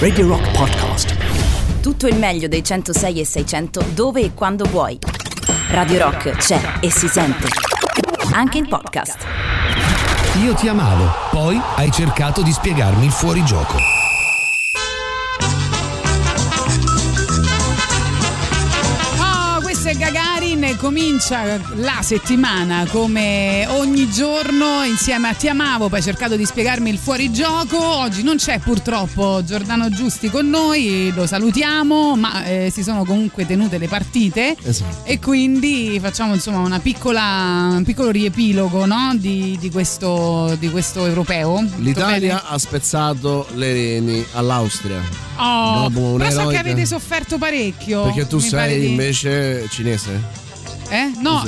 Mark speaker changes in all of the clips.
Speaker 1: Radio Rock Podcast.
Speaker 2: Tutto il meglio dei 106 e 600 dove e quando vuoi. Radio Rock c'è e si sente. Anche in podcast.
Speaker 3: Io ti amavo, poi hai cercato di spiegarmi il fuorigioco.
Speaker 4: Oh, questo è Gagarin e comincia la settimana come ogni giorno insieme a Ti amavo, poi hai cercato di spiegarmi il fuorigioco. Oggi non c'è purtroppo Giordano Giusti con noi, lo salutiamo, ma eh, si sono comunque tenute le partite
Speaker 5: Esatto.
Speaker 4: e quindi facciamo insomma una piccola, un piccolo riepilogo no? di, di questo, di questo europeo.
Speaker 5: L'Italia ha spezzato le reni all'Austria.
Speaker 4: Oh, però so che avete sofferto parecchio.
Speaker 5: Perché tu sei
Speaker 4: di-
Speaker 5: invece cinese?
Speaker 4: Eh? No,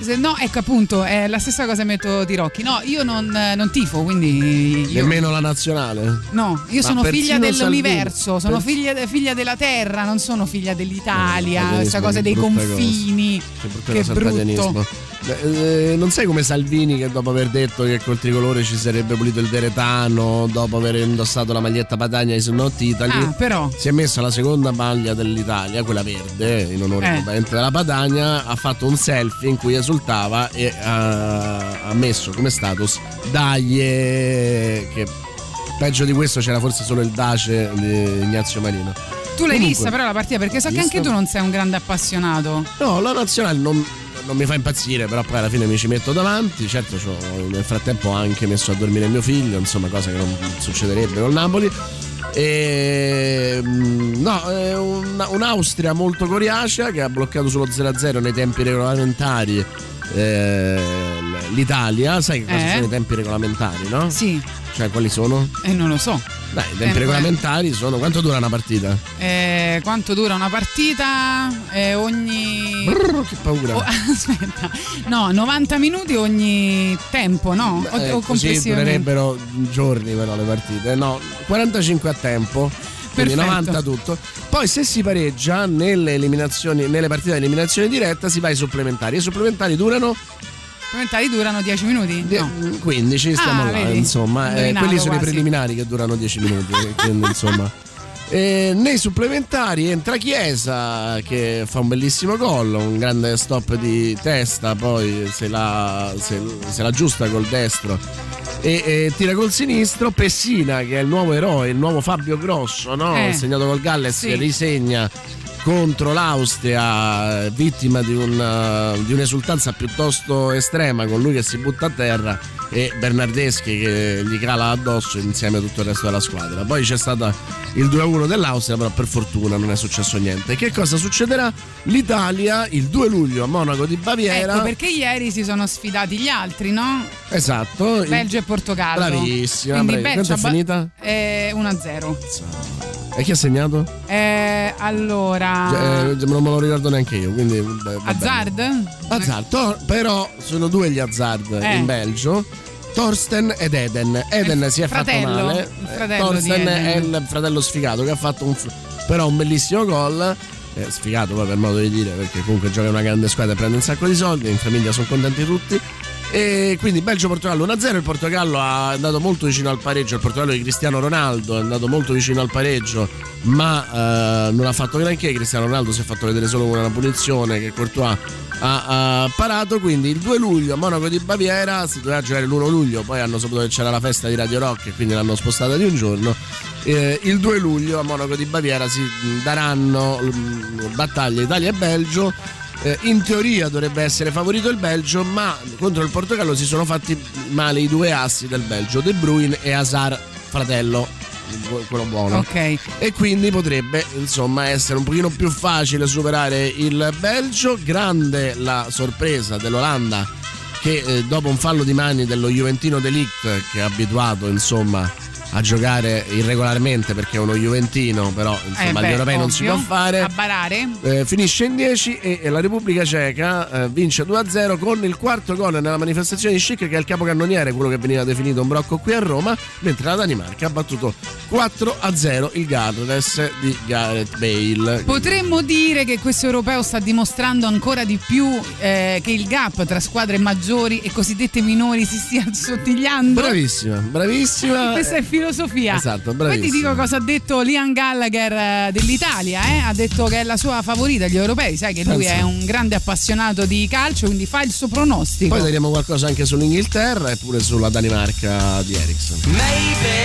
Speaker 4: se- no, ecco appunto, è la stessa cosa che metto Tirocchi. No, io non, non tifo, quindi. Io,
Speaker 5: Nemmeno la nazionale?
Speaker 4: no, io
Speaker 5: Ma
Speaker 4: sono figlia dell'universo,
Speaker 5: Salvini-
Speaker 4: sono
Speaker 5: per-
Speaker 4: figlia, figlia della terra, non sono figlia dell'Italia,
Speaker 5: Eh,
Speaker 4: questa cosa dei
Speaker 5: cosa.
Speaker 4: confini.
Speaker 5: Che
Speaker 4: Che
Speaker 5: cosa il
Speaker 4: brutto.
Speaker 5: Beh, eh, non sei come Salvini che dopo aver detto che col tricolore ci sarebbe pulito il deretano, dopo aver indossato la maglietta Padagna ai Not Italy,
Speaker 4: Ah, però.
Speaker 5: si è messo la seconda maglia dell'Italia, quella verde, in onore
Speaker 4: Eh.
Speaker 5: della Padagna, ha fatto un selfie in cui esultava e ha, ha messo come status dai eh, che peggio di questo c'era forse solo il Dace di Ignazio Marino.
Speaker 4: Tu l'hai
Speaker 5: Comunque,
Speaker 4: vista però la partita perché so che anche tu non sei un grande appassionato.
Speaker 5: No, la nazionale non, non mi fa impazzire, però poi alla fine mi ci metto davanti. Certo, nel frattempo ho anche messo a dormire mio figlio, insomma, cosa che non succederebbe col Napoli. E, mm, no, è un- un'Austria molto coriacea che ha bloccato sullo 0-0 nei tempi regolamentari. Eh, L'Italia, sai che cosa
Speaker 4: Eh?
Speaker 5: sono i tempi regolamentari, no?
Speaker 4: Sì,
Speaker 5: Cioè, quali sono?
Speaker 4: e non lo so.
Speaker 5: Dai, i tempi
Speaker 4: Tempo, eh.
Speaker 5: regolamentari sono. Quanto dura una partita?
Speaker 4: Eh, quanto dura una partita? Eh, ogni.
Speaker 5: Brrr, che paura.
Speaker 4: Oh, aspetta, no, 90 minuti ogni tempo, no? O,
Speaker 5: Eh,
Speaker 4: o
Speaker 5: così
Speaker 4: complessivamente.
Speaker 5: durerebbero giorni però le partite. No, 45 a tempo. Quindi
Speaker 4: Perfetto.
Speaker 5: 90 tutto. Poi se si pareggia nelle eliminazioni, nelle partite di eliminazione diretta si va ai supplementari. I supplementari durano
Speaker 4: Supplementari durano 10 minuti? No.
Speaker 5: 15, stiamo
Speaker 4: Ah,
Speaker 5: là,
Speaker 4: vedi?
Speaker 5: insomma. Eh, quelli sono i
Speaker 4: quasi.
Speaker 5: preliminari che durano 10 minuti. quindi insomma. E nei supplementari entra Chiesa che fa un bellissimo gol, un grande stop di testa, poi se la, se, se la giusta col destro e, e tira col sinistro. Pessina che è il nuovo eroe, il nuovo Fabio Grosso, no?
Speaker 4: Eh,
Speaker 5: segnato col Galles,
Speaker 4: sì.
Speaker 5: risegna contro l'Austria, eh, vittima di, un, di un'esultanza piuttosto estrema, con lui che si butta a terra e Bernardeschi che gli cala addosso insieme a tutto il resto della squadra. Poi c'è stato il 2-1 dell'Austria, però per fortuna non è successo niente. Che cosa succederà? L'Italia il 2 luglio a Monaco di Baviera.
Speaker 4: Ecco perché ieri si sono sfidati gli altri, no?
Speaker 5: Esatto. il-
Speaker 4: Belgio e Portogallo.
Speaker 5: Bravissima,
Speaker 4: Quindi
Speaker 5: bravi.
Speaker 4: Belgio
Speaker 5: è finita?
Speaker 4: Eh, 1-0.
Speaker 5: E chi ha segnato?
Speaker 4: Eh, allora.
Speaker 5: Eh, non me lo ricordo neanche io, quindi beh.
Speaker 4: Hazard?
Speaker 5: Hazard, Tor- però sono due gli Hazard
Speaker 4: Eh.
Speaker 5: in Belgio. Torsten ed Eden. Eden
Speaker 4: Il
Speaker 5: si è
Speaker 4: fratello,
Speaker 5: fatto male.
Speaker 4: il
Speaker 5: Eh, Torsten è il fratello sfigato che ha fatto un, f- però un bellissimo gol. Eh, sfigato poi per modo di dire, perché comunque gioca in una grande squadra e prende un sacco di soldi, in famiglia sono contenti tutti. E quindi Belgio-Portogallo 1-0, il Portogallo è andato molto vicino al pareggio, il Portogallo di Cristiano Ronaldo è andato molto vicino al pareggio, ma eh, non ha fatto granché, Cristiano Ronaldo si è fatto vedere solo con una punizione che Courtois ha, ha parato, quindi il 2 luglio a Monaco di Baviera, si doveva giocare l'1 luglio, poi hanno saputo che c'era la festa di Radio Rock e quindi l'hanno spostata di un giorno. Eh, il 2 luglio a Monaco di Baviera si daranno mh, battaglie Italia e Belgio. Eh, in teoria dovrebbe essere favorito il Belgio, ma contro il Portogallo si sono fatti male i due assi del Belgio, De Bruyne e Hazard, fratello, quello buono.
Speaker 4: Ok.
Speaker 5: E quindi potrebbe insomma essere un pochino più facile superare il Belgio. Grande la sorpresa dell'Olanda che eh, dopo un fallo di mani dello Juventino Delict che è abituato insomma a giocare irregolarmente perché è uno Juventino, però insomma
Speaker 4: Eh beh,
Speaker 5: agli europei non si
Speaker 4: ovvio.
Speaker 5: può fare.
Speaker 4: A barare?
Speaker 5: Eh, finisce in 10 e, e la Repubblica Ceca eh, vince 2-0 con il quarto gol nella manifestazione di Schick che è il capocannoniere, quello che veniva definito un brocco qui a Roma, mentre la Danimarca ha battuto 4-0 il Garres di Gareth Bale.
Speaker 4: Potremmo dire che questo europeo sta dimostrando ancora di più eh, che il gap tra squadre maggiori e cosiddette minori si stia assottigliando.
Speaker 5: Bravissima, bravissima.
Speaker 4: Questo è il filo filosofia.
Speaker 5: Esatto,
Speaker 4: Poi ti
Speaker 5: bravissimo.
Speaker 4: dico cosa ha detto Liam Gallagher eh, dell'Italia, eh? ha detto che è la sua favorita agli europei, sai che lui è un grande appassionato di calcio, quindi fa il suo pronostico.
Speaker 5: Poi tiriamo qualcosa anche sull'Inghilterra e pure sulla Danimarca di Ericsson.
Speaker 6: Maybe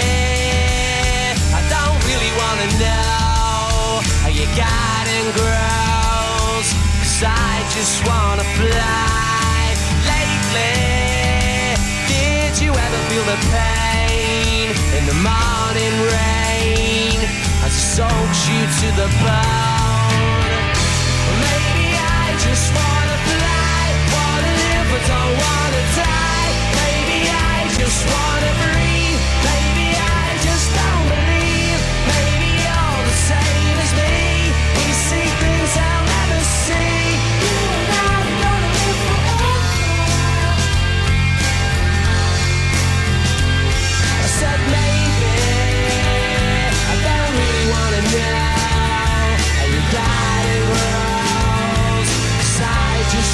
Speaker 6: I don't really wanna know how your garden grows. Cause I just wanna fly. Lately, did you ever feel the pain in the morning rain it soaks you to the bone? Maybe I just wanna fly, wanna live but don't wanna die. Maybe I just wanna breathe.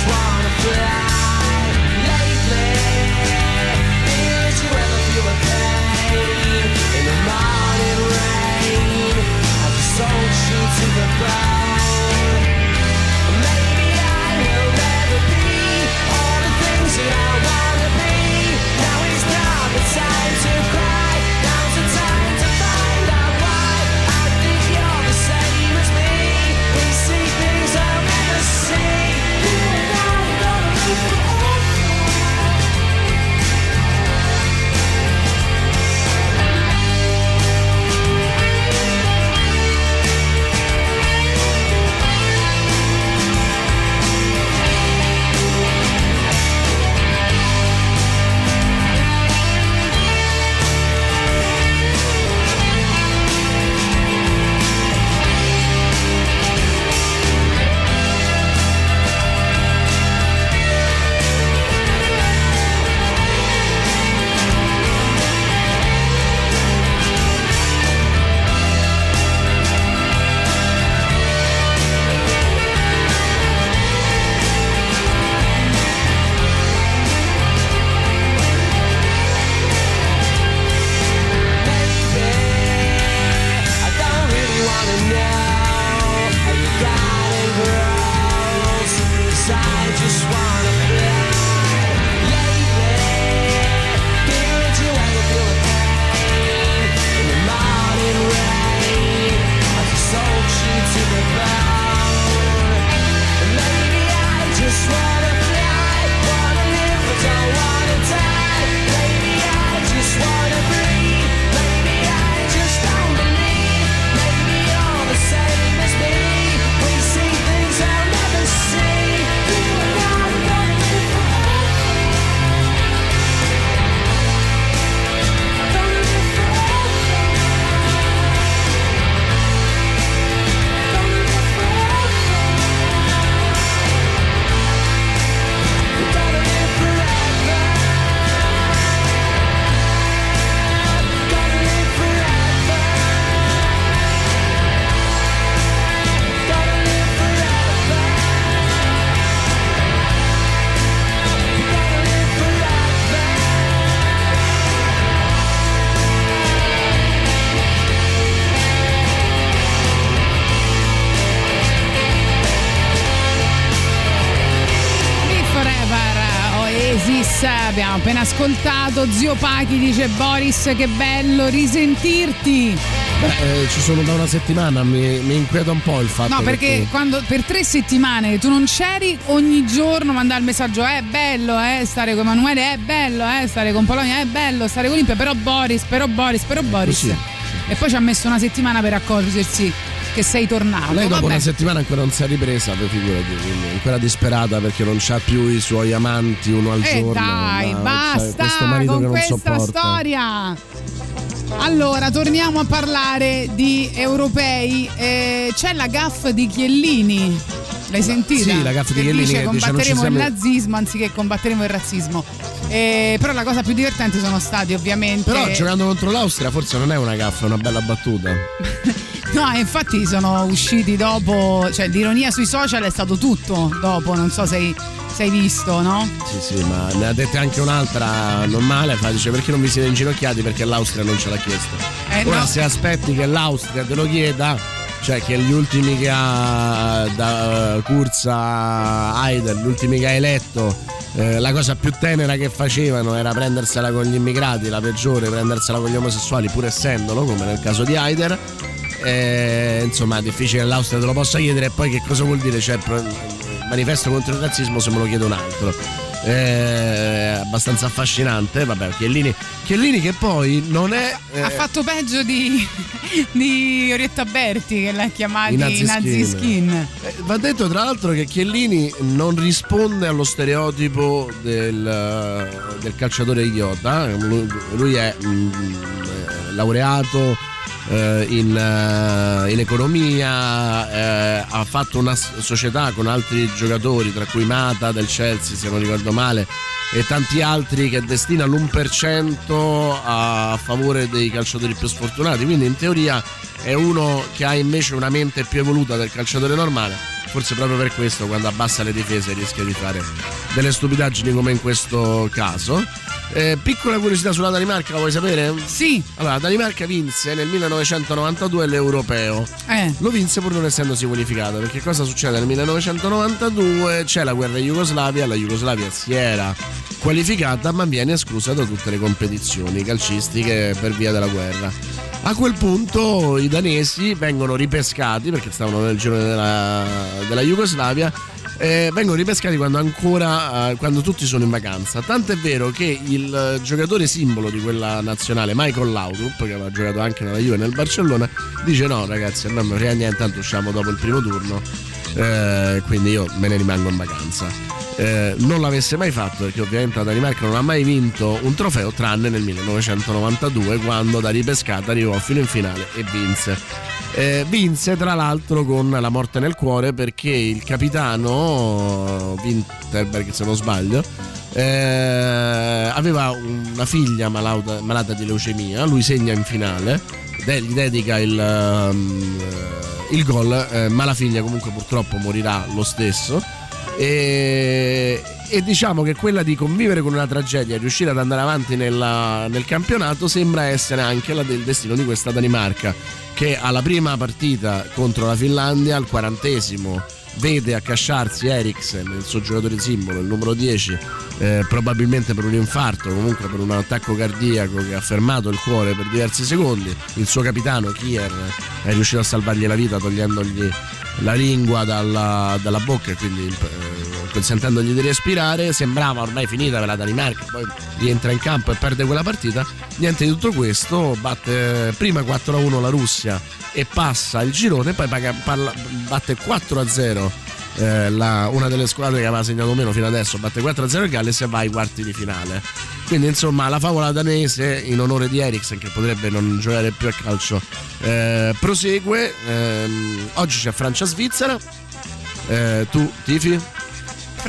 Speaker 6: Wanna fly
Speaker 4: ascoltato. Zio Pachi dice Boris che bello risentirti.
Speaker 5: Beh, eh, ci sono da una settimana, mi, mi inquieta un po' il fatto
Speaker 4: No, perché
Speaker 5: tu-
Speaker 4: quando per tre settimane tu non c'eri, ogni giorno mandare il messaggio: è bello, eh, stare con Emanuele, è bello, eh, stare con Polonia, è bello, stare con Olimpia, però Boris, però Boris, però Boris.
Speaker 5: così.
Speaker 4: E poi ci ha messo una settimana per accorgersi che sei tornato.
Speaker 5: Lei dopo
Speaker 4: Vabbè.
Speaker 5: una settimana ancora non si è ripresa, per figurati, quindi ancora disperata perché non c'ha più i suoi amanti uno al
Speaker 4: E
Speaker 5: giorno.
Speaker 4: dai,
Speaker 5: no,
Speaker 4: basta
Speaker 5: cioè,
Speaker 4: con questa storia. Allora, torniamo a parlare di europei. Eh, c'è la gaff di Chiellini. L'hai sentita?
Speaker 5: sì, la gaff di Chiellini
Speaker 4: dice
Speaker 5: che dice,
Speaker 4: combatteremo
Speaker 5: ci
Speaker 4: il nazismo anziché combatteremo il razzismo. Eh, però la cosa più divertente sono stati ovviamente
Speaker 5: Però giocando contro l'Austria forse non è una gaffa, è una bella battuta.
Speaker 4: No, infatti sono usciti dopo, cioè l'ironia sui social è stato tutto dopo, non so se hai sei visto, no?
Speaker 5: Sì, sì, ma ne ha dette anche un'altra normale, fa dice perché non vi siete inginocchiati perché l'Austria non ce l'ha chiesto.
Speaker 4: Eh,
Speaker 5: Ora
Speaker 4: no.
Speaker 5: se aspetti che l'Austria te lo chieda, cioè che gli ultimi che ha da Kurz a Haider, gli ultimi che ha eletto, eh, la cosa più tenera che facevano era prendersela con gli immigrati, la peggiore prendersela con gli omosessuali, pur essendolo, come nel caso di Haider. Eh, insomma, è difficile che l'Austria te lo possa chiedere e poi che cosa vuol dire? Cioè, manifesto contro il razzismo se me lo chiede un altro. Eh, abbastanza affascinante, vabbè, Chiellini, Chiellini che poi non è... eh,
Speaker 4: Ha fatto peggio di, di Orietta Berti che l'ha chiamati
Speaker 5: I Nazi
Speaker 4: Nazi,
Speaker 5: Skin. Eh, Va detto tra l'altro che Chiellini non risponde allo stereotipo del, del calciatore idiota, lui, lui è mm, eh, laureato eh, in, eh, in economia, eh, ha fatto una società con altri giocatori, tra cui Mata del Chelsea se non ricordo male, e tanti altri che destina l'1% a favore dei calciatori più sfortunati, quindi in teoria è uno che ha invece una mente più evoluta del calciatore normale. Forse proprio per questo quando abbassa le difese rischia di fare delle stupidaggini come in questo caso. Eh, piccola curiosità sulla Danimarca, la vuoi sapere?
Speaker 4: Sì,
Speaker 5: Allora, la Danimarca vinse nel 1992 l'europeo.
Speaker 4: eh.
Speaker 5: Lo vinse pur non essendosi qualificata, perché cosa succede? Nel 1992 c'è la guerra in Jugoslavia, la Jugoslavia si era qualificata ma viene esclusa da tutte le competizioni calcistiche per via della guerra. A quel punto i danesi vengono ripescati, perché stavano nel giro della, della Jugoslavia, eh, vengono ripescati quando ancora eh, quando tutti sono in vacanza. Tanto è vero che il giocatore simbolo di quella nazionale, Michael Laudrup, che aveva giocato anche nella Juve e nel Barcellona, dice no ragazzi, a me non frega niente, tanto usciamo dopo il primo turno, eh, quindi io me ne rimango in vacanza. Eh, non l'avesse mai fatto perché ovviamente la Danimarca non ha mai vinto un trofeo tranne nel 1992 quando da ripescata arrivò fino in finale e vinse. Eh, vinse tra l'altro con la morte nel cuore perché il capitano Winterberg se non sbaglio eh, aveva una figlia malata, malata di leucemia. Lui segna in finale gli dedica il, um, eh, il gol eh, ma la figlia comunque purtroppo morirà lo stesso. E, e diciamo che quella di convivere con una tragedia e riuscire ad andare avanti nella- nel campionato sembra essere anche la del destino di questa Danimarca che alla prima partita contro la Finlandia al quarantesimo vede accasciarsi Eriksen, il suo giocatore simbolo, il numero 10, eh, probabilmente per un infarto, comunque per un attacco cardiaco che ha fermato il cuore per diversi secondi. Il suo capitano Kier è riuscito a salvargli la vita togliendogli la lingua dalla, dalla bocca e quindi eh, consentendogli di respirare. Sembrava ormai finita per la Danimarca, poi rientra in campo e perde quella partita. Niente di tutto questo, batte prima 4-1 la Russia e passa il girone, poi paga- parla- batte 4-0 eh, la- una delle squadre che aveva segnato meno fino adesso, batte 4-0 il Galles e va ai quarti di finale. Quindi insomma la favola danese in onore di Eriksen che potrebbe non giocare più a calcio eh, prosegue. Ehm, oggi c'è Francia-Svizzera. Eh, tu tifi?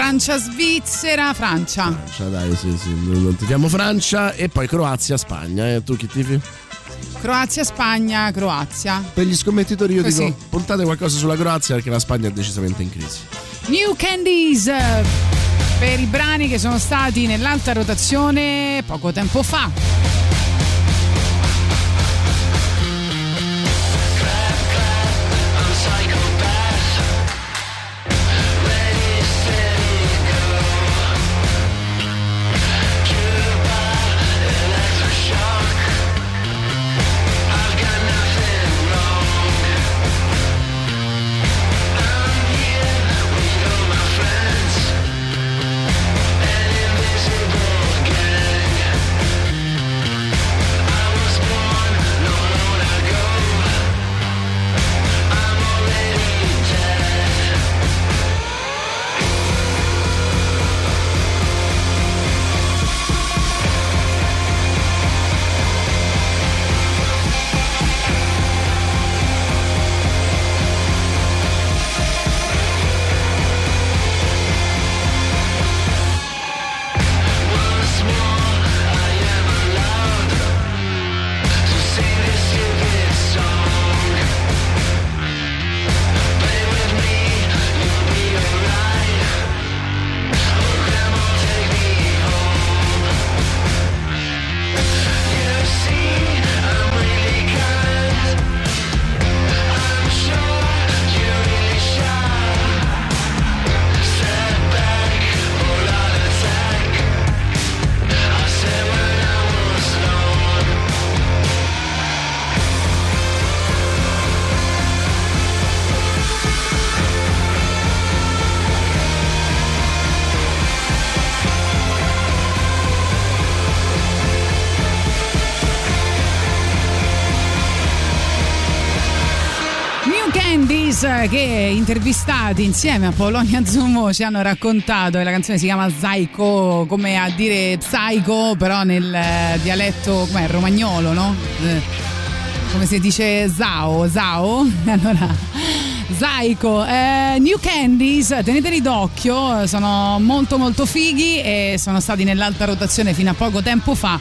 Speaker 4: Francia-Svizzera, Francia.
Speaker 5: Francia, dai, sì, sì, non tifiamo Francia e poi Croazia-Spagna. Eh, tu chi tifi?
Speaker 4: Croazia-Spagna, Croazia.
Speaker 5: Per gli scommettitori io
Speaker 4: Così.
Speaker 5: dico puntate qualcosa sulla Croazia perché la Spagna è decisamente in crisi.
Speaker 4: New Candies eh, per i brani che sono stati nell'alta rotazione poco tempo fa.
Speaker 7: Che intervistati insieme a Polonia Zumo ci hanno raccontato. E la canzone si chiama Psycho come a dire psycho però nel eh, dialetto com'è, romagnolo no? Eh, come si dice Zao Zao? Allora Psycho eh, New Candies teneteli d'occhio sono molto molto fighi e sono stati nell'alta rotazione fino a poco tempo fa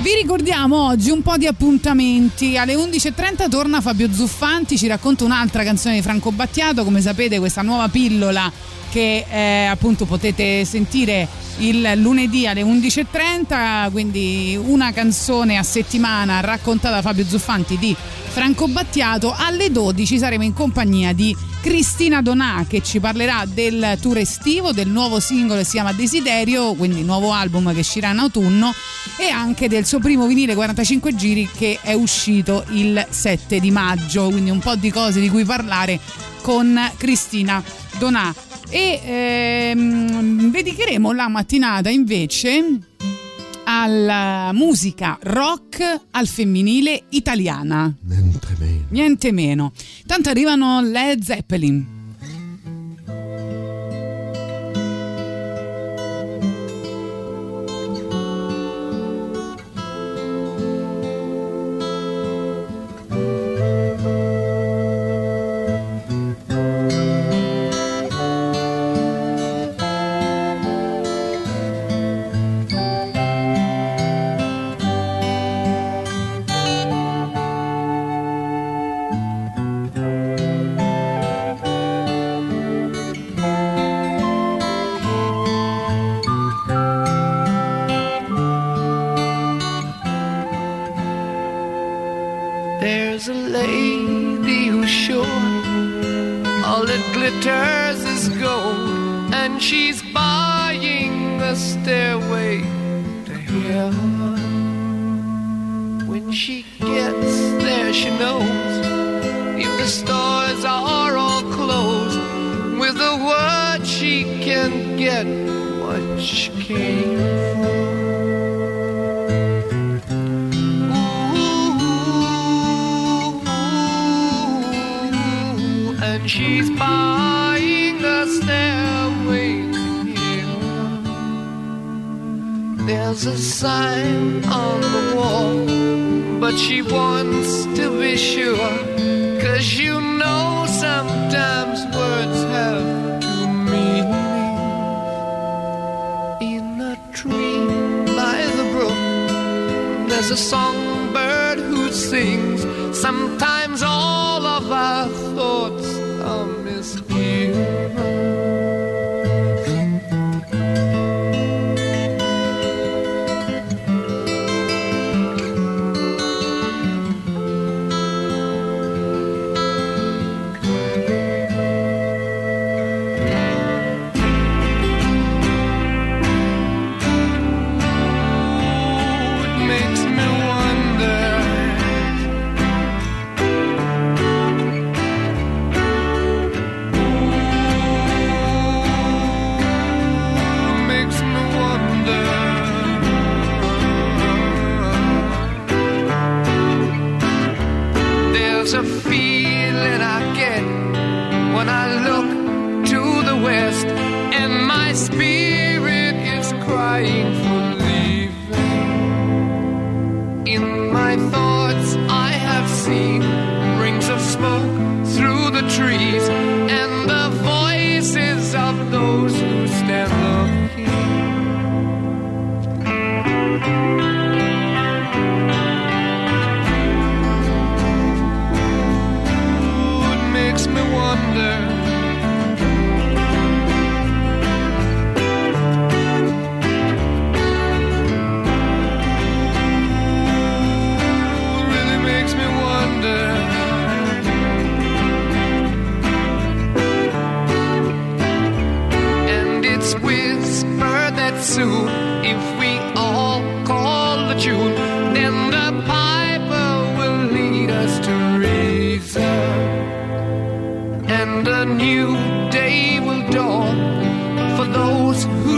Speaker 7: vi ricordiamo oggi un po' di appuntamenti. Alle 11.30 torna Fabio Zuffanti, ci racconta un'altra canzone di Franco Battiato. Come sapete, questa nuova pillola che eh, appunto potete sentire il lunedì alle 11.30, quindi una canzone a settimana raccontata da Fabio Zuffanti di Franco Battiato. Alle 12 saremo in compagnia di Cristina Donà che ci parlerà del tour estivo, del nuovo singolo che si chiama Desiderio, quindi nuovo album che uscirà in autunno e anche del suo primo vinile 45 giri che è uscito il 7 di maggio, quindi un po' di cose di cui parlare con Cristina Donà. E ehm, dedicheremo la mattinata invece alla musica rock al femminile italiana.
Speaker 5: Mentre meno.
Speaker 7: Niente meno. Tanto arrivano Led Zeppelin.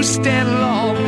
Speaker 8: stand
Speaker 7: alone.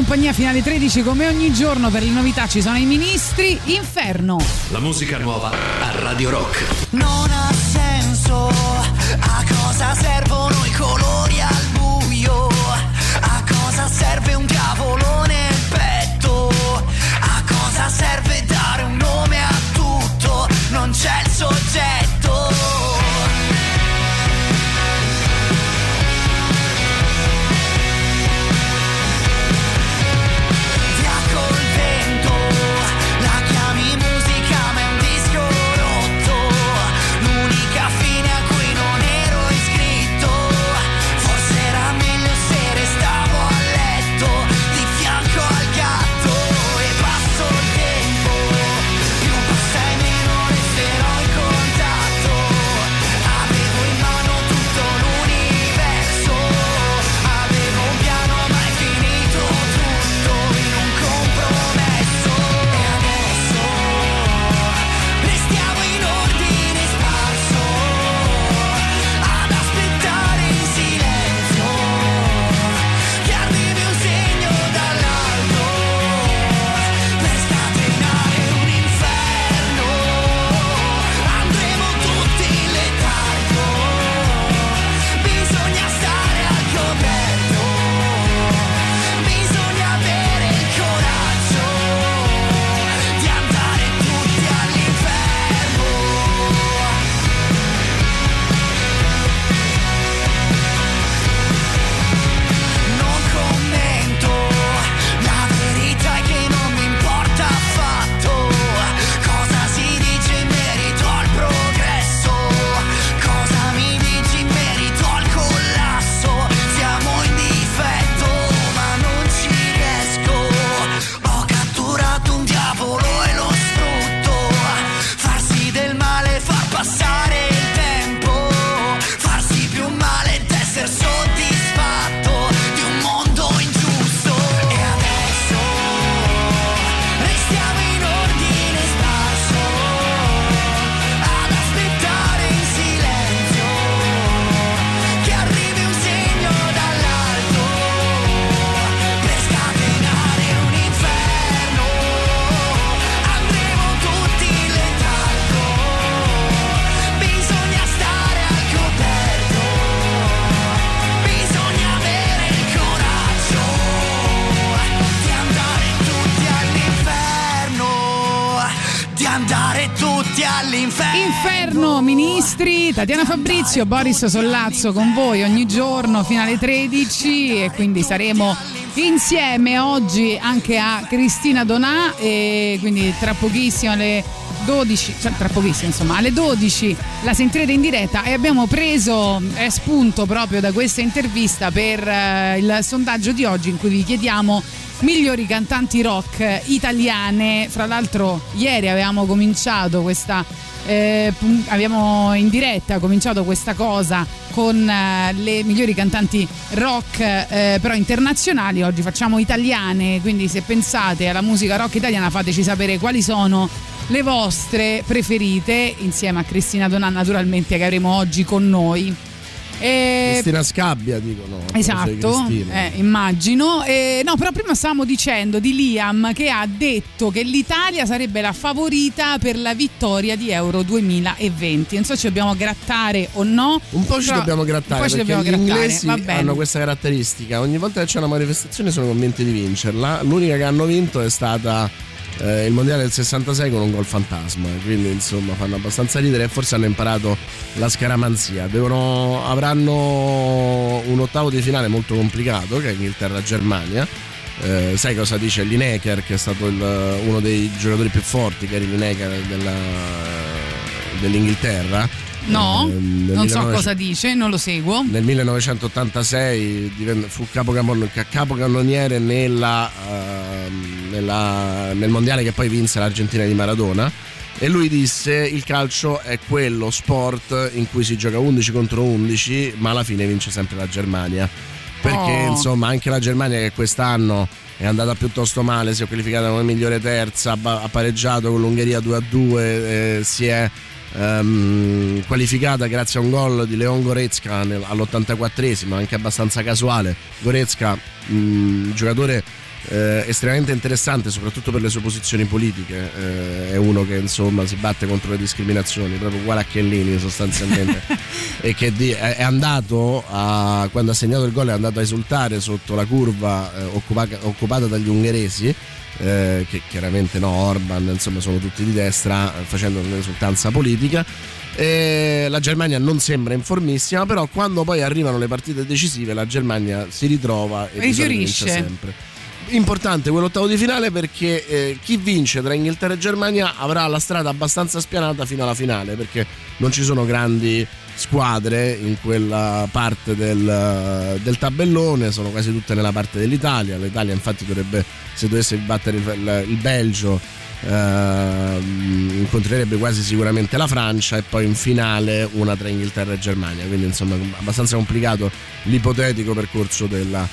Speaker 7: compagnia finale 13 come ogni giorno per le novità ci sono i ministri Inferno.
Speaker 1: La musica nuova a Radio Rock.
Speaker 9: Non
Speaker 4: Tatiana Fabrizio, Boris Sollazzo con voi ogni giorno fino alle 13 e quindi saremo insieme oggi anche a Cristina Donà e quindi tra pochissimo alle 12, cioè tra pochissimo insomma, alle 12 la sentirete in diretta e abbiamo preso eh, spunto proprio da questa intervista per eh, il sondaggio di oggi in cui vi chiediamo migliori cantanti rock italiane. Fra l'altro ieri avevamo cominciato questa eh, abbiamo in diretta cominciato questa cosa con eh, le migliori cantanti rock eh, però internazionali, oggi facciamo italiane, quindi se pensate alla musica rock italiana fateci sapere quali sono le vostre preferite insieme a Cristina Donà naturalmente che avremo oggi con noi. E-
Speaker 5: Cristina Scabbia dicono.
Speaker 4: Esatto, eh, immagino. Eh, no, però prima stavamo dicendo di Liam che ha detto che l'Italia sarebbe la favorita per la vittoria di Euro 2020. Non so se ci dobbiamo grattare o no.
Speaker 5: Un po' ci
Speaker 4: però
Speaker 5: dobbiamo
Speaker 4: un
Speaker 5: grattare
Speaker 4: po' ci dobbiamo grattare.
Speaker 5: hanno questa caratteristica. Ogni volta che c'è una manifestazione sono convinti di vincerla. L'unica che hanno vinto è stata eh, il mondiale del 66 con un gol fantasma. Quindi insomma fanno abbastanza ridere e forse hanno imparato la scaramanzia. Devono, avranno un ottavo di finale molto complicato che è Inghilterra-Germania. Eh, sai cosa dice Lineker che è stato il- uno dei giocatori più forti Gary Lineker della, dell'Inghilterra
Speaker 4: No,
Speaker 5: Eh,
Speaker 4: non so
Speaker 5: 1900
Speaker 4: cosa dice, non lo seguo.
Speaker 5: nel 1986 divenne- fu capocannoniere nella, ehm, nella- nel mondiale che poi vinse l'Argentina di Maradona e lui disse il calcio è quello sport in cui si gioca 11 contro 11 ma alla fine vince sempre la Germania perché
Speaker 4: Oh.
Speaker 5: insomma anche la Germania che quest'anno è andata piuttosto male si è qualificata come migliore terza ha pareggiato con l'Ungheria 2 a 2 eh, si è ehm, qualificata grazie a un gol di Leon Goretzka nel- all'84esimo, anche abbastanza casuale. Goretzka, mh, giocatore eh, estremamente interessante, soprattutto per le sue posizioni politiche. eh, è uno che insomma si batte contro le discriminazioni, proprio uguale a Chiellini sostanzialmente. e che di- è andato a, quando ha segnato il gol, è andato a esultare sotto la curva eh, occupa- occupata dagli ungheresi eh, che chiaramente no, Orban, insomma sono tutti di destra, eh, facendo un'esultanza politica. E la Germania non sembra in formissima, però quando poi arrivano le partite decisive la Germania si ritrova e
Speaker 4: Rifiorisce.
Speaker 5: vince sempre. Importante quell'ottavo di finale perché eh, chi vince tra Inghilterra e Germania avrà la strada abbastanza spianata fino alla finale perché non ci sono grandi squadre in quella parte del, del tabellone, sono quasi tutte nella parte dell'Italia. L'Italia infatti dovrebbe, se dovesse battere il, il- Belgio, ehm, incontrerebbe quasi sicuramente la Francia e poi in finale una tra Inghilterra e Germania. Quindi insomma abbastanza complicato l'ipotetico percorso della,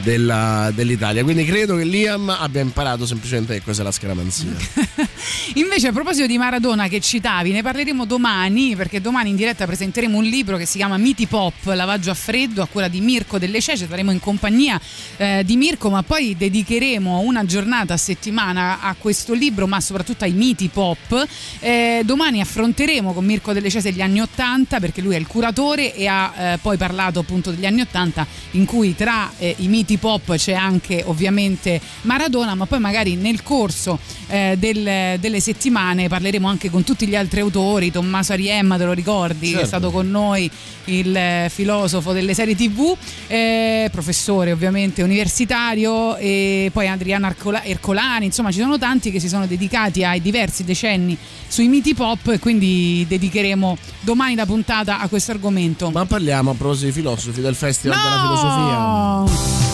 Speaker 5: della- dell'Italia. Quindi credo che Liam abbia imparato semplicemente che cos'è la scaramanzia.
Speaker 4: Invece a proposito di Maradona che citavi, ne parleremo domani perché domani in diretta presenteremo un libro che si chiama Miti Pop, lavaggio a freddo a quella di Mirko Delle Cece, saremo in compagnia eh, di Mirko ma poi dedicheremo una giornata a settimana a questo libro ma soprattutto ai miti pop. Eh, domani affronteremo con Mirko Delle Cese gli anni 80 perché lui è il curatore e ha eh, poi parlato appunto degli anni 80 in cui tra eh, i miti pop c'è anche ovviamente Maradona ma poi magari nel corso eh, del- delle settimane parleremo anche con tutti gli altri autori, Tommaso Ariemma te lo ricordi che è
Speaker 5: Certo.
Speaker 4: stato con noi il eh, filosofo delle serie tv, eh, professore ovviamente universitario e poi Adriano Arcola- Ercolani, insomma ci sono tanti che si sono dedicati ai diversi decenni sui miti pop e quindi dedicheremo domani la puntata a questo argomento.
Speaker 5: Ma parliamo a proposito di filosofi del Festival della Filosofia.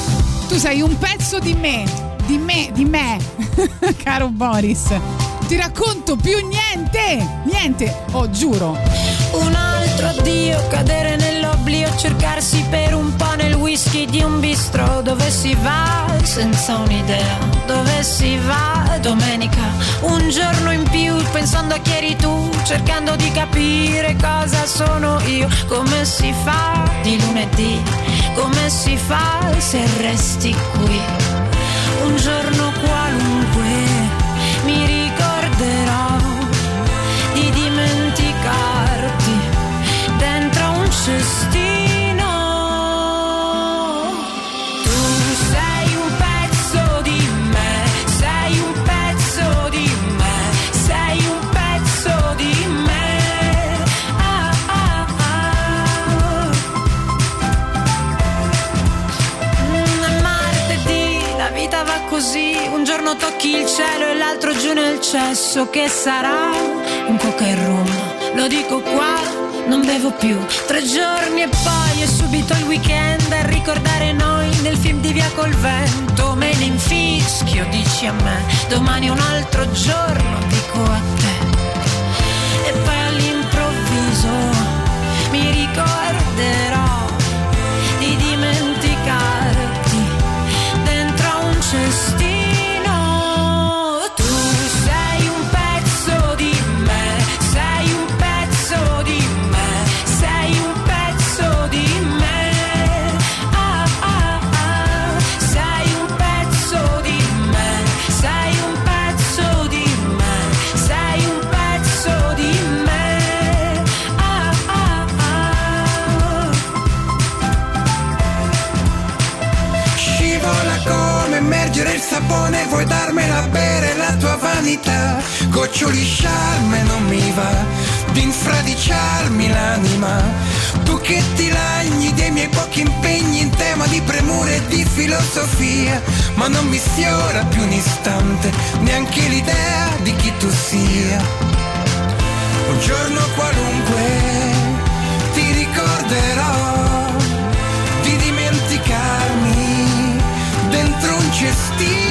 Speaker 4: Tu sei un pezzo di me, di me, di me, caro Boris. Ti racconto più niente, niente, oh giuro.
Speaker 10: Un altro addio, cadere nell'oblio, cercarsi per un po' nel whisky di un bistro. Dove si va? Senza un'idea, dove si va? Domenica, un giorno in più pensando a chi eri tu, cercando di capire cosa sono io, come si fa di lunedì, come si fa se resti qui, un giorno qualunque mi ricorderò di dimenticarti dentro un cestino. Giorno tocchi il cielo e l'altro giù nel cesso, che sarà un coca e rum. Lo dico qua, non bevo più. Tre giorni e poi è subito il weekend a ricordare noi nel film di Via col vento. Me ne infischio, dici a me, domani un altro giorno, dico a te. E poi all'improvviso mi ricorderò di dimenticarti dentro
Speaker 11: sapone, vuoi darmela bere la tua vanità? Goccioli sciarme non mi va, di infradiciarmi l'anima. Tu che ti lagni dei miei pochi impegni in tema di premure e di filosofia, ma non mi sfiora più un istante, neanche l'idea di chi tu sia. Un giorno qualunque ti ricorderò di dimenticarmi dentro un cestino.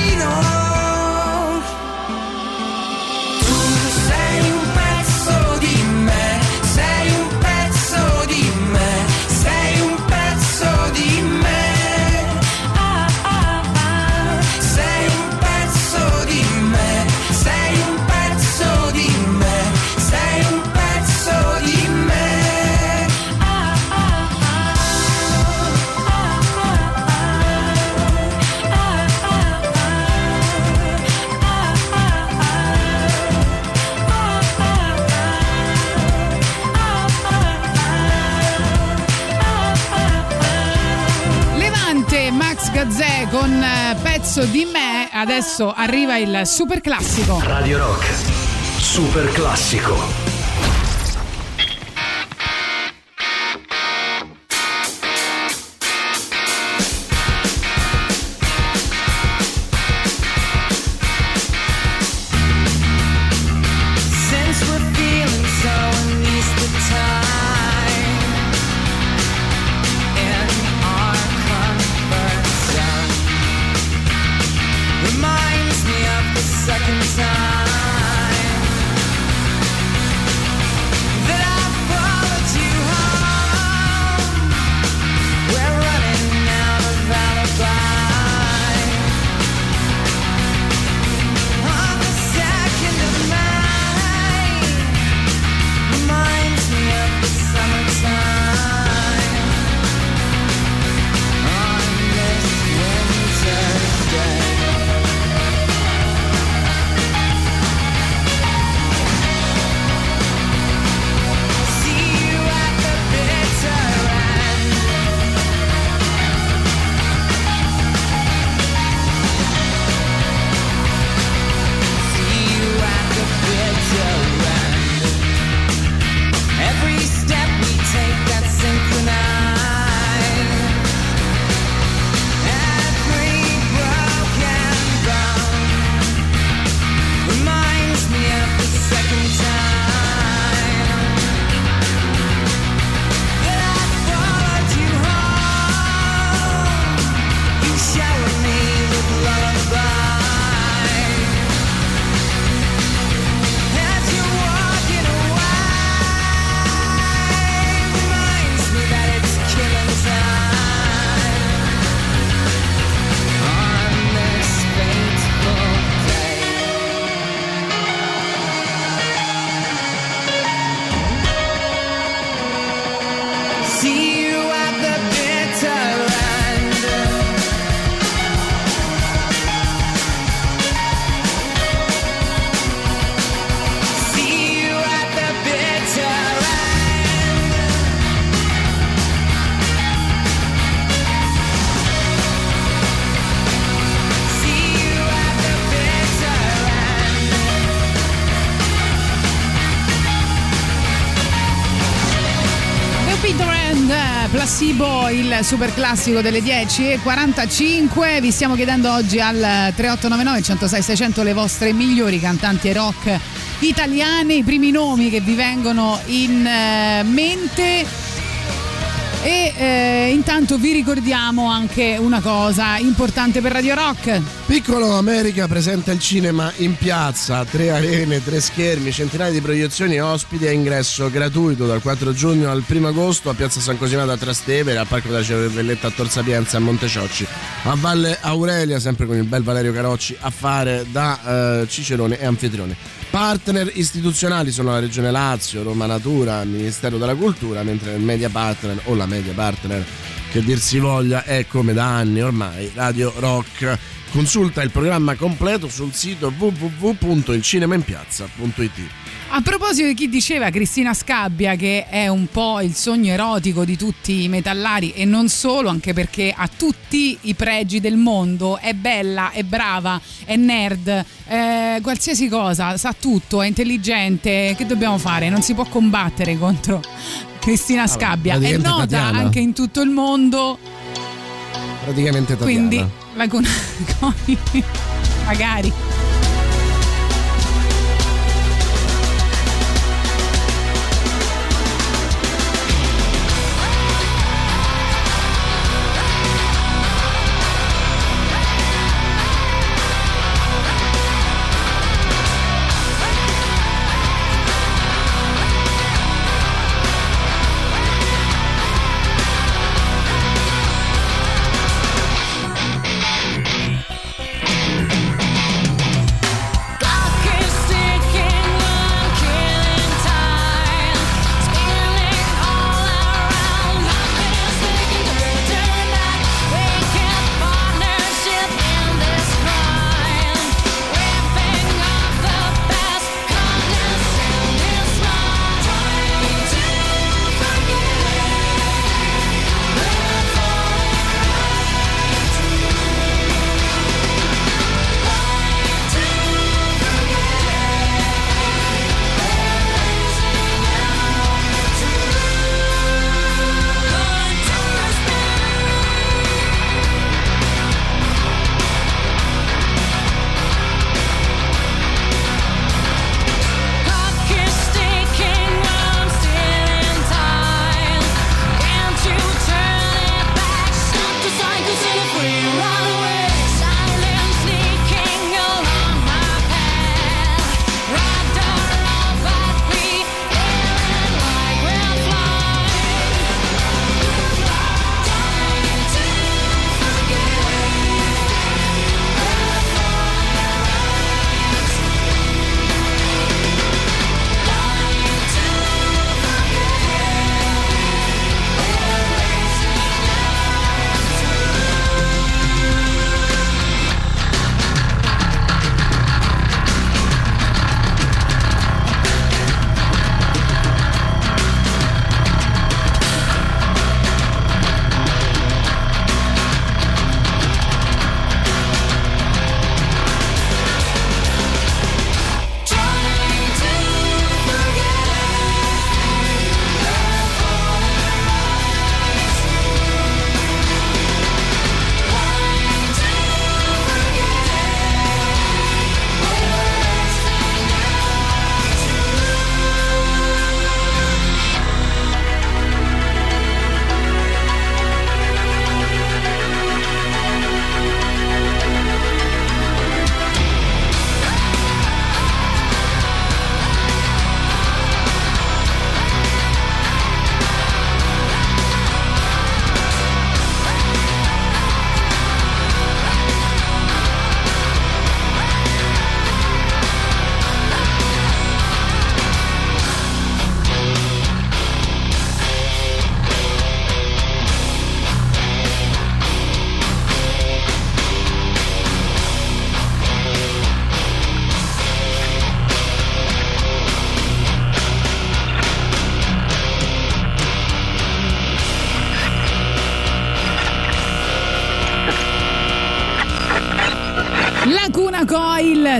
Speaker 4: Con eh, pezzo di me, adesso arriva il super classico.
Speaker 1: Radio Rock. Super classico.
Speaker 4: Super classico delle 10.45. Vi stiamo chiedendo oggi al 3899 106 600 le vostre migliori cantanti rock italiane, i primi nomi che vi vengono in eh, mente. E eh, intanto vi ricordiamo anche una cosa importante per Radio Rock.
Speaker 5: Piccolo America presenta il cinema in piazza, tre arene, tre schermi, centinaia di proiezioni e ospiti a ingresso gratuito dal 4 giugno al 1 agosto a Piazza San Cosimato a Trastevere, al Parco della Cervelletta a Tor Sapienza a Monteciocci, a Valle Aurelia, sempre con il bel Valerio Carocci, a fare da eh, Cicerone e anfitrione. Partner istituzionali sono la Regione Lazio, Roma Natura, il Ministero della Cultura, mentre il media partner o la media partner che dir si voglia è come da anni ormai Radio Rock. Consulta il programma completo sul sito www.ilcinemainpiazza.it.
Speaker 4: A proposito di chi diceva Cristina Scabbia che è un po' il sogno erotico di tutti i metallari e non solo, anche perché ha tutti i pregi del mondo, è bella, è brava, è nerd, eh, qualsiasi cosa, sa tutto, è intelligente, che dobbiamo fare? Non si può combattere contro Cristina Scabbia, è
Speaker 5: praticamente
Speaker 4: nota
Speaker 5: Tatiana.
Speaker 4: anche in tutto il mondo,
Speaker 5: Praticamente Tatiana.
Speaker 4: quindi la con- magari.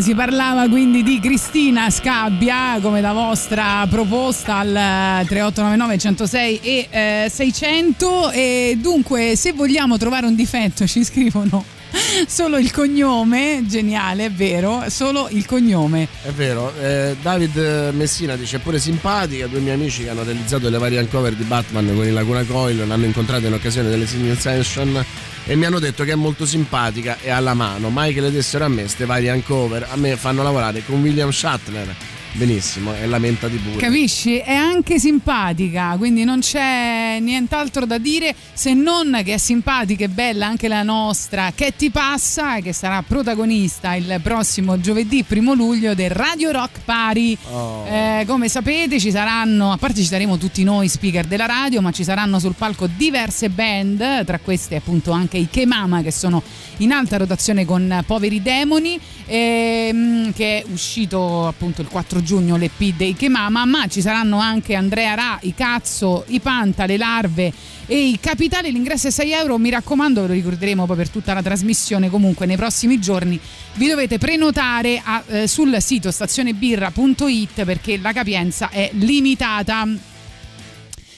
Speaker 4: Si parlava quindi di Cristina Scabbia come da vostra proposta al 3899 106 e eh, 600 e dunque se vogliamo trovare un difetto ci scrivono solo il cognome, geniale, è vero, solo il cognome.
Speaker 5: È vero, eh, David Messina dice pure simpatica, due miei amici che hanno realizzato le varie uncover di Batman con il Laguna Coil, l'hanno incontrata in occasione delle Signature Session e mi hanno detto che è molto simpatica e alla mano, mai che le dessero a me queste varie uncover, a me fanno lavorare con William Shatner. Benissimo, e lamenta di pure.
Speaker 4: Capisci? È anche simpatica, quindi non c'è nient'altro da dire se non che è simpatica e bella anche la nostra Ketty Passa, che sarà protagonista il prossimo giovedì primo luglio del Radio Rock Party.
Speaker 5: Oh.
Speaker 4: Eh, come sapete ci saranno, a parte ci saremo tutti noi speaker della radio, ma ci saranno sul palco diverse band, tra queste appunto anche i K-Mama che sono in alta rotazione con Poveri Demoni, ehm, che è uscito appunto il 4 giugno l'EP dei K-Mama, ma ci saranno anche Andrea Ra, i Cazzo, i Panta, le Larve e i Capitali. L'ingresso è 6 euro, mi raccomando, ve lo ricorderemo poi per tutta la trasmissione. Comunque, nei prossimi giorni vi dovete prenotare a, eh, sul sito stazionebirra.it perché la capienza è limitata.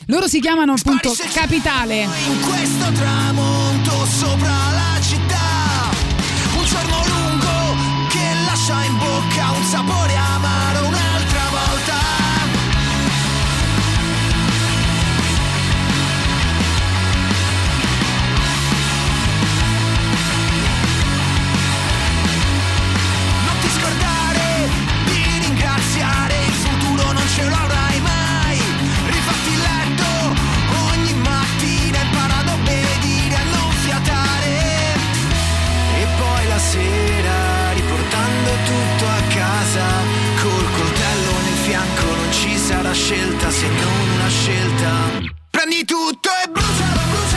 Speaker 4: Loro si chiamano appunto Capitale.
Speaker 9: In questo tramonto sopra la città Un giorno lungo che lascia in bocca un sapore amaro sarà scelta se non una scelta. Prendi tutto e brucialo, brucialo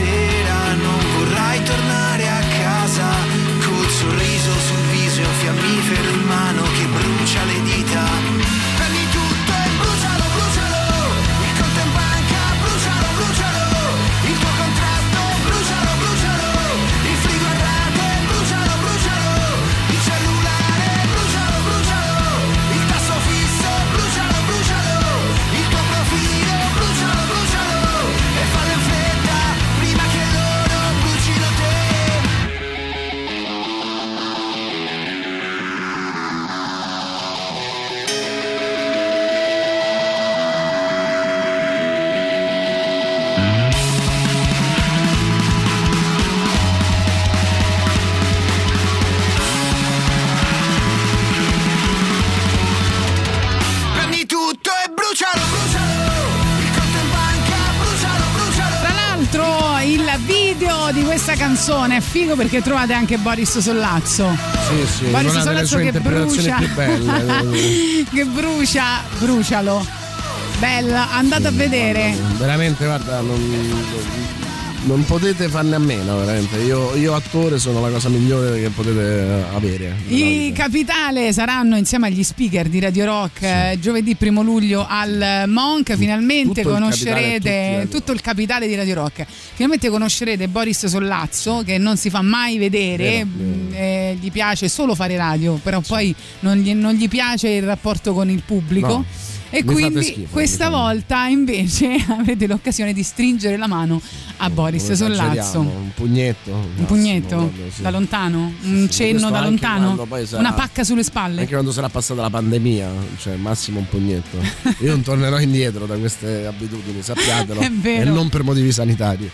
Speaker 9: poi
Speaker 4: canzone è figo perché trovate anche Boris Sollazzo.
Speaker 5: Sì, sì,
Speaker 4: Boris Sollazzo che brucia.
Speaker 5: belle.
Speaker 4: che brucia, brucialo. Bella, andate a vedere.
Speaker 5: Veramente, guarda, non, non potete farne a meno, veramente. Io, io attore sono la cosa migliore che potete avere.
Speaker 4: I Capitale saranno insieme agli speaker di Radio Rock eh, giovedì primo luglio al Monk. Finalmente
Speaker 5: tutto il
Speaker 4: conoscerete
Speaker 5: a tutti,
Speaker 4: tutto il capitale di Radio Rock. Finalmente conoscerete Boris Sollazzo che non si fa mai vedere,
Speaker 5: Vero,
Speaker 4: mh, eh, gli piace solo fare radio, però poi non gli, non gli piace il rapporto con il pubblico.
Speaker 5: No.
Speaker 4: E
Speaker 5: Mi
Speaker 4: quindi
Speaker 5: schifo,
Speaker 4: questa volta invece avete l'occasione di stringere la mano a Boris
Speaker 5: Non
Speaker 4: Sollazzo.
Speaker 5: Un pugnetto.
Speaker 4: Un pugnetto? Da lontano? Un
Speaker 5: sì,
Speaker 4: cenno da lontano?
Speaker 5: sarà-
Speaker 4: Una pacca sulle spalle?
Speaker 5: Anche quando sarà passata la pandemia, cioè massimo un pugnetto. Io non tornerò indietro da queste abitudini, sappiatelo.
Speaker 4: È vero.
Speaker 5: E non per motivi sanitari.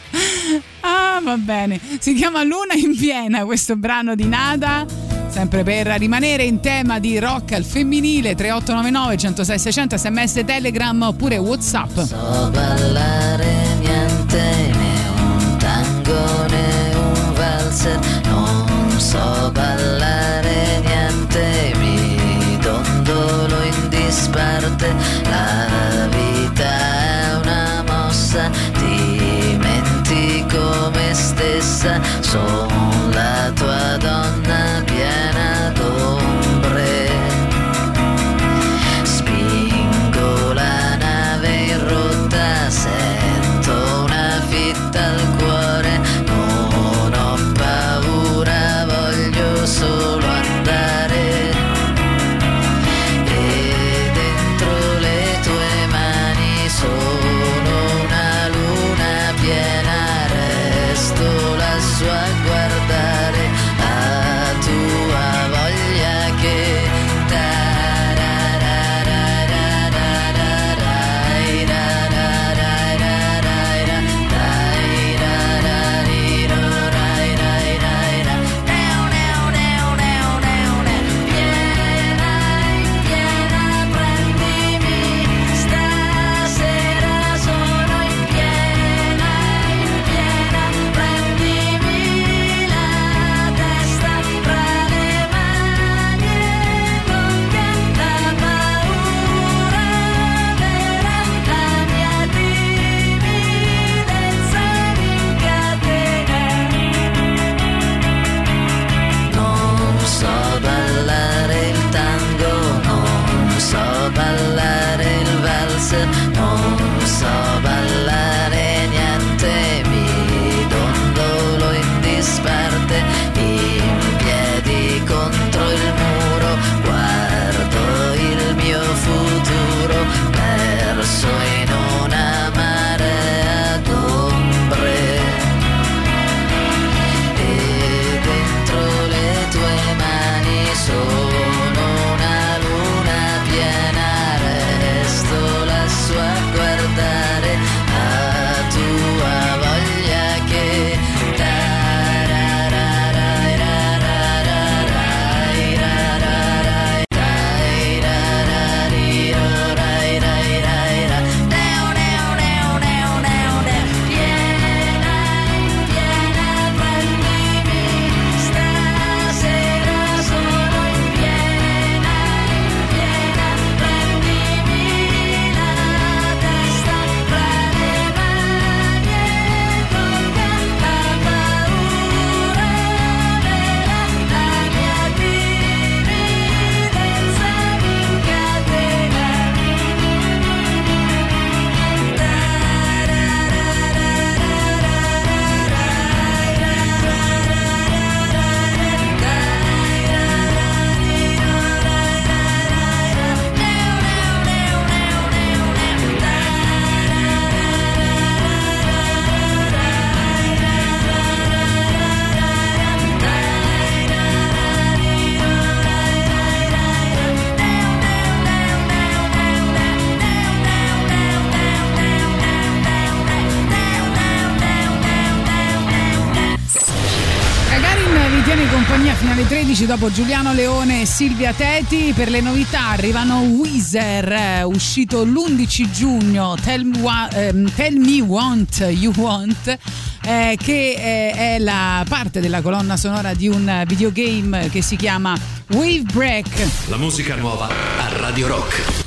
Speaker 4: Ah, va bene. Si chiama Luna in piena questo brano di Nada. Sempre per rimanere in tema di rock al femminile 3899 106 600 sms telegram oppure whatsapp.
Speaker 12: So ballare niente né un tango né un valzer. Non so ballare niente mi dondolo in disparte. La vita è una mossa dimentico me stessa. Sono la tua donna
Speaker 4: compagnia fino alle 13 dopo Giuliano Leone e Silvia Teti. Per le novità arrivano Weezer, eh, uscito l'11 giugno, Tell, Me Wa- ehm, Tell Me Want You Want, eh, che eh, è la parte della colonna sonora di un videogame che si chiama Wave Break.
Speaker 1: La musica nuova a Radio Rock.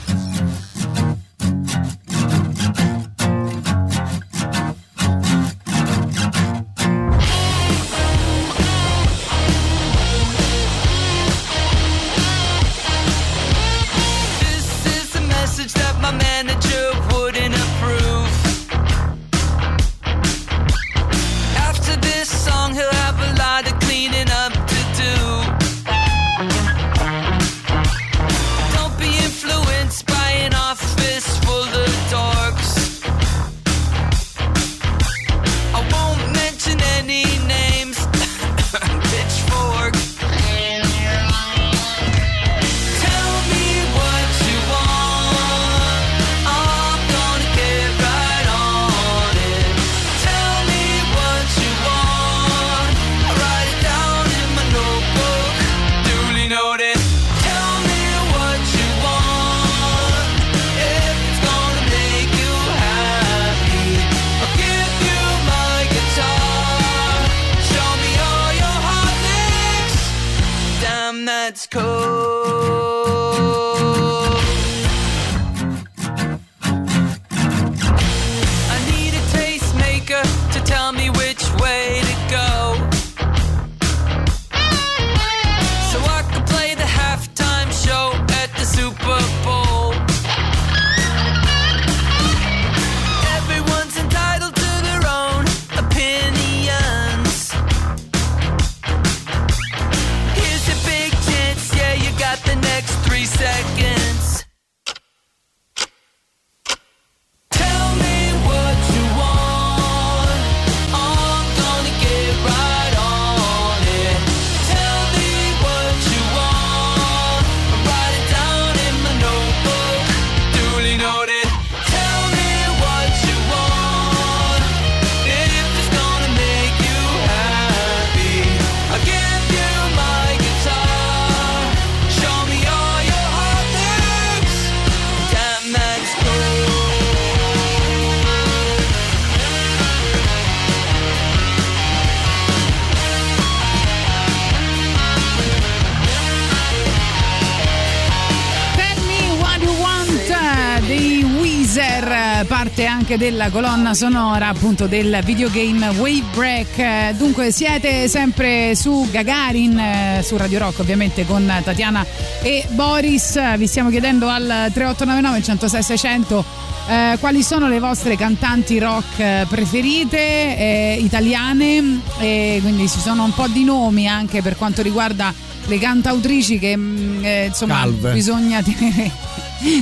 Speaker 4: Anche della colonna sonora appunto del videogame Wave Break. Eh, Dunque siete sempre su Gagarin, eh, su Radio Rock ovviamente con Tatiana e Boris. Vi stiamo chiedendo al 3899 106 600 eh, quali sono le vostre cantanti rock eh, preferite eh, italiane e quindi ci sono un po' di nomi anche per quanto riguarda le cantautrici che mm, eh, insomma
Speaker 5: Calve.
Speaker 4: bisogna tenere,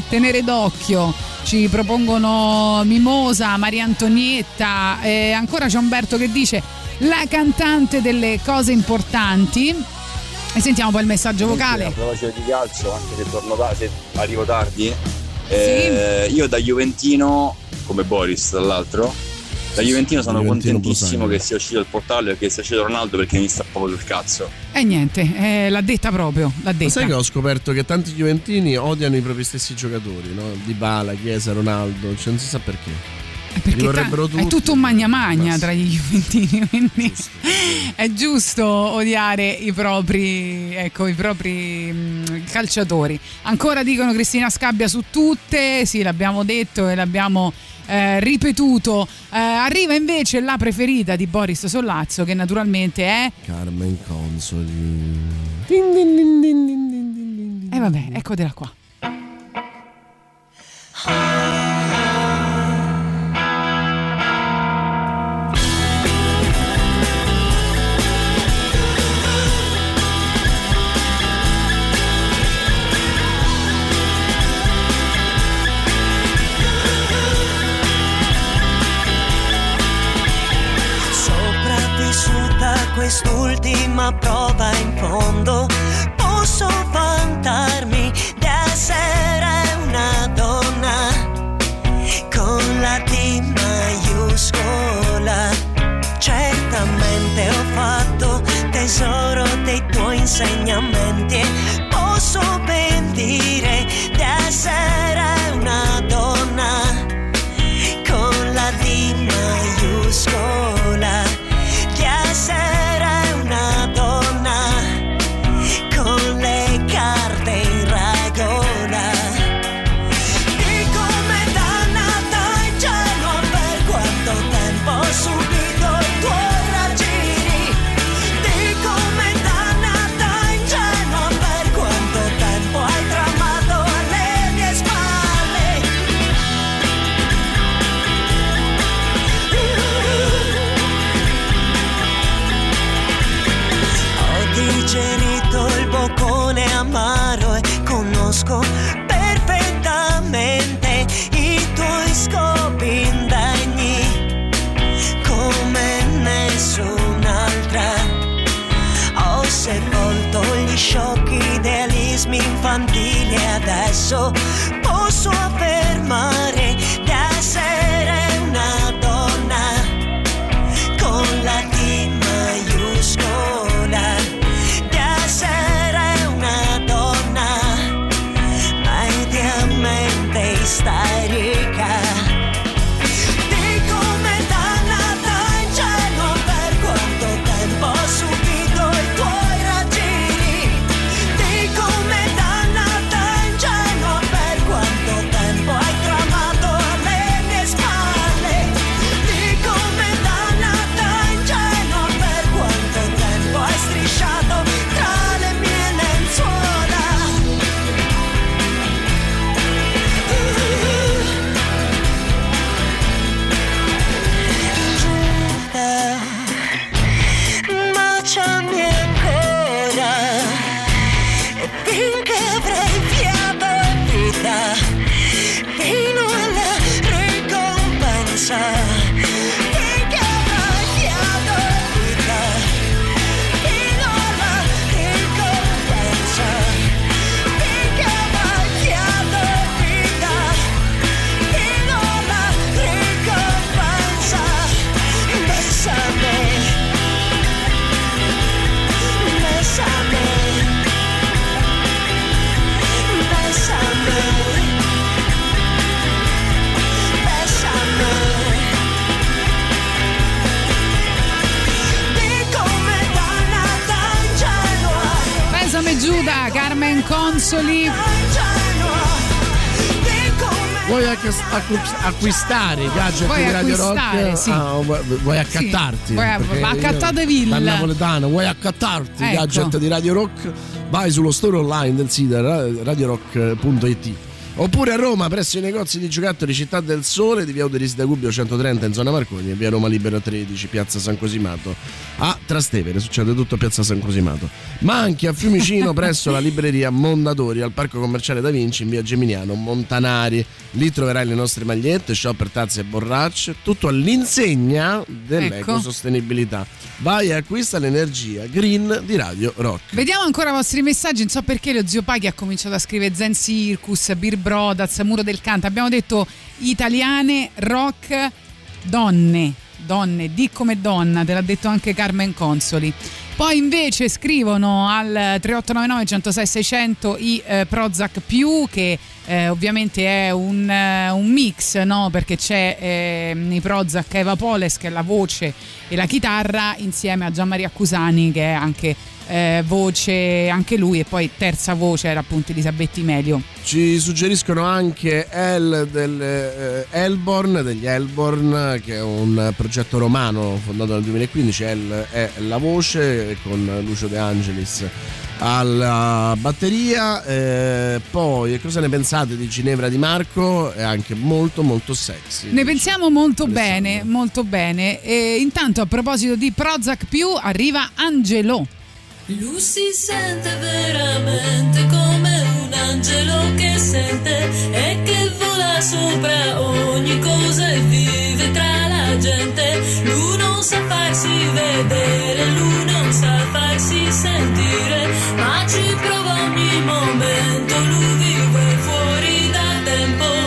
Speaker 4: tenere d'occhio ci propongono Mimosa, Maria Antonietta e ancora c'è Umberto che dice la cantante delle cose importanti. E sentiamo poi il messaggio vocale.
Speaker 13: A proposito di calcio, anche se, torno ta- se arrivo tardi, eh, io da Juventino, come Boris dall'altro, da Juventino sono
Speaker 5: Juventino
Speaker 13: contentissimo che sia uscito il portale e che sia uscito Ronaldo perché mi sta proprio sul cazzo.
Speaker 4: e niente eh, l'ha detta proprio l'ha
Speaker 5: Ma
Speaker 4: detta
Speaker 5: sai che ho scoperto che tanti Juventini odiano i propri stessi giocatori, no? Di Bala, Chiesa, Ronaldo, cioè non si sa perché. Li
Speaker 4: perché tra-
Speaker 5: vorrebbero
Speaker 4: è
Speaker 5: tutti.
Speaker 4: tutto un magna magna
Speaker 5: Ma
Speaker 4: tra gli Juventini quindi è giusto odiare i propri ecco i propri mh, calciatori ancora dicono Cristina Scabbia su tutte sì l'abbiamo detto e l'abbiamo eh, ripetuto. Eh, arriva invece la preferita di Boris Sollazzo che naturalmente è
Speaker 5: Carmen Consoli.
Speaker 4: e eh, vabbè eccotela qua.
Speaker 14: Sopravvissuta quest'ultima prova in fondo, posso vantarmi di essere una donna con la D maiuscola. Certamente ho fatto tesoro dei tuoi insegnamenti. Posso ben dire di essere una donna con la D maiuscola adesso
Speaker 5: acquistare i gadget
Speaker 4: Vuoi
Speaker 5: di Radio Rock?
Speaker 4: sì.
Speaker 5: Ah, vuoi, vuoi accattarti?
Speaker 4: Vuoi
Speaker 5: Perché
Speaker 4: ma
Speaker 5: io-
Speaker 4: accattatevi il-
Speaker 5: napoletano, vuoi accattarti i
Speaker 4: Ecco.
Speaker 5: gadget di Radio Rock? Vai sullo store online del sito ra- radiorock.it. Oppure a Roma, presso i negozi di giocattoli Città del Sole di via Uderis da Gubbio 130 in zona Marconi e via Roma Libera 13, piazza San Cosimato. A Trastevere succede tutto a piazza San Cosimato. Ma anche a Fiumicino presso la libreria Mondadori al parco commerciale Da Vinci in via Geminiano, Montanari. Lì troverai le nostre magliette, shopper, tazze e borracce, tutto all'insegna dell'ecosostenibilità. Vai e acquista l'energia green di Radio Rock.
Speaker 4: Vediamo ancora i vostri messaggi. Non so perché lo zio Paghi ha cominciato a scrivere Zen Circus, Beer Brothers, Muro del Canto. Abbiamo detto italiane, rock, donne. Donne, di come donna, te l'ha detto anche Carmen Consoli. Poi invece scrivono al 3899 106 600 i eh, Prozac più che eh, ovviamente è un, eh, un mix no? perché c'è eh, nei Prozac Eva Poles che è la voce e la chitarra insieme a Gianmaria Cusani che è anche eh, voce anche lui e poi terza voce era appunto Elisabetti Melio
Speaker 5: Ci suggeriscono anche El del eh, Elborn, degli Elborn, che è un progetto romano fondato nel 2015. El è la voce con Lucio De Angelis alla batteria. eh, poi, cosa ne pensate di Ginevra Di Marco? È anche molto, molto sexy.
Speaker 4: ne pensiamo molto bene molto bene e intanto a proposito di Prozac più arriva Angelo
Speaker 15: Lui si sente veramente come un angelo che sente e che vola sopra ogni cosa e vive tra gente. Lui non sa farsi vedere, lui non sa farsi sentire, ma ci prova ogni momento, lui vive fuori dal tempo.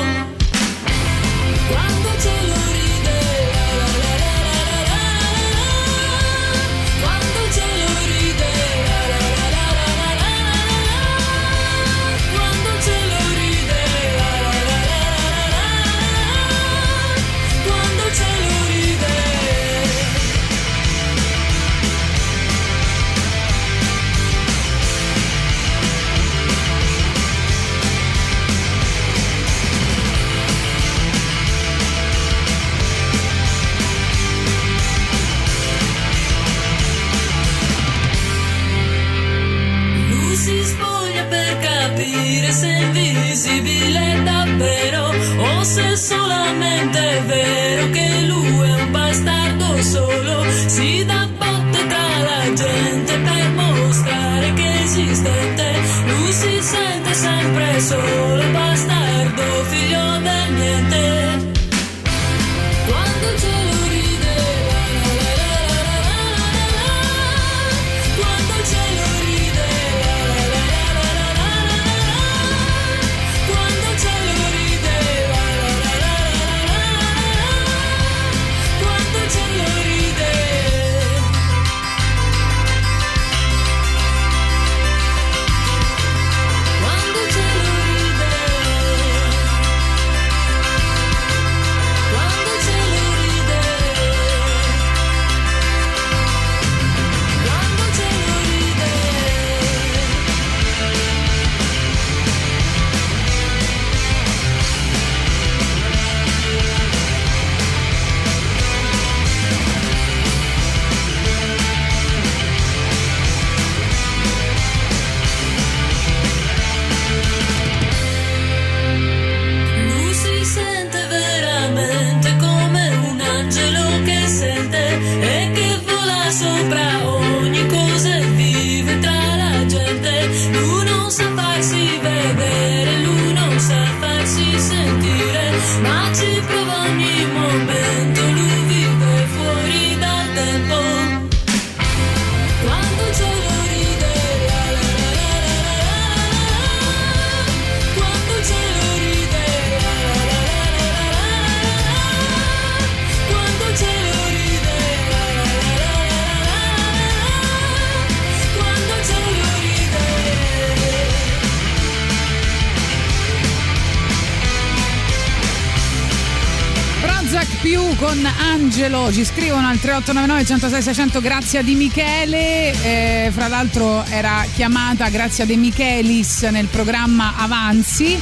Speaker 4: 3899 106 600 Grazia di Michele eh, fra l'altro era chiamata Grazia De Michelis nel programma Avanzi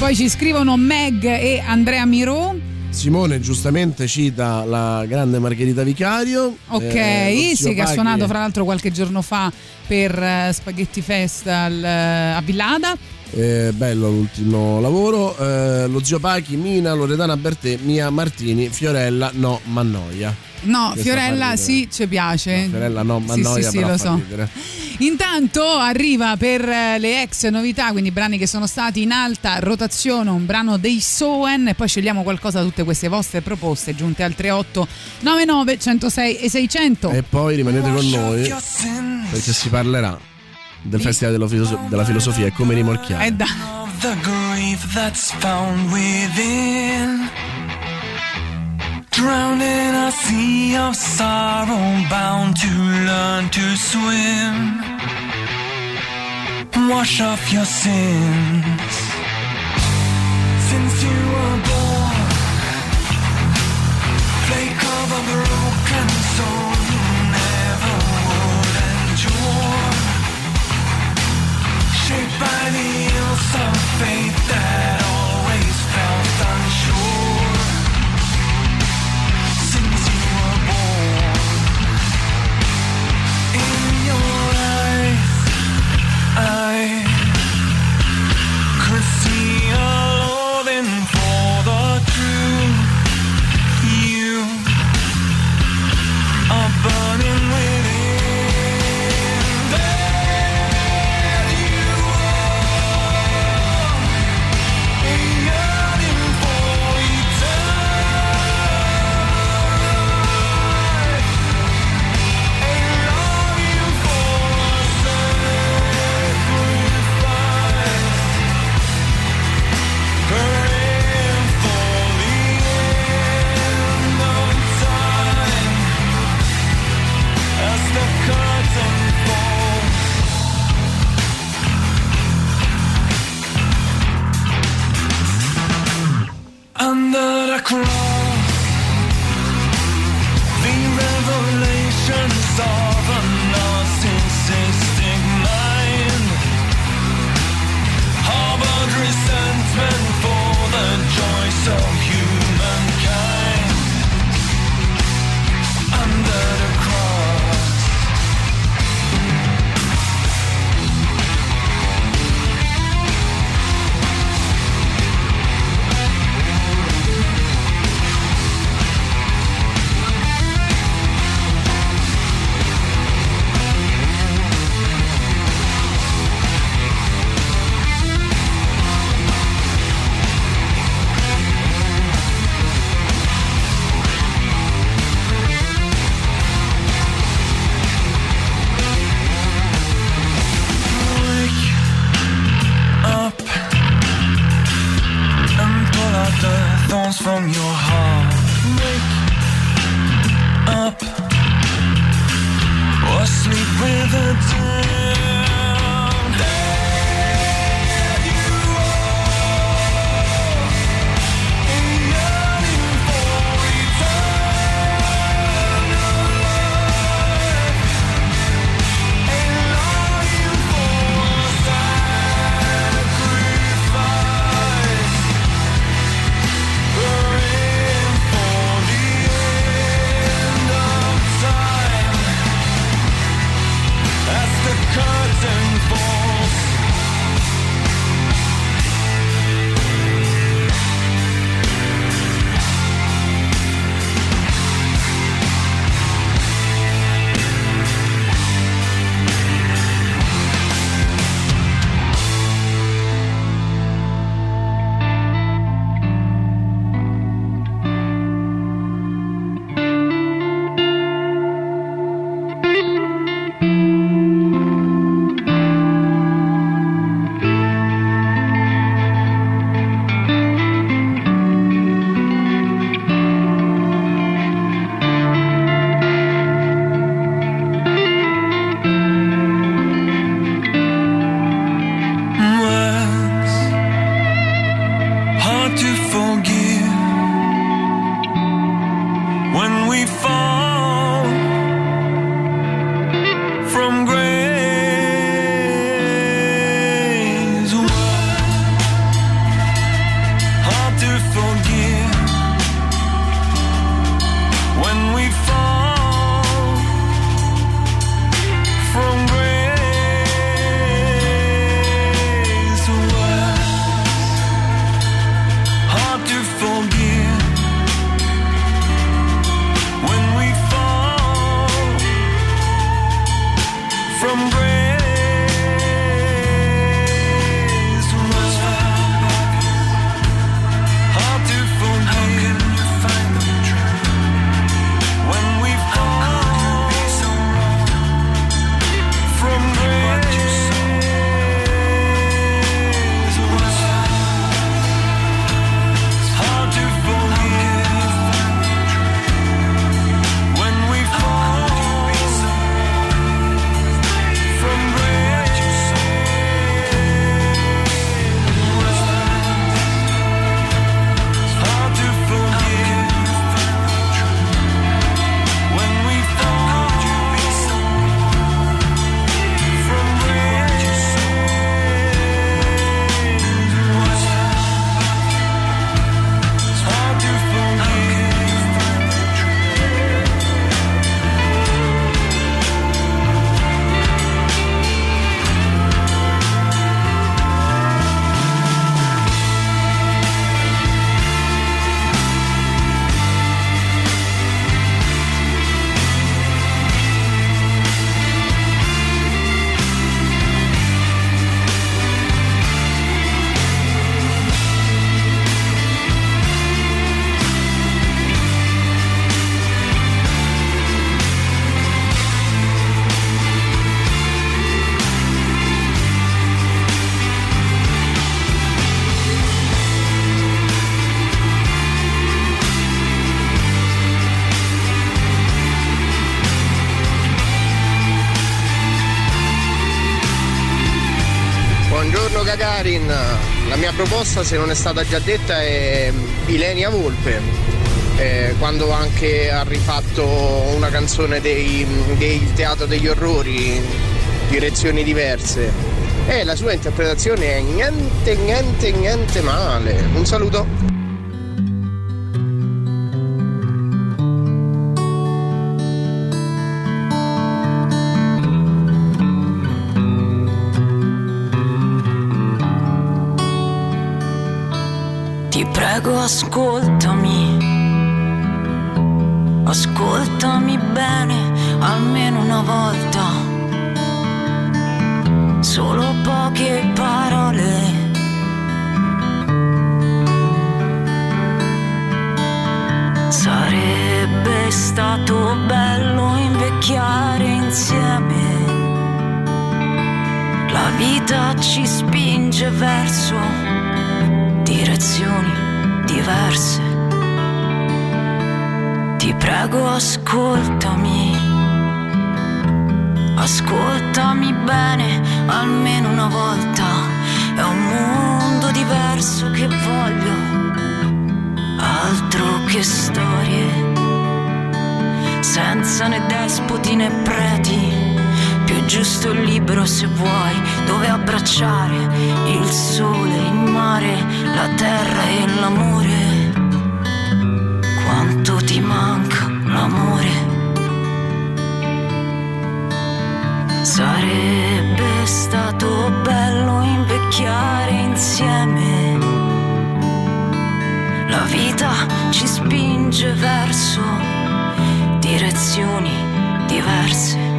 Speaker 4: Poi ci scrivono Meg e Andrea Miro.
Speaker 5: Simone giustamente cita la grande Margherita Vicario.
Speaker 4: Ok,
Speaker 5: eh,
Speaker 4: sì, che ha suonato fra l'altro qualche giorno fa per eh, Spaghetti Festival eh, a Villada.
Speaker 5: Eh, bello l'ultimo lavoro. Eh, lo zio Pachi, Mina, Loredana Bertè, Mia Martini, Fiorella, no, Mannoia.
Speaker 4: No, Fiorella sì, ci piace.
Speaker 5: Fiorella no,
Speaker 4: Sì,
Speaker 5: Mannoia
Speaker 4: sì, sì, lo so.
Speaker 5: ridere.
Speaker 4: Intanto arriva per eh, le ex novità, quindi brani che sono stati in alta rotazione, un brano dei Soen e poi scegliamo qualcosa da tutte queste vostre proposte giunte al 38 99 106 e 600.
Speaker 5: E poi rimanete con noi perché si parlerà del Festival della, Filoso- della Filosofia e come rimorchiare.
Speaker 4: E da
Speaker 11: the grief that's found within. Drowned in a sea of sorrow, bound to learn to swim. Wash off your sins. Since you were born, flake of a broken soul you never would endure. Shaped by the ills of faith that
Speaker 16: cry. Gagarin, la mia proposta se non è stata già detta è Ilenia Volpe, eh, quando anche ha rifatto una canzone dei- del Teatro degli Orrori, direzioni diverse. E la sua interpretazione è niente, niente, niente male. Un saluto.
Speaker 14: Ascoltami, ascoltami bene almeno una volta, solo poche parole. Sarebbe stato bello invecchiare insieme. La vita ci spinge verso direzioni diverse. Ti prego, ascoltami. Ascoltami bene almeno una volta. È un mondo diverso che voglio. Altro che storie. Senza né despoti né preti. Più giusto il libro se vuoi, dove abbracciare il sole, il mare, la terra e l'amore. Quanto ti manca l'amore? Sarebbe stato bello invecchiare insieme. La vita ci spinge verso direzioni diverse.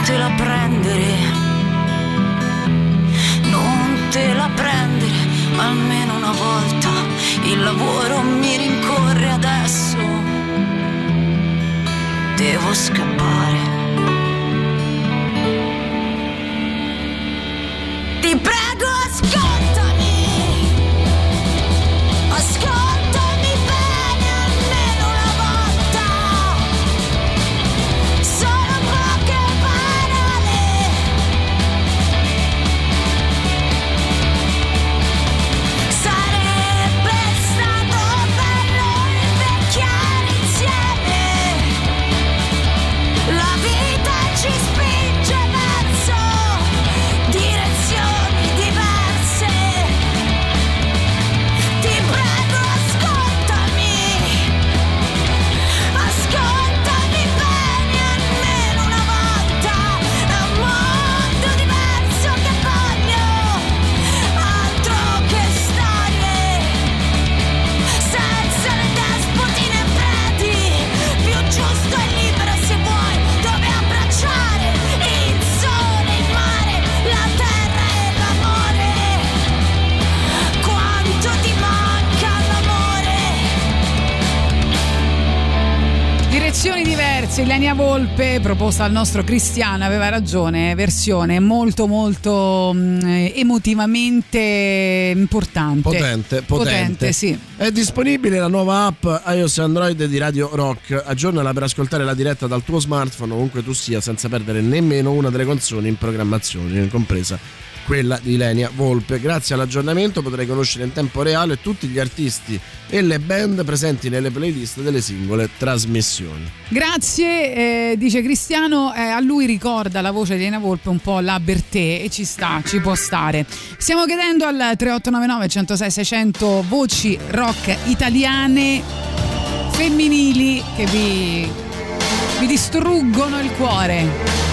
Speaker 14: Non te la prendere, non te la prendere almeno una volta. Il lavoro mi rincorre adesso. Devo scappare. Ti prego, ascoltami.
Speaker 4: Volpe proposta al nostro Cristiano, aveva ragione, versione molto molto mh, emotivamente importante.
Speaker 5: Potente, potente.
Speaker 4: sì.
Speaker 5: È disponibile la nuova app iOS e Android di Radio Rock. Aggiornala per ascoltare la diretta dal tuo smartphone ovunque tu sia senza perdere nemmeno una delle canzoni in programmazione, compresa quella di Lenia Volpe. Grazie all'aggiornamento potrai conoscere in tempo reale tutti gli artisti e le band presenti nelle playlist delle singole trasmissioni.
Speaker 4: Grazie, eh, dice Cristiano, eh, a lui ricorda la voce di Elena Volpe un po' la Bertè e ci sta, ci può stare. Stiamo chiedendo al 3899 106 600 voci rock italiane femminili che vi, vi distruggono il cuore.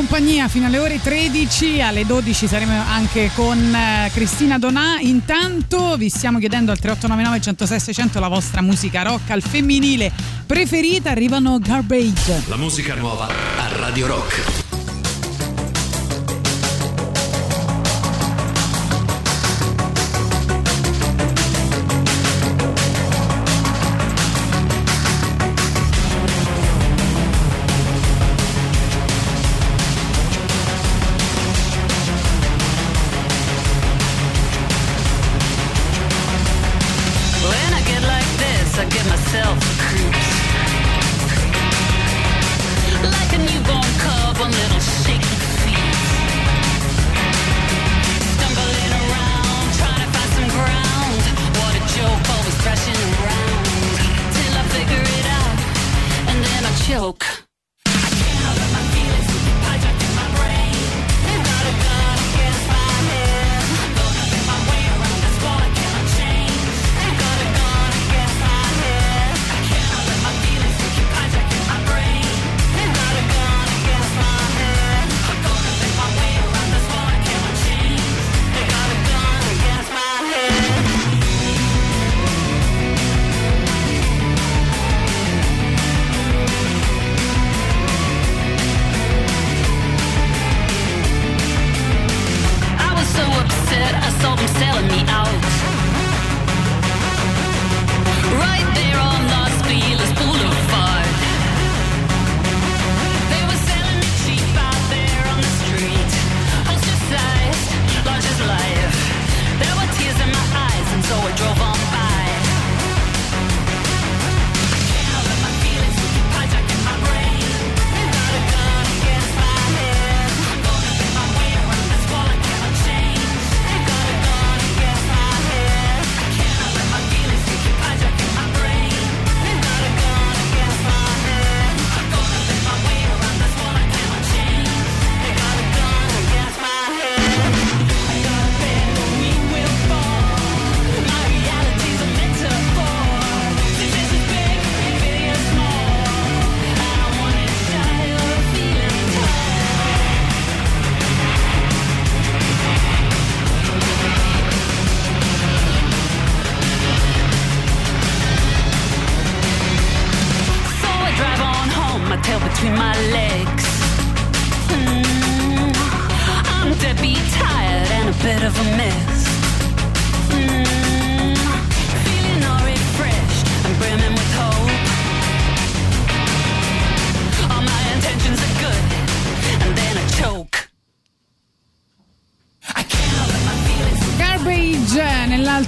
Speaker 4: Compagnia fino alle ore 13, alle 12 saremo anche con eh, Cristina Donà. Intanto vi stiamo chiedendo al 3899 106 600 la vostra musica rock al femminile preferita, arrivano Garbage.
Speaker 1: La musica nuova a Radio Rock.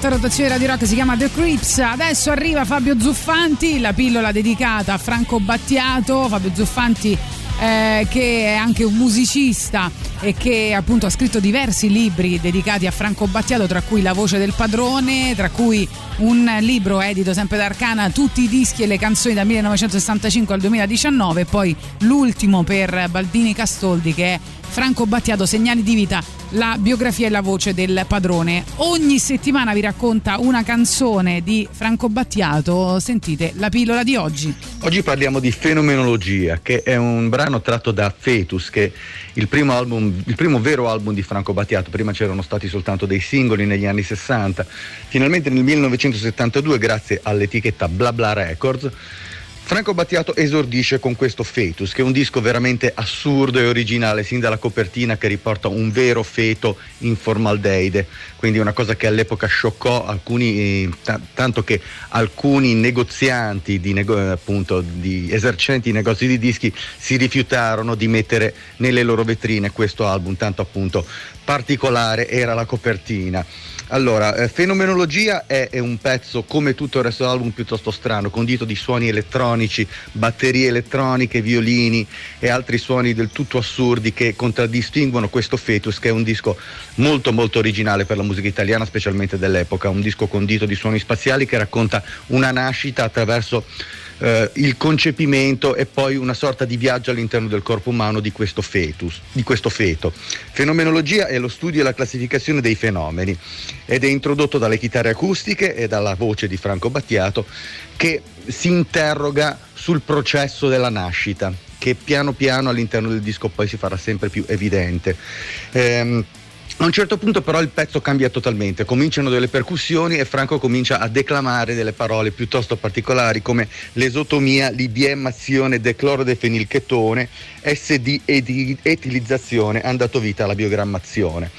Speaker 4: Nell'alta rotazione Radio Rock si chiama The Creeps. Adesso arriva Fabio Zuffanti, la pillola dedicata a Franco Battiato. Fabio Zuffanti eh, che è anche un musicista e che appunto ha scritto diversi libri dedicati a Franco Battiato, tra cui La voce del padrone, tra cui un libro edito sempre da Arcana, tutti i dischi e le canzoni dal 1965 al 2019 e poi l'ultimo per Baldini Castoldi che è Franco Battiato, Segnali di vita, la biografia e la voce del padrone. Ogni settimana vi racconta una canzone di Franco Battiato, sentite la pillola di oggi.
Speaker 17: Oggi parliamo di Fenomenologia, che è un brano tratto da Fetus, che è il primo, album, il primo vero album di Franco Battiato. Prima c'erano stati soltanto dei singoli negli anni 60. Finalmente nel 1972, grazie all'etichetta Bla Bla Records, Franco Battiato esordisce con questo Fetus, che è un disco veramente assurdo e originale, sin dalla copertina che riporta un vero feto in formaldeide, quindi una cosa che all'epoca scioccò alcuni, eh, ta- tanto che alcuni negozianti, di nego- appunto, di esercenti di negozi di dischi si rifiutarono di mettere nelle loro vetrine questo album, tanto appunto particolare era la copertina. Allora, eh, Fenomenologia è, è un pezzo come tutto il resto dell'album piuttosto strano, condito di suoni elettronici, batterie elettroniche, violini e altri suoni del tutto assurdi che contraddistinguono questo Fetus, che è un disco molto molto originale per la musica italiana, specialmente dell'epoca, un disco condito di suoni spaziali che racconta una nascita attraverso eh, il concepimento e poi una sorta di viaggio all'interno del corpo umano di questo fetus, di questo feto. Fenomenologia è lo studio e la classificazione dei fenomeni ed è introdotto dalle chitarre acustiche e dalla voce di Franco Battiato che si interroga sul processo della nascita. che piano piano all'interno del disco poi si farà sempre più evidente. Ehm, a un certo punto però il pezzo cambia totalmente, cominciano delle percussioni e Franco comincia a declamare delle parole piuttosto particolari come l'esotomia, l'ibiemazione del clorodefenilchetone, SD etilizzazione, hanno dato vita alla biogrammazione.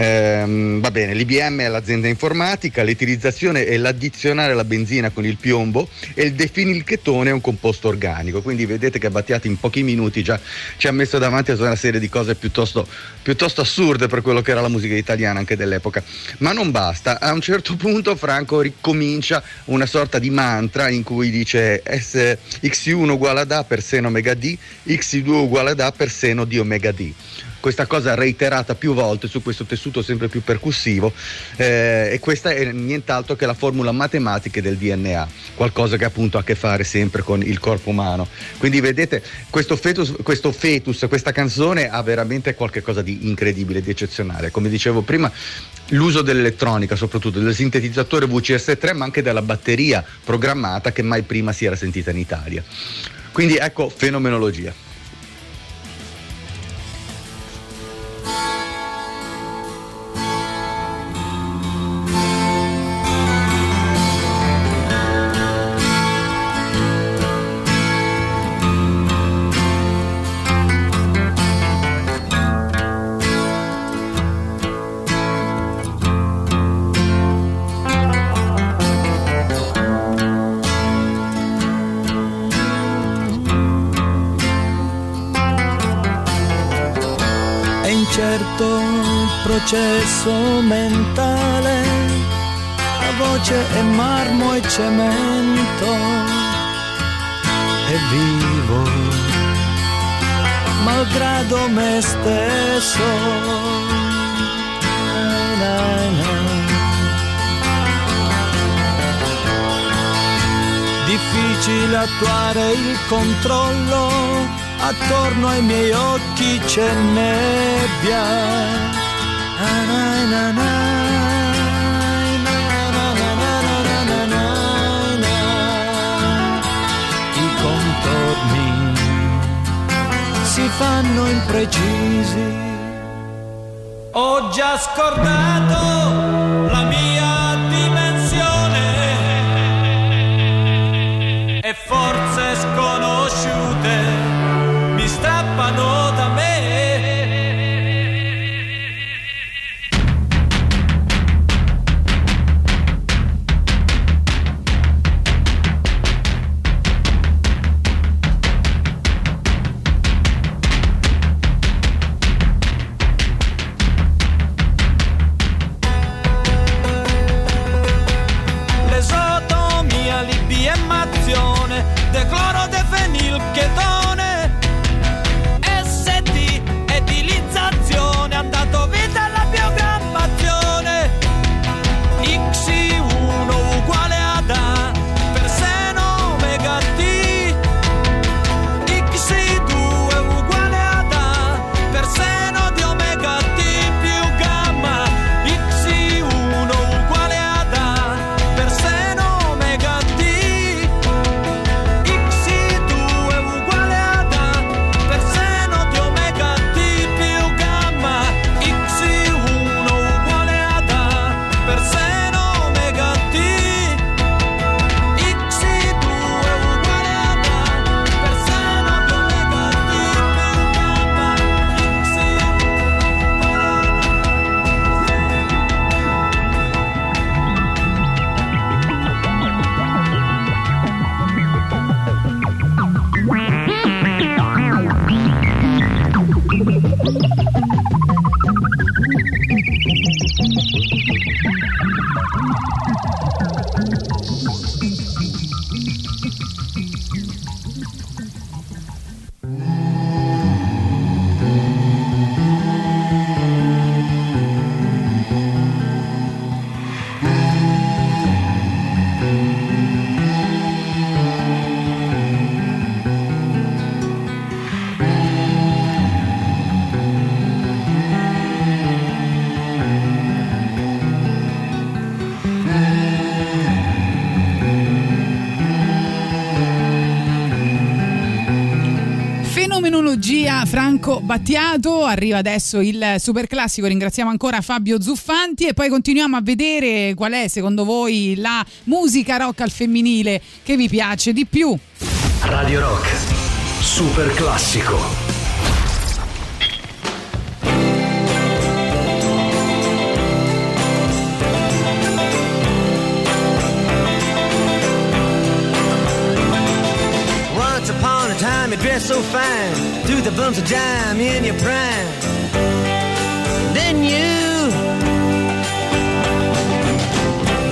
Speaker 17: Ehm, va bene, l'IBM è l'azienda informatica, l'utilizzazione è l'addizionare la benzina con il piombo e il defenilchetone è un composto organico. Quindi vedete che Battiati in pochi minuti già ci ha messo davanti a una serie di cose piuttosto, piuttosto assurde per quello che era la musica italiana anche dell'epoca. Ma non basta, a un certo punto Franco ricomincia una sorta di mantra in cui dice S, x1 uguale ad A per seno omega D, x2 uguale ad A per seno di omega D questa cosa reiterata più volte su questo tessuto sempre più percussivo eh, e questa è nient'altro che la formula matematica del DNA, qualcosa che appunto ha a che fare sempre con il corpo umano. Quindi vedete, questo fetus, questo fetus questa canzone ha veramente qualcosa di incredibile, di eccezionale. Come dicevo prima, l'uso dell'elettronica, soprattutto del sintetizzatore VCS3, ma anche della batteria programmata che mai prima si era sentita in Italia. Quindi ecco fenomenologia.
Speaker 18: Processo mentale, la voce è marmo e cemento, è vivo, malgrado me stesso. Na, na. Difficile attuare il controllo, attorno ai miei occhi c'è nebbia. I contorni si fanno imprecisi. Ho già scordato la mia dimensione e forze sconosciute
Speaker 4: Battiato, arriva adesso il super classico, ringraziamo ancora Fabio Zuffanti e poi continuiamo a vedere qual è secondo voi la musica rock al femminile che vi piace di più.
Speaker 1: Radio Rock, super classico.
Speaker 6: so fine, do the bumps of dime in your prime. Then you.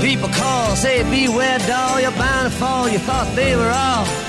Speaker 6: People call, say beware doll, you're bound to fall. You thought they were all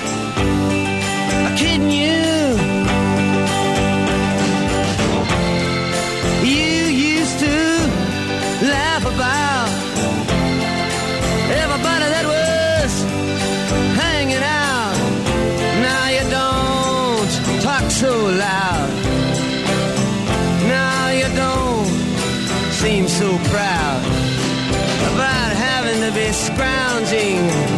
Speaker 6: grounding.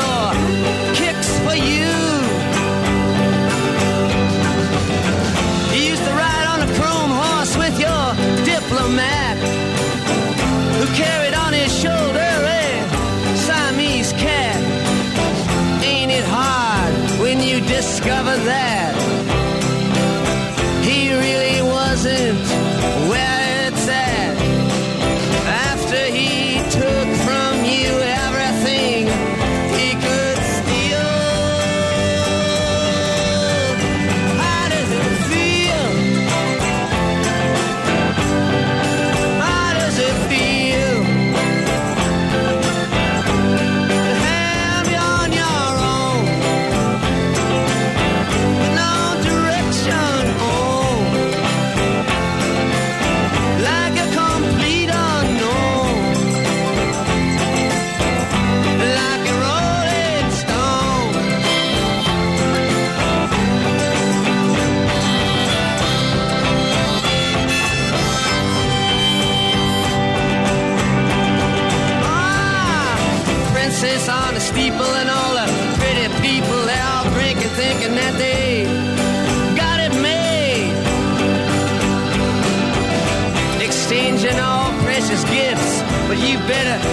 Speaker 6: you're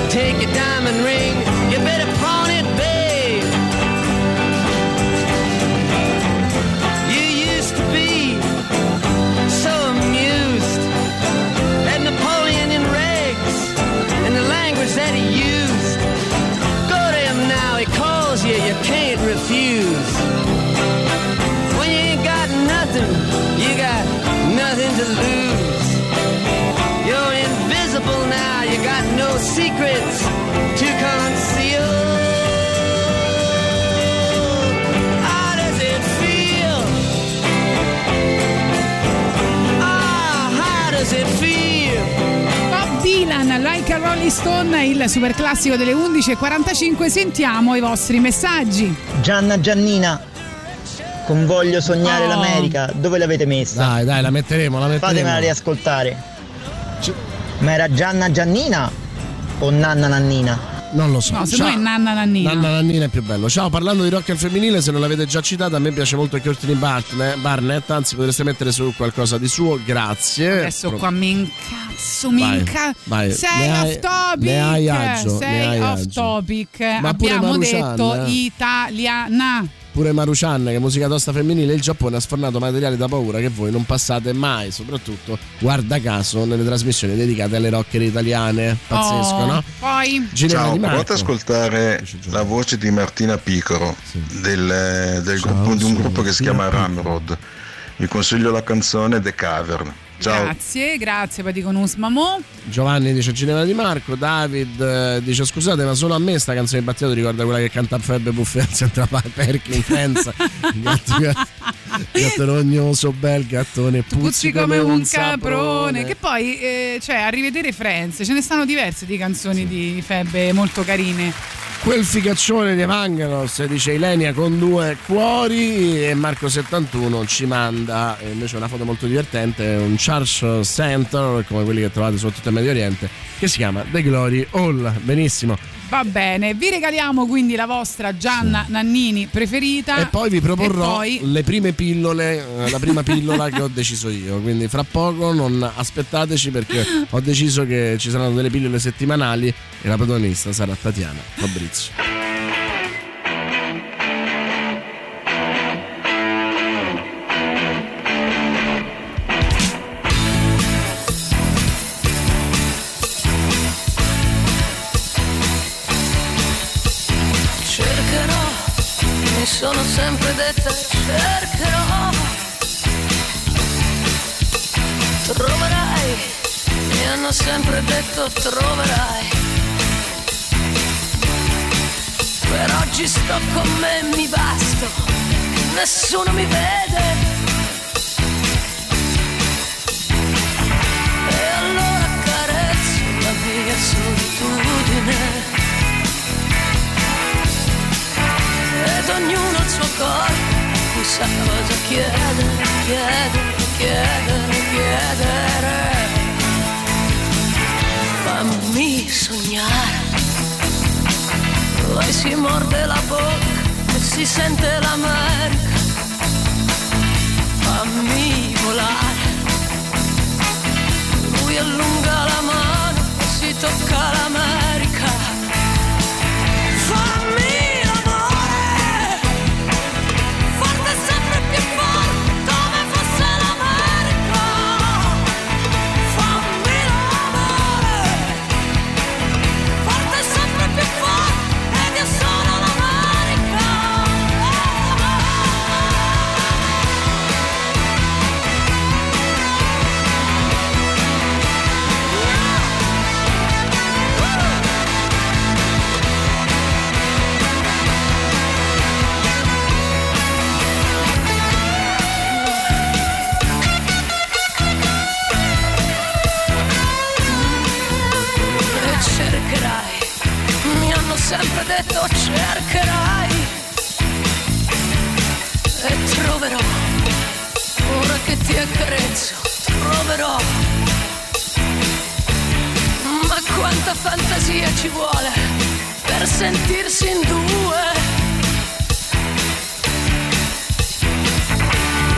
Speaker 6: take your diamond ring. Secrets to conceal. How does it feel? Ah, how does it feel?
Speaker 4: Bob Dylan, Like a Rolling Stone, il super classico delle 11.45. Sentiamo i vostri messaggi.
Speaker 19: Gianna Giannina, con voglio sognare
Speaker 4: Oh.
Speaker 19: l'America, dove l'avete messa?
Speaker 5: Dai, dai, la metteremo, la metteremo.
Speaker 19: Fatemela riascoltare. Ma era Gianna Giannina o Nanna Nannina?
Speaker 5: Non lo so.
Speaker 4: No, secondo me è Nanna Nannina.
Speaker 5: Nanna Nannina è più bello. Ciao, parlando di rock al femminile, se non l'avete già citata, a me piace molto Courtney Barnett, Barnett, anzi potreste mettere su qualcosa di suo, grazie.
Speaker 4: Adesso
Speaker 5: Pro-
Speaker 4: qua mi incazzo, mi
Speaker 5: Vai,
Speaker 4: incazzo. Sei
Speaker 5: Ne
Speaker 4: off topic.
Speaker 5: ne hai agio, ne
Speaker 4: Sei
Speaker 5: hai
Speaker 4: off
Speaker 5: agio.
Speaker 4: topic.
Speaker 5: Ma pure
Speaker 4: Abbiamo detto
Speaker 5: eh.
Speaker 4: italiana.
Speaker 5: Pure Maruchan, che è musica tosta femminile, il Giappone ha sfornato materiale da paura che voi non passate mai, soprattutto, guarda caso, nelle trasmissioni dedicate alle rockere italiane. Pazzesco,
Speaker 4: Oh,
Speaker 5: no?
Speaker 4: Poi
Speaker 5: Ginevra
Speaker 20: Ciao, provate ad ascoltare la voce di Martina Picoro del, del gruppo, di un gruppo che si chiama Ramrod. Vi consiglio la canzone The Cavern. Ciao.
Speaker 4: grazie, grazie, poi dico Nusmamo.
Speaker 5: Giovanni dice Ginevra Di Marco, David eh, dice scusate ma solo a me sta canzone di Battiato ricorda quella che canta Febbre Buffet al Central Park Perkin Friends gatto, gatto, gatto rognoso bel gattone
Speaker 4: Puzzi come un caprone. Che poi, eh, cioè, a rivedere Friends, ce ne stanno diverse di canzoni di Febbe molto carine.
Speaker 5: Quel figaccione di Evangelos dice Ilenia con due cuori e Marco71 ci manda invece una foto molto divertente, un Charles Center come quelli che trovate soprattutto in Medio Oriente che si chiama The Glory Hall. Benissimo.
Speaker 4: Va bene, vi regaliamo quindi la vostra Gianna Nannini preferita.
Speaker 5: E poi vi proporrò
Speaker 4: poi-
Speaker 5: le prime pillole, eh, la prima pillola che ho deciso io. Quindi fra poco non aspettateci perché ho deciso che ci saranno delle pillole settimanali e la protagonista sarà Tatiana Fabrizio.
Speaker 10: Nessuno mi vede. E allora accarezzo la mia solitudine. ed ognuno il suo corpo sa cosa chiedere, chiedere, chiedere, chiedere. Fammi sognare, poi si morde la bocca si sente l'America. Fammi volare, lui allunga la mano e si tocca l'America. Detto cercherai e troverò, ora che ti accarezzo, troverò, ma quanta fantasia ci vuole per sentirsi in due.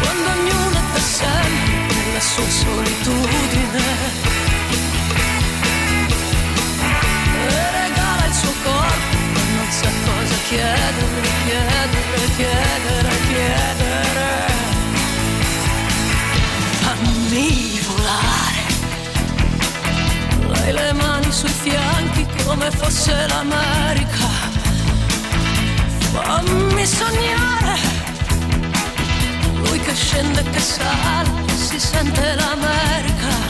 Speaker 10: Quando ognuno è da sempre nella sua solitudine stessa cosa chiedere, chiedere, chiedere, chiedere. Fammi volare. Hai le mani sui fianchi come fosse l'America. Fammi sognare. Lui che scende e che sale, si sente l'America.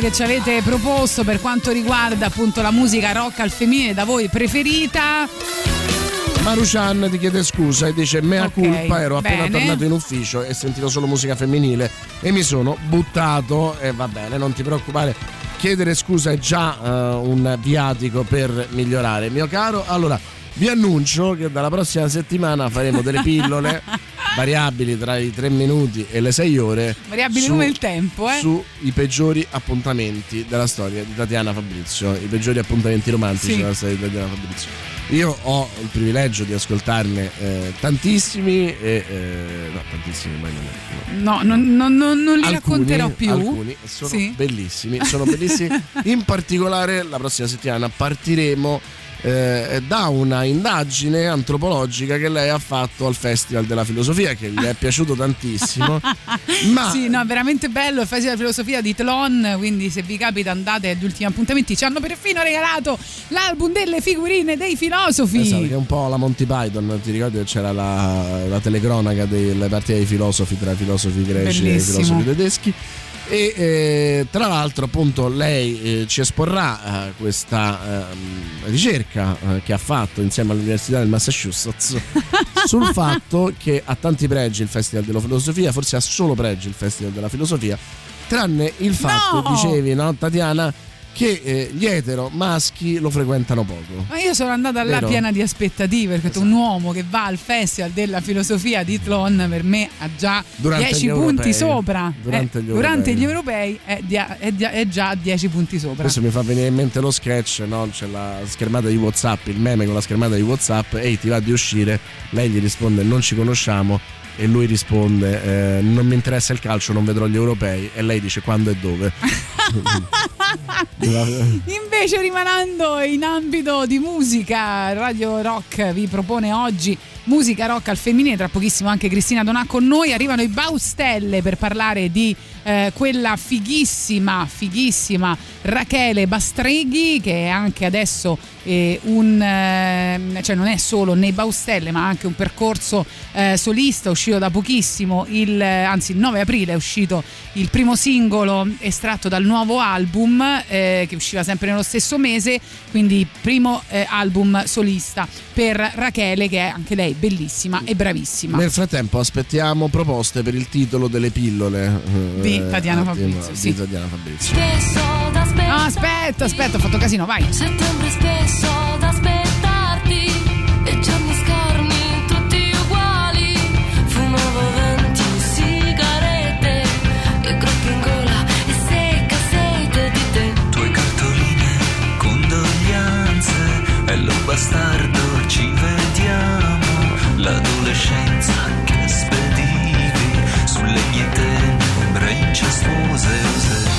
Speaker 10: Che
Speaker 4: ci avete proposto per quanto riguarda appunto la musica rock al femminile da voi preferita.
Speaker 5: Maruchan ti chiede scusa e dice mea
Speaker 4: Ok,
Speaker 5: culpa, ero appena
Speaker 4: bene.
Speaker 5: tornato in ufficio e sentivo solo musica femminile e mi sono buttato e va bene, non ti preoccupare. Chiedere scusa è già eh, un viatico per migliorare, mio caro. Allora, vi annuncio che dalla prossima settimana faremo delle pillole variabili tra i 3 minuti e le 6 ore.
Speaker 4: Variabile
Speaker 5: su-
Speaker 4: come il tempo, eh?
Speaker 5: Sui peggiori appuntamenti della storia di Tatiana Fabrizio, i peggiori appuntamenti romantici
Speaker 4: Sì.
Speaker 5: della storia di Tatiana Fabrizio. Io ho il privilegio di ascoltarne eh, tantissimi e eh, no, tantissimi mai non è. no.
Speaker 4: No, non, non- non- non li
Speaker 5: Alcuni,
Speaker 4: racconterò più.
Speaker 5: Alcuni sono
Speaker 4: Sì.
Speaker 5: bellissimi, sono bellissimi. In particolare la prossima settimana partiremo eh, da una indagine antropologica che lei ha fatto al Festival della Filosofia che gli è piaciuto tantissimo. Ma
Speaker 4: Sì, no, veramente bello il Festival di Filosofia di Tlon, quindi se vi capita andate agli ultimi appuntamenti. Ci hanno perfino regalato l'album delle figurine dei filosofi.
Speaker 5: Esatto, che è un po' la Monty Python, ti ricordi che c'era la, la telecronaca delle partite dei filosofi tra filosofi greci
Speaker 4: Bellissimo.
Speaker 5: e filosofi tedeschi. E eh, tra l'altro, appunto, lei eh, ci esporrà eh, questa ehm, ricerca eh, che ha fatto insieme all'Università del Massachusetts sul fatto che ha tanti pregi il Festival della Filosofia, forse ha solo pregi il Festival della Filosofia, tranne il fatto,
Speaker 4: No!
Speaker 5: dicevi, no, Tatiana, che eh, gli etero maschi lo frequentano poco.
Speaker 4: Ma io sono andata là
Speaker 5: Vero?
Speaker 4: piena di aspettative perché un uomo che va al Festival della filosofia di Tlon per me ha già
Speaker 5: Durante
Speaker 4: 10
Speaker 5: gli
Speaker 4: punti
Speaker 5: europei.
Speaker 4: sopra.
Speaker 5: Durante
Speaker 4: Eh,
Speaker 5: gli
Speaker 4: durante
Speaker 5: europei.
Speaker 4: gli europei è, di- è di- è già a 10 punti sopra.
Speaker 5: Questo mi fa venire in mente lo sketch, no? C'è la schermata di WhatsApp, il meme con la schermata di WhatsApp, ehi ti va di uscire, lei gli risponde non ci conosciamo e lui risponde eh, non mi interessa il calcio, non vedrò gli europei e lei dice quando e dove.
Speaker 4: Invece rimanendo in ambito di musica, Radio Rock vi propone oggi musica rock al femminile, tra pochissimo anche Cristina Donà con noi, arrivano i Baustelle per parlare di eh, quella fighissima, fighissima Rachele Bastreghi che è anche adesso eh, un, eh, cioè non è solo nei Baustelle ma anche un percorso eh, solista uscito da pochissimo, il, anzi il 9 aprile è uscito il primo singolo estratto dal nuovo album eh, che usciva sempre nello stesso mese, quindi primo eh, album solista per Rachele che è anche lei bellissima e bravissima.
Speaker 5: Nel frattempo aspettiamo proposte per il titolo delle pillole
Speaker 4: Di Tatiana
Speaker 5: eh,
Speaker 4: Fabrizio,
Speaker 5: di
Speaker 4: sì.
Speaker 5: Tatiana Fabrizio.
Speaker 4: No, aspetta, aspetta, ho fatto casino, vai.
Speaker 10: Settembre spesso da aspettarti e giorni scorni tutti uguali. Fumavo venti sigarette e crocchi in gola e secca sete di te.
Speaker 21: tue cartoline, condoglianze, bello bastardo, ci vediamo, l'adolescenza che spedivi sulle mie tenebre incestuose.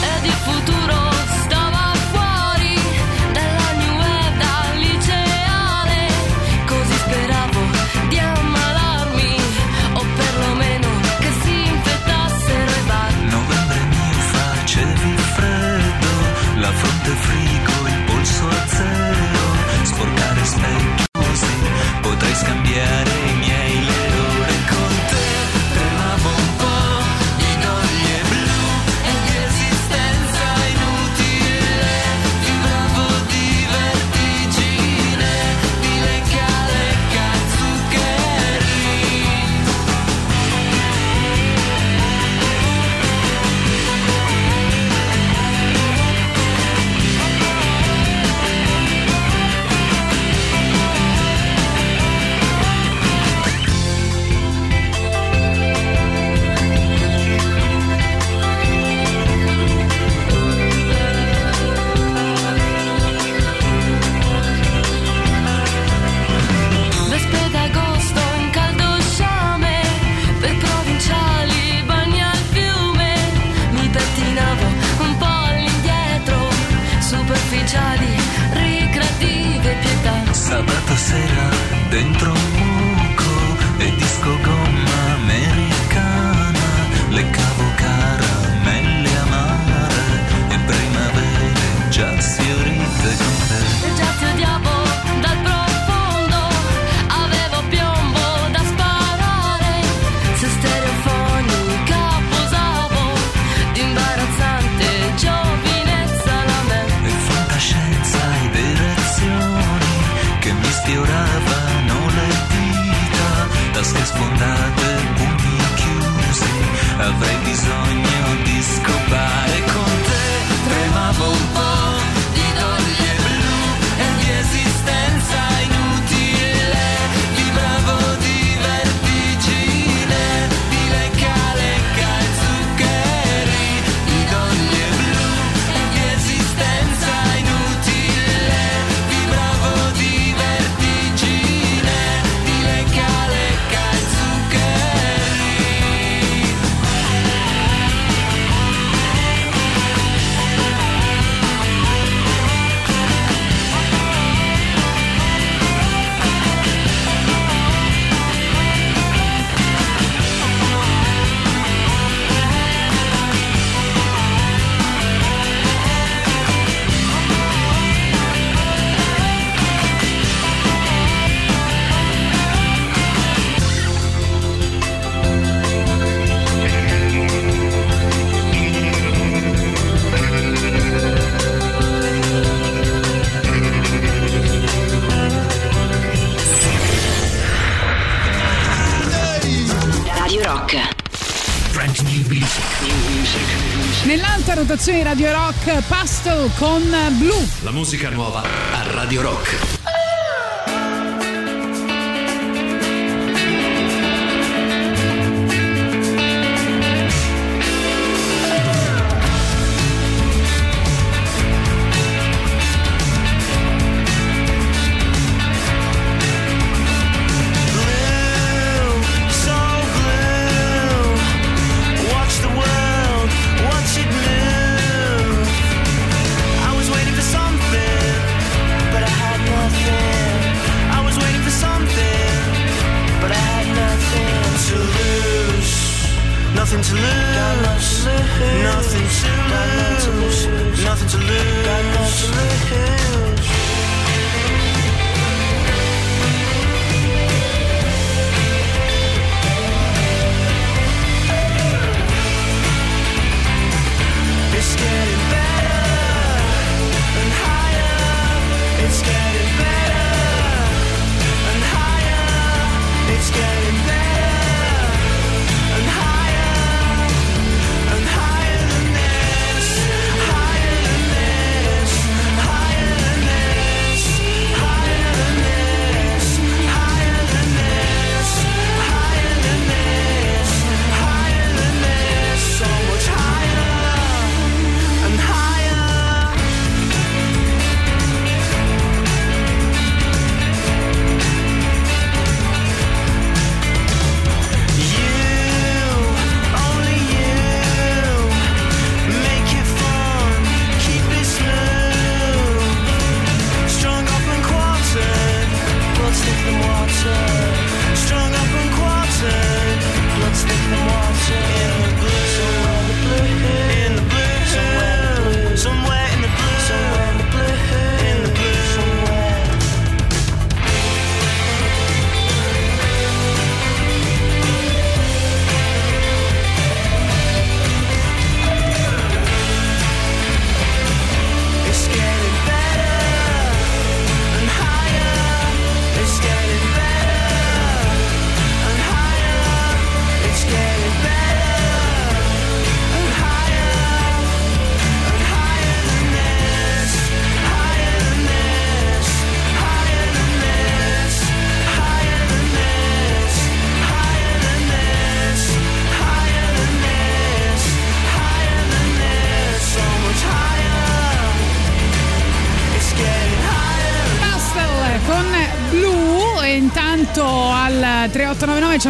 Speaker 21: será dentro. because they Sensazioni
Speaker 22: Radio Rock
Speaker 4: Pastel con Blue.
Speaker 9: La musica nuova a Radio Rock.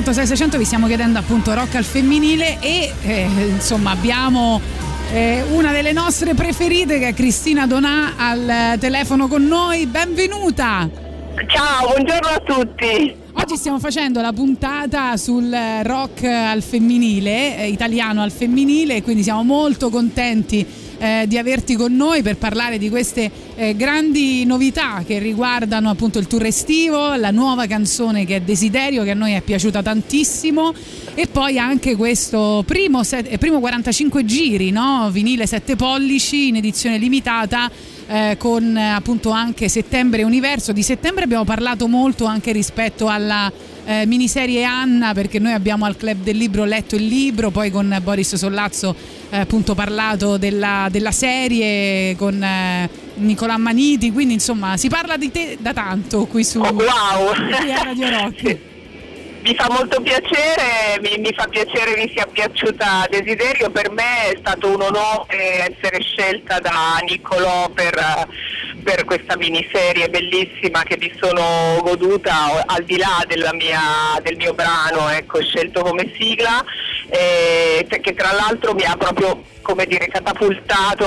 Speaker 4: 106 600 vi stiamo chiedendo appunto rock al femminile e eh, insomma abbiamo eh, una delle nostre preferite che è Cristina Donà al telefono con noi, benvenuta!
Speaker 23: Ciao, buongiorno a tutti!
Speaker 4: Oggi stiamo facendo la puntata sul rock al femminile, eh, italiano al femminile, quindi siamo molto contenti eh, di averti con noi per parlare di queste eh, grandi novità che riguardano appunto il tour estivo, la nuova canzone che è Desiderio che a noi è piaciuta tantissimo e poi anche questo primo, set- primo 45 giri, no? vinile 7 pollici in edizione limitata eh, con eh, appunto anche Settembre Universo. Di settembre abbiamo parlato molto anche rispetto alla eh, miniserie Anna perché noi abbiamo al Club del Libro letto il libro, poi con Boris Sollazzo eh, appunto parlato della, della serie con eh, Nicolà Maniti, quindi insomma si parla di te da tanto qui su
Speaker 23: Oh, wow.
Speaker 4: qui a Radio Rock.
Speaker 23: Mi fa molto piacere, mi, mi fa piacere mi sia piaciuta Desiderio, per me è stato un onore essere scelta da Niccolò per, per questa miniserie bellissima che mi sono goduta al di là mia- del mio brano, ecco, scelto come sigla, eh, che tra l'altro mi ha proprio come dire, catapultato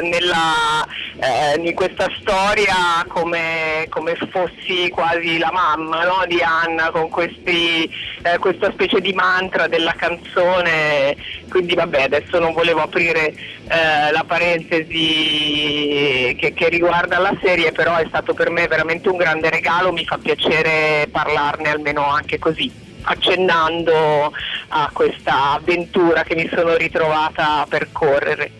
Speaker 23: nella, eh, in questa storia come, come fossi quasi la mamma no, di Anna con questi, eh, questa specie di mantra della canzone. Quindi vabbè, adesso non volevo aprire eh, la parentesi che, che riguarda la serie, però è stato per me veramente un grande regalo, mi fa piacere parlarne almeno anche così accennando a questa avventura che mi sono ritrovata a percorrere.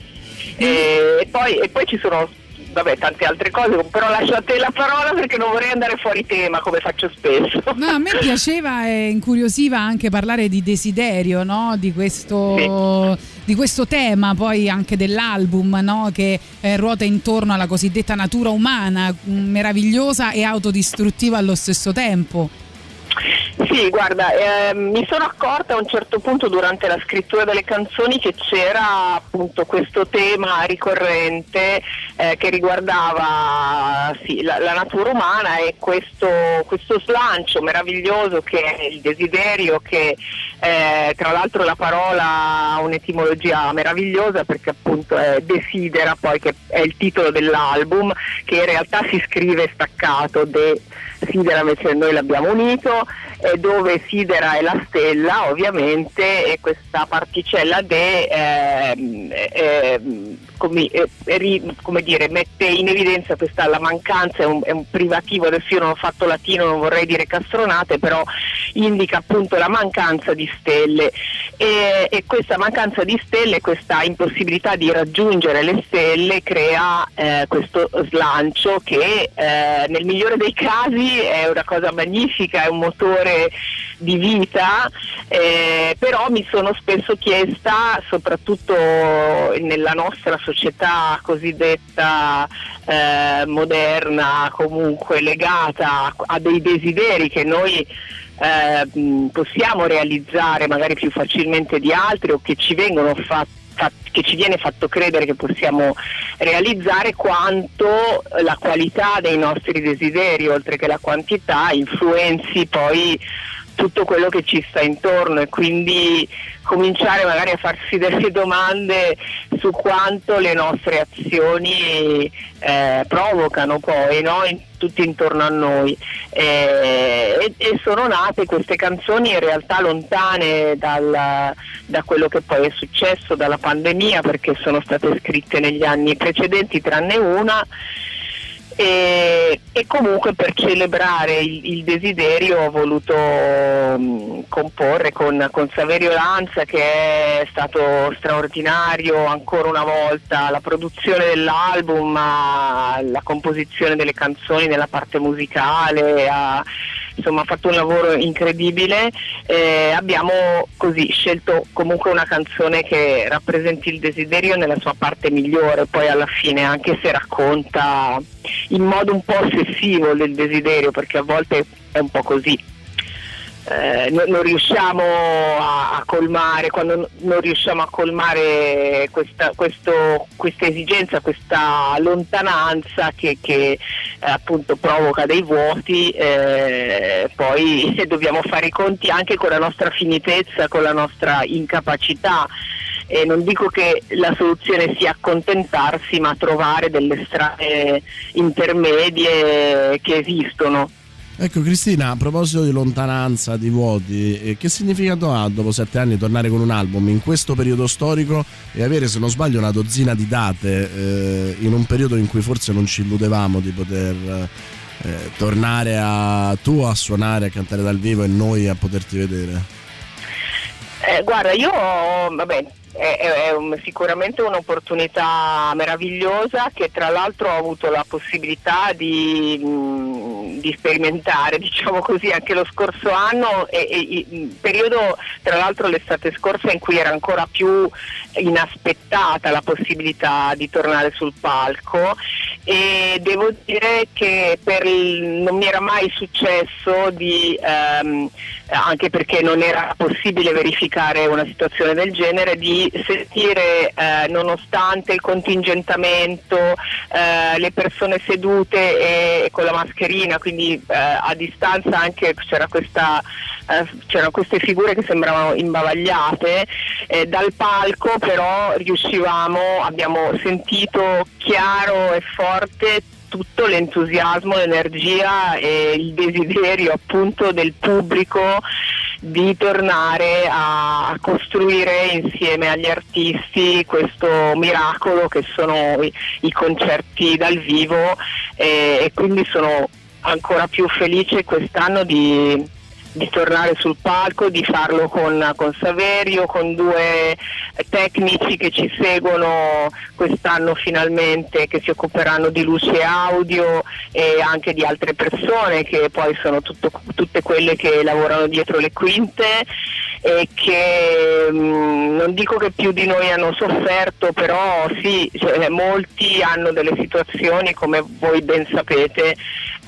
Speaker 23: E, e poi, e poi ci sono vabbè, tante altre cose, però lascio a te la parola perché non vorrei andare fuori tema come faccio spesso.
Speaker 4: No, a me piaceva e incuriosiva anche parlare di desiderio, no? di, questo, di questo tema poi anche dell'album no? che eh, ruota intorno alla cosiddetta natura umana, mh, meravigliosa e autodistruttiva allo stesso tempo.
Speaker 23: Sì, guarda, ehm, mi sono accorta a un certo punto durante la scrittura delle canzoni che c'era appunto questo tema ricorrente eh, che riguardava sì, la, la natura umana e questo, questo slancio meraviglioso che è il desiderio che eh, tra l'altro la parola ha un'etimologia meravigliosa perché appunto è desidera poi che è il titolo dell'album che in realtà si scrive staccato de Sidera invece noi l'abbiamo unito e dove Sidera è la stella ovviamente e questa particella de ehm, ehm, come, eh, ri- come dire, mette in evidenza questa la mancanza, è un, è un privativo, adesso io non ho fatto latino, non vorrei dire castronate, però indica appunto la mancanza di stelle. E, e questa mancanza di stelle, questa impossibilità di raggiungere le stelle crea eh, questo slancio che eh, nel migliore dei casi è una cosa magnifica, è un motore di vita, eh, però mi sono spesso chiesta, soprattutto nella nostra società cosiddetta eh, moderna, comunque legata a dei desideri che noi eh, possiamo realizzare magari più facilmente di altri o che ci vengono fatti che ci viene fatto credere che possiamo realizzare quanto la qualità dei nostri desideri oltre che la quantità influenzi poi tutto quello che ci sta intorno e quindi cominciare magari a farsi delle domande su quanto le nostre azioni eh, provocano poi no? In- tutti intorno a noi Eh, e, e sono nate queste canzoni in realtà lontane dal- da quello che poi è successo dalla pandemia perché sono state scritte negli anni precedenti tranne una e, e comunque per celebrare il, il desiderio ho voluto mh, comporre con, con Saverio Lanza che è stato straordinario ancora una volta. La produzione dell'album, la composizione delle canzoni nella parte musicale, ha, insomma ha fatto un lavoro incredibile. Eh, abbiamo così scelto comunque una canzone che rappresenti il desiderio nella sua parte migliore, poi alla fine anche se racconta in modo un po' ossessivo del desiderio, perché a volte è un po' così. Eh, non, non riusciamo a, a colmare, quando non riusciamo a colmare questa, questo- questa esigenza, questa lontananza che, che, eh, appunto provoca dei vuoti, eh, poi dobbiamo fare i conti anche con la nostra finitezza, con la nostra incapacità e non dico che la soluzione sia accontentarsi, ma trovare delle strade intermedie che esistono.
Speaker 5: Ecco Cristina, a proposito di lontananza, di vuoti, eh, che significato ha dopo sette anni tornare con un album in questo periodo storico e avere, se non sbaglio, una dozzina di date eh, in un periodo in cui forse non ci illudevamo di poter eh, tornare a tu a suonare, a cantare dal vivo e noi a poterti vedere?
Speaker 23: Eh, guarda, io vabbè, è, è- un- sicuramente un'opportunità meravigliosa che tra l'altro ho avuto la possibilità di, di sperimentare, diciamo così, anche lo scorso anno, e, e- periodo tra l'altro l'estate scorsa in cui era ancora più inaspettata la possibilità di tornare sul palco. E devo dire che il- non mi era mai successo di ehm, anche perché non era possibile verificare una situazione del genere, di sentire eh, nonostante il contingentamento eh, le persone sedute e con la mascherina, quindi eh, a distanza anche questa eh, c'erano queste figure che sembravano imbavagliate, eh, dal palco però riuscivamo, abbiamo sentito chiaro e forte tutto l'entusiasmo, l'energia e il desiderio appunto del pubblico di tornare a a costruire insieme agli artisti questo miracolo che sono i, i concerti dal vivo e, e quindi sono ancora più felice quest'anno di, di tornare sul palco, di farlo con, con Saverio, con due tecnici che ci seguono quest'anno finalmente, che si occuperanno di luce e audio e anche di altre persone che poi sono tutto- tutte quelle che lavorano dietro le quinte e che mh, non dico che più di noi hanno sofferto, però sì, cioè, molti hanno delle situazioni come voi ben sapete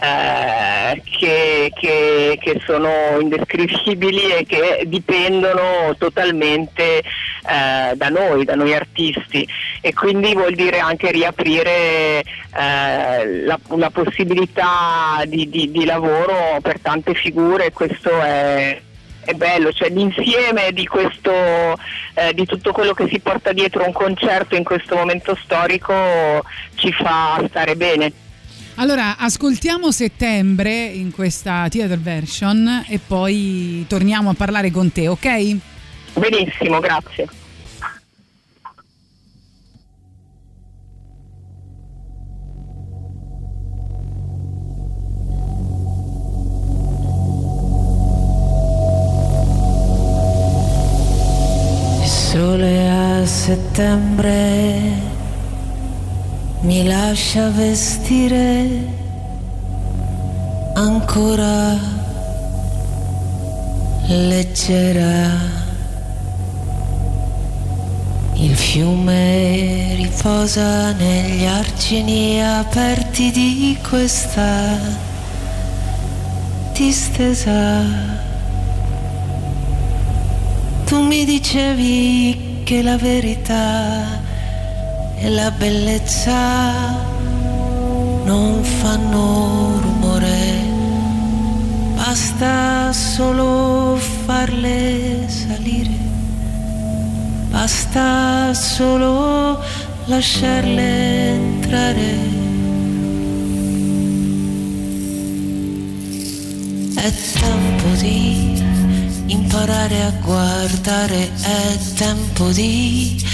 Speaker 23: eh, che, che- che sono indescrivibili e che dipendono totalmente eh, da noi, da noi artisti. E quindi vuol dire anche riaprire eh, la, una possibilità di, di- di lavoro per tante figure, questo è, è bello, cioè l'insieme di questo, eh, di tutto quello che si porta dietro un concerto in questo momento storico ci fa stare bene.
Speaker 4: Allora, ascoltiamo settembre in questa theater version e poi torniamo a parlare con te, ok?
Speaker 23: Benissimo, grazie.
Speaker 14: Il sole a settembre mi lascia vestire ancora leggera. Il fiume riposa negli argini aperti di questa distesa. Tu mi dicevi che la verità e la bellezza non fanno rumore, basta solo farle salire, basta solo lasciarle entrare. È tempo di imparare a guardare, è tempo di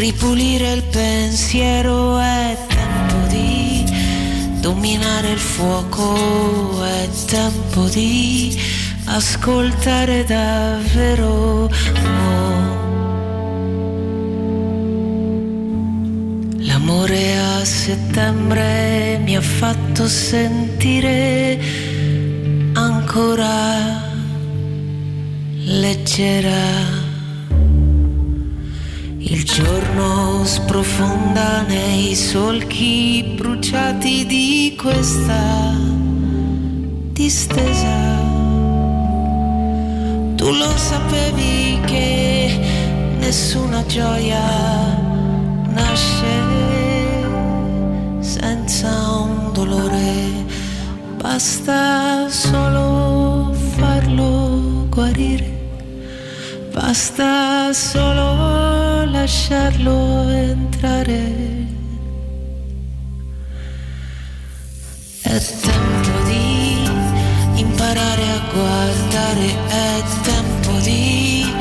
Speaker 14: ripulire il pensiero, è tempo di dominare il fuoco, è tempo di ascoltare davvero. L'amore a settembre mi ha fatto sentire ancora leggera. Il giorno sprofonda nei solchi bruciati di questa distesa. Tu lo sapevi che nessuna gioia nasce senza un dolore, basta solo farlo guarire, basta solo lasciarlo entrare. È tempo di imparare a guardare, è tempo di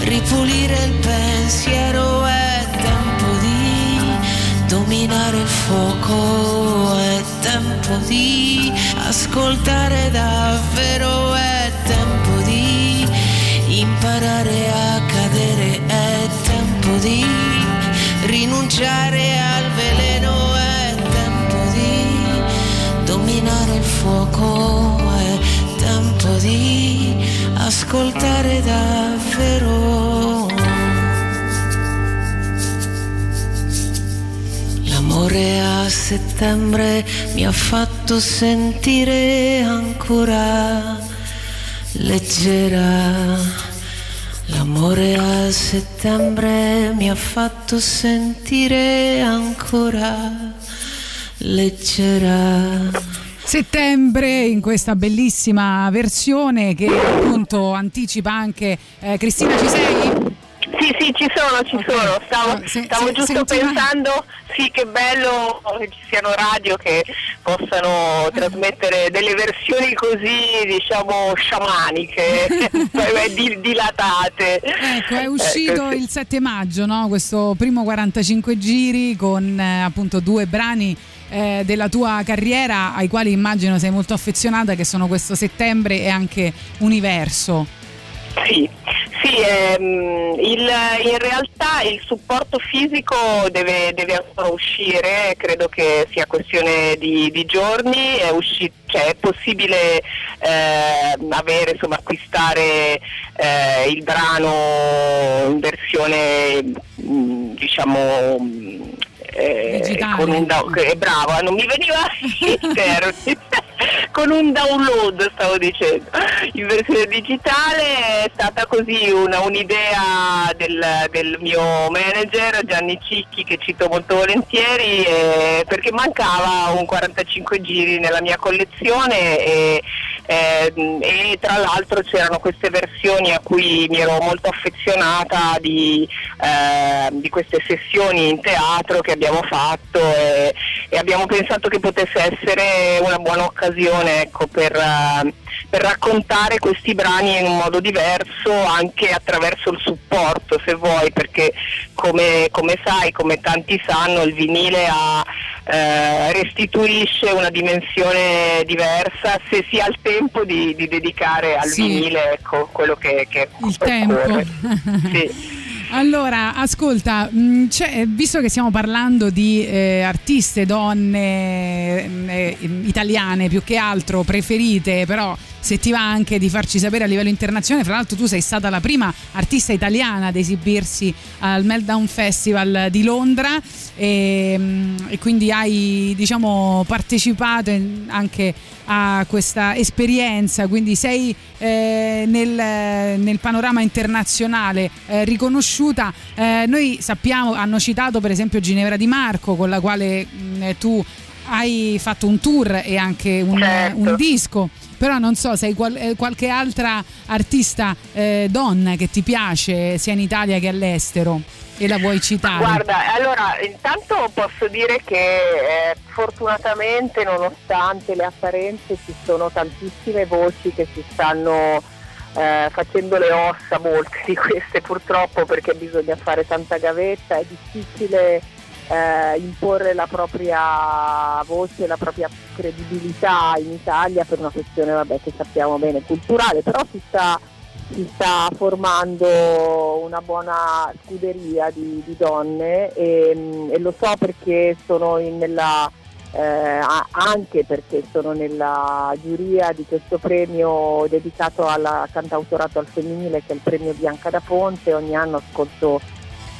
Speaker 14: ripulire il pensiero, è tempo di dominare il fuoco, è tempo di ascoltare davvero, è tempo di imparare a tempo di rinunciare al veleno, è tempo di dominare il fuoco, è tempo di ascoltare davvero. L'amore a settembre mi ha fatto sentire ancora leggera. L'amore a settembre mi ha fatto sentire ancora leggera.
Speaker 4: Settembre in questa bellissima versione che appunto anticipa anche eh, Cristina ci sei?
Speaker 23: Sì, sì, ci sono, ci sono. Stavo, stavo
Speaker 4: se-
Speaker 23: giusto
Speaker 4: sentiva-
Speaker 23: pensando, sì, che bello che ci siano radio che possano trasmettere delle versioni così, diciamo, sciamaniche, di- dilatate.
Speaker 4: Ecco, è uscito
Speaker 23: Ecco,
Speaker 4: il 7 maggio, no? questo primo 45 giri con eh, appunto due brani eh, della tua carriera ai quali immagino sei molto affezionata, che sono questo settembre e anche Universo.
Speaker 23: Sì, sì ehm, il- in realtà il supporto fisico deve, deve ancora uscire, credo che sia questione di, di giorni, è, usci- cioè, è possibile ehm, avere, insomma, acquistare eh, il brano in versione mh, diciamo mh, eh, con un da- che- bravo, non mi veniva il termine. Con un download stavo dicendo. In versione digitale è stata così una, un'idea del, del mio manager Gianni Cicchi che cito molto volentieri eh, perché mancava un 45 giri nella mia collezione e, eh, e tra l'altro c'erano queste versioni a cui mi ero molto affezionata di, eh, di queste sessioni in teatro che abbiamo fatto e, e abbiamo pensato che potesse essere una buona occasione ecco, per, eh, per raccontare questi brani in un modo diverso anche attraverso il supporto se vuoi perché come, come sai, come tanti sanno il vinile ha, eh, restituisce una dimensione diversa se si ha il tempo di, di dedicare al
Speaker 4: Sì.
Speaker 23: vinile ecco, quello che, che
Speaker 4: Il tempo.
Speaker 23: occorre. Sì.
Speaker 4: Allora, ascolta, c'è- visto che stiamo parlando di eh, artiste, donne mh, eh, italiane più che altro preferite, però se ti va anche di farci sapere a livello internazionale, fra l'altro tu sei stata la prima artista italiana ad esibirsi al Meltdown Festival di Londra e, mh, e quindi hai diciamo partecipato anche a questa esperienza, quindi sei eh, nel, nel panorama internazionale eh, riconosciuta. Eh, noi sappiamo, hanno citato per esempio Ginevra Di Marco con la quale mh, tu hai fatto un tour e anche un,
Speaker 23: Certo.
Speaker 4: un disco. Però non so se hai qual- eh, qualche altra artista eh, donna che ti piace sia in Italia che all'estero e la vuoi citare.
Speaker 23: Guarda, allora intanto posso dire che eh, fortunatamente nonostante le apparenze ci sono tantissime voci che si stanno eh, facendo le ossa, molte di queste purtroppo perché bisogna fare tanta gavetta, è difficile eh, imporre la propria voce, la propria credibilità in Italia per una questione vabbè, che sappiamo bene culturale, però si sta si sta formando una buona scuderia di, di donne e, mm, e lo so perché sono in- nella, eh, anche perché sono nella giuria di questo premio dedicato al cantautorato al femminile che è il premio Bianca da Ponte, ogni anno ascolto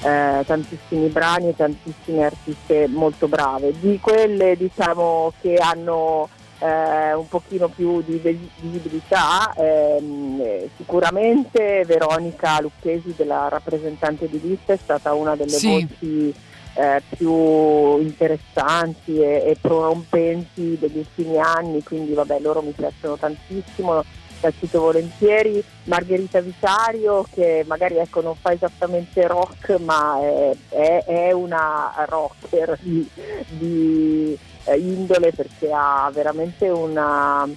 Speaker 23: eh, tantissimi brani e tantissime artiste molto brave. Di quelle diciamo che hanno eh, un pochino più di vis- visibilità, ehm, eh, sicuramente Veronica Lucchesi della rappresentante di lista è stata una delle
Speaker 4: Sì.
Speaker 23: voci eh, più interessanti e, e prorompenti degli ultimi anni, quindi vabbè loro mi piacciono tantissimo. Cito volentieri, Margherita Vicario che magari ecco, non fa esattamente rock ma è, è- è una rocker di, di, eh, indole perché ha veramente una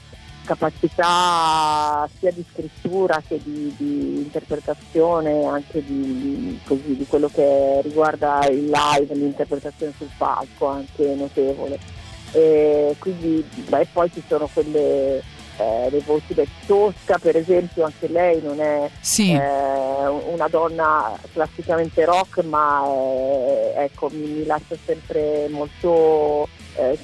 Speaker 23: capacità sia di scrittura che di, di interpretazione anche di, così, di quello che riguarda il live, l'interpretazione sul palco anche notevole. E quindi beh, poi ci sono quelle eh, le voci del Tosca per esempio anche lei non è
Speaker 4: Sì.
Speaker 23: eh, una donna classicamente rock ma eh, ecco mi, mi lascia sempre molto eh,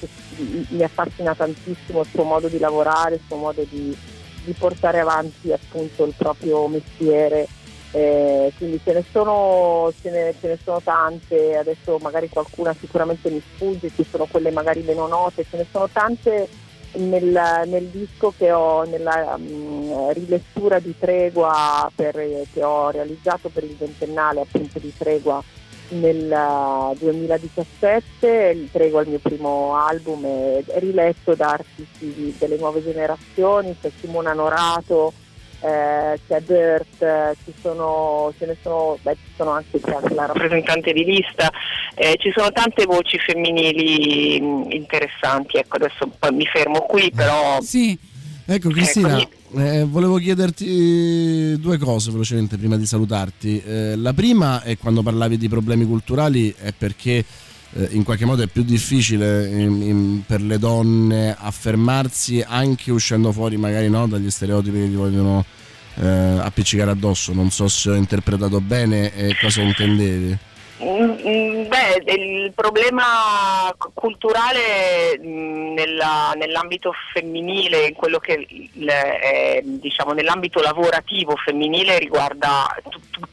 Speaker 23: mi affascina tantissimo il suo modo di lavorare il suo modo di, di portare avanti appunto il proprio mestiere eh, quindi ce ne, sono, ce, ne, ce ne sono tante, adesso magari qualcuna sicuramente mi sfugge, ci sono quelle magari meno note, ce ne sono tante nel, nel disco che ho, nella mm, rilettura di Tregua per- che ho realizzato per il ventennale appunto di Tregua nel eh, 2017, il Tregua è il mio primo album, è riletto da artisti delle nuove generazioni, c'è Simona Norato, eh, c'è eh, ci sono, ce ne sono, beh, ci sono anche, la rappresentante di lista, eh, ci sono tante voci femminili mh, interessanti, ecco adesso poi mi fermo qui, però
Speaker 4: Sì.
Speaker 5: Ecco Cristina,
Speaker 23: Eccomi.
Speaker 5: eh, volevo chiederti due cose velocemente prima di salutarti. Eh, la prima è quando parlavi di problemi culturali è perché eh, in qualche modo è più difficile in- in- per le donne affermarsi anche uscendo fuori magari no, dagli stereotipi che gli vogliono eh, appiccicare addosso. Non so se ho interpretato bene e cosa intendevi.
Speaker 23: Mm, mm, Beh, il problema culturale mm, nella- nell'ambito femminile, in quello che diciamo nell'ambito lavorativo femminile riguarda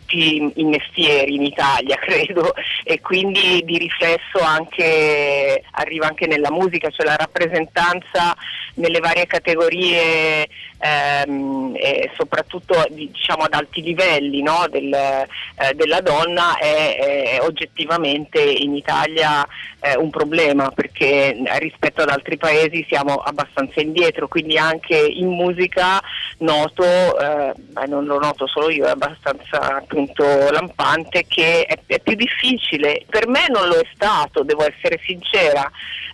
Speaker 23: tutti i mestieri in Italia, credo, e quindi di riflesso anche arriva anche nella musica, cioè la rappresentanza nelle varie categorie ehm, e soprattutto di- diciamo ad alti livelli no, del, eh, della donna è, è oggettivamente in Italia eh, un problema perché rispetto ad altri paesi siamo abbastanza indietro, quindi anche in musica noto, eh, non lo noto solo io, è abbastanza appunto lampante che è, è più difficile, per me non lo è stato, devo essere sincera,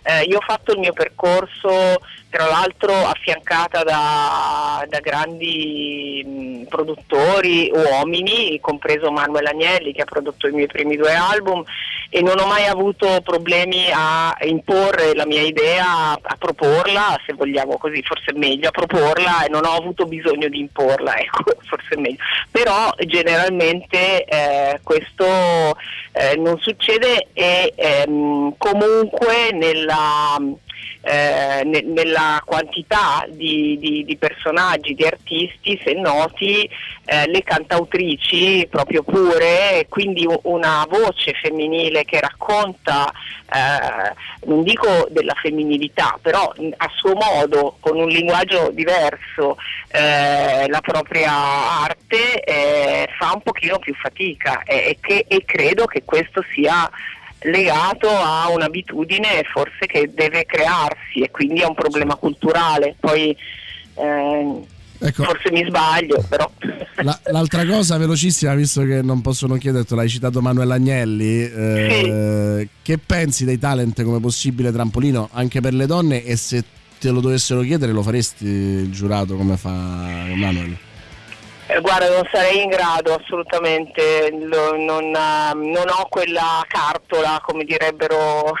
Speaker 23: Eh, io ho fatto il mio percorso tra l'altro affiancata da, da grandi produttori uomini, compreso Manuel Agnelli che ha prodotto i miei primi due album e non ho mai avuto problemi a imporre la mia idea, a proporla, se vogliamo così, forse è meglio, a proporla e non ho avuto bisogno di imporla, ecco, forse è meglio. Però generalmente eh, questo eh, non succede e ehm, comunque nella eh, ne- nella quantità di, di- di personaggi, di artisti, se noti, eh, le cantautrici proprio pure, quindi una voce femminile che racconta, eh, non dico della femminilità, però a suo modo, con un linguaggio diverso, eh, la propria arte, eh, fa un pochino più fatica e, e che- e credo che questo sia legato a un'abitudine forse che deve crearsi e quindi è un problema culturale. Poi eh,
Speaker 5: Ecco.
Speaker 23: forse mi sbaglio, però.
Speaker 5: La- l'altra cosa velocissima, visto che non posso non chiederti, l'hai citato Manuel Agnelli, eh, che pensi dei talent come possibile trampolino anche per le donne e se te lo dovessero chiedere lo faresti il giurato come fa Manuel?
Speaker 23: Eh, guarda, non sarei in grado assolutamente, non, eh, non ho quella cartola, come direbbero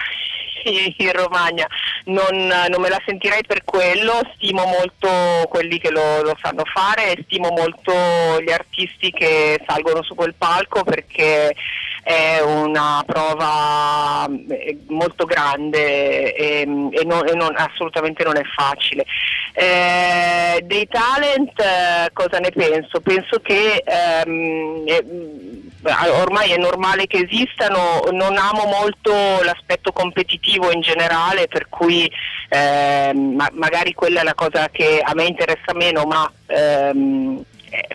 Speaker 23: in Romagna, non, non me la sentirei per quello, stimo molto quelli che lo, lo sanno fare e stimo molto gli artisti che salgono su quel palco perché è una prova eh, molto grande e, e non- e non- assolutamente non è facile. Eh, dei talent eh, cosa ne penso? Penso che ehm, eh, mh, ormai è normale che esistano, non amo molto l'aspetto competitivo in generale, per cui ehm, ma- magari quella è la cosa che a me interessa meno, ma ehm, eh,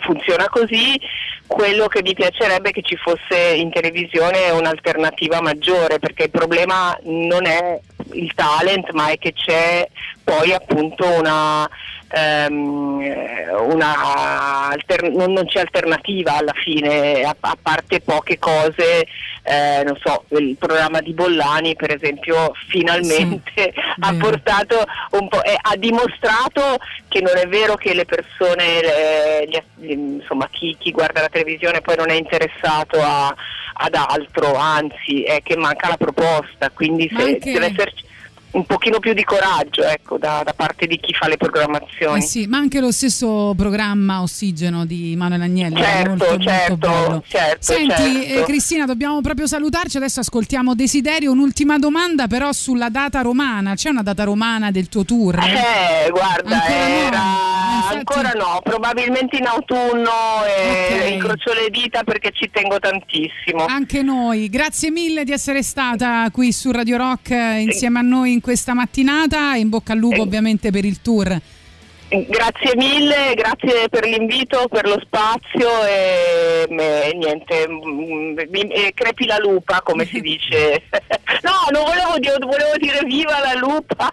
Speaker 23: funziona così. Quello che mi piacerebbe è che ci fosse in televisione un'alternativa maggiore, perché il problema non è il talent, ma è che c'è poi appunto eh, una alter- non, non c'è alternativa alla fine, a, a parte poche cose, eh, non so, il programma di Bollani per esempio finalmente ha portato un po', eh, ha dimostrato che non è vero che le persone, eh, gli- insomma chi, chi guarda la televisione poi non è interessato a- ad altro, anzi è che manca la proposta, quindi se- deve esserci un pochino più di coraggio ecco, da, da parte di chi fa le programmazioni.
Speaker 4: Eh sì, ma anche lo stesso programma Ossigeno di Manuel Agnelli.
Speaker 23: Certo,
Speaker 4: molto, molto
Speaker 23: certo, certo,
Speaker 4: Senti,
Speaker 23: certo.
Speaker 4: eh, Cristina, dobbiamo proprio salutarci. Adesso ascoltiamo Desiderio. Un'ultima domanda, però, sulla data romana. C'è una data romana del tuo tour?
Speaker 23: Eh, guarda,
Speaker 4: Ancora no.
Speaker 23: era
Speaker 4: Infatti-
Speaker 23: ancora no, probabilmente in autunno e
Speaker 4: Ok.
Speaker 23: incrocio le dita perché ci tengo tantissimo.
Speaker 4: Anche noi, grazie mille di essere stata qui su Radio Rock eh, insieme a noi in questa mattinata e in bocca al lupo ovviamente per il tour.
Speaker 23: Grazie mille, grazie per l'invito, per lo spazio e, e niente, mm, e crepi la lupa come si dice. no, non volevo dire, volevo dire viva la lupa.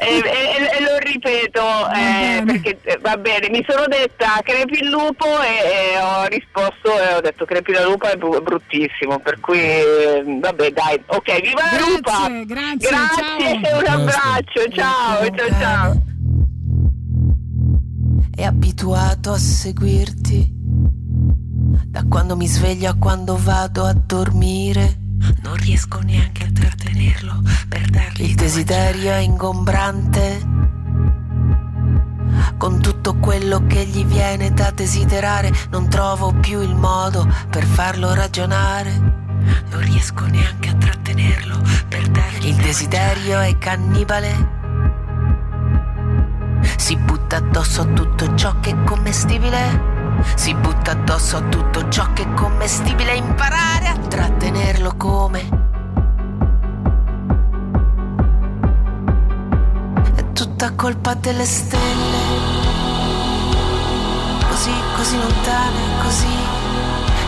Speaker 23: E, e- e lo ripeto eh, perché eh, va bene, mi sono detta crepi il lupo e, e ho risposto e ho detto crepi la lupa è bru- bruttissimo, per cui eh, vabbè dai, ok, viva la
Speaker 4: Grazie,
Speaker 23: lupa!
Speaker 4: grazie,
Speaker 23: Grazie,
Speaker 4: ciao.
Speaker 23: un abbraccio, ciao, ciao ciao.
Speaker 14: è abituato a seguirti. Da quando mi sveglio a quando vado a dormire. Non riesco neanche a trattenerlo per dargli Il desiderio è ingombrante. Con tutto quello che gli viene da desiderare, non trovo più il modo per farlo ragionare. Non riesco neanche a trattenerlo per dargli Il desiderio è cannibale. Si butta addosso a tutto ciò che è commestibile. Si butta addosso a tutto ciò che è commestibile. Imparare a trattenerlo colpa delle stelle. Così, così lontane, così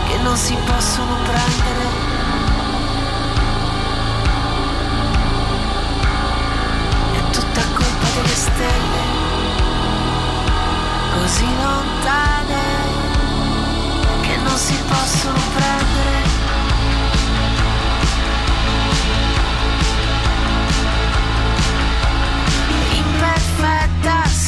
Speaker 14: che non si possono prendere. È tutta colpa delle stelle così lontane che non si possono prendere.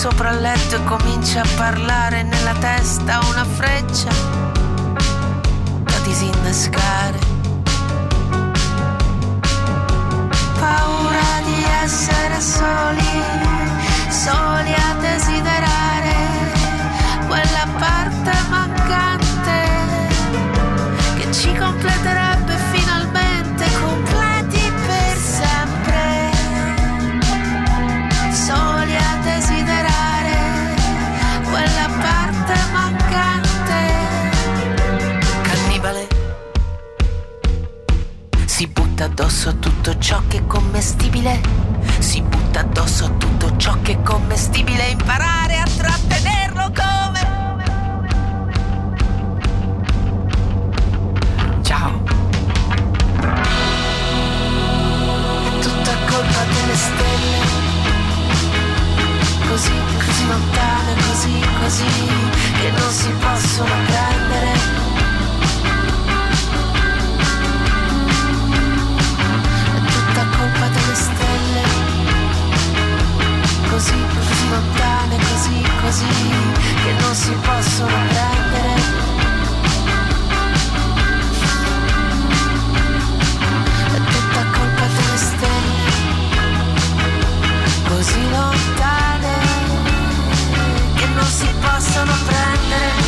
Speaker 14: Sopra il letto e comincia a parlare nella testa una freccia da disinnescare. Paura di essere soli, soli a desiderare quella parte mancante che ci completerebbe addosso tutto ciò che è commestibile. Si butta addosso tutto ciò che è commestibile. Imparare a trattenerlo come. Ciao. È tutta colpa delle stelle. Così, così lontane, così, così, che non si possono prendere. Così, così lontane, così, così, che non si possono prendere. È tutta colpa delle stelle. Così lontane, che non si possono prendere.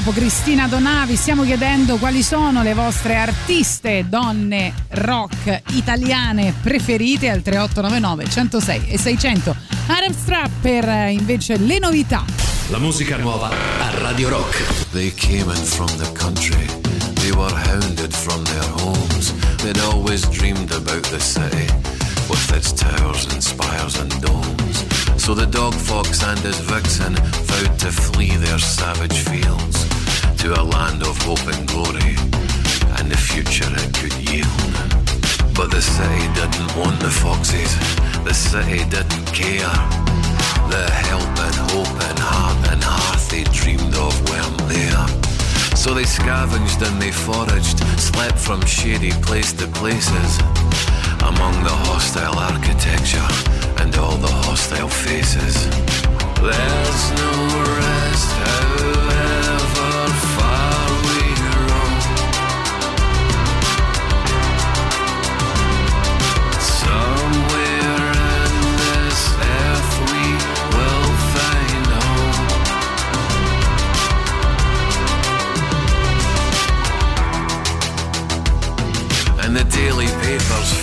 Speaker 4: Dopo Cristina Donavi stiamo chiedendo quali sono le vostre artiste donne rock italiane preferite al 3899 106 e 600 Arab Strap per eh, invece le novità
Speaker 1: La musica nuova a Radio Rock.
Speaker 24: They came in from the country. They were hounded from their homes. They'd always dreamed about the city with its towers and spires and domes. So the dog fox and his vixen vowed to flee their savage fields to a land of hope and glory and the future it could yield. But the city didn't want the foxes. The city didn't care. The help and hope and heart and hearth they dreamed of weren't there. So they scavenged and they foraged, slept from shady place to places, among the hostile architecture and all the hostile faces. There's no rest,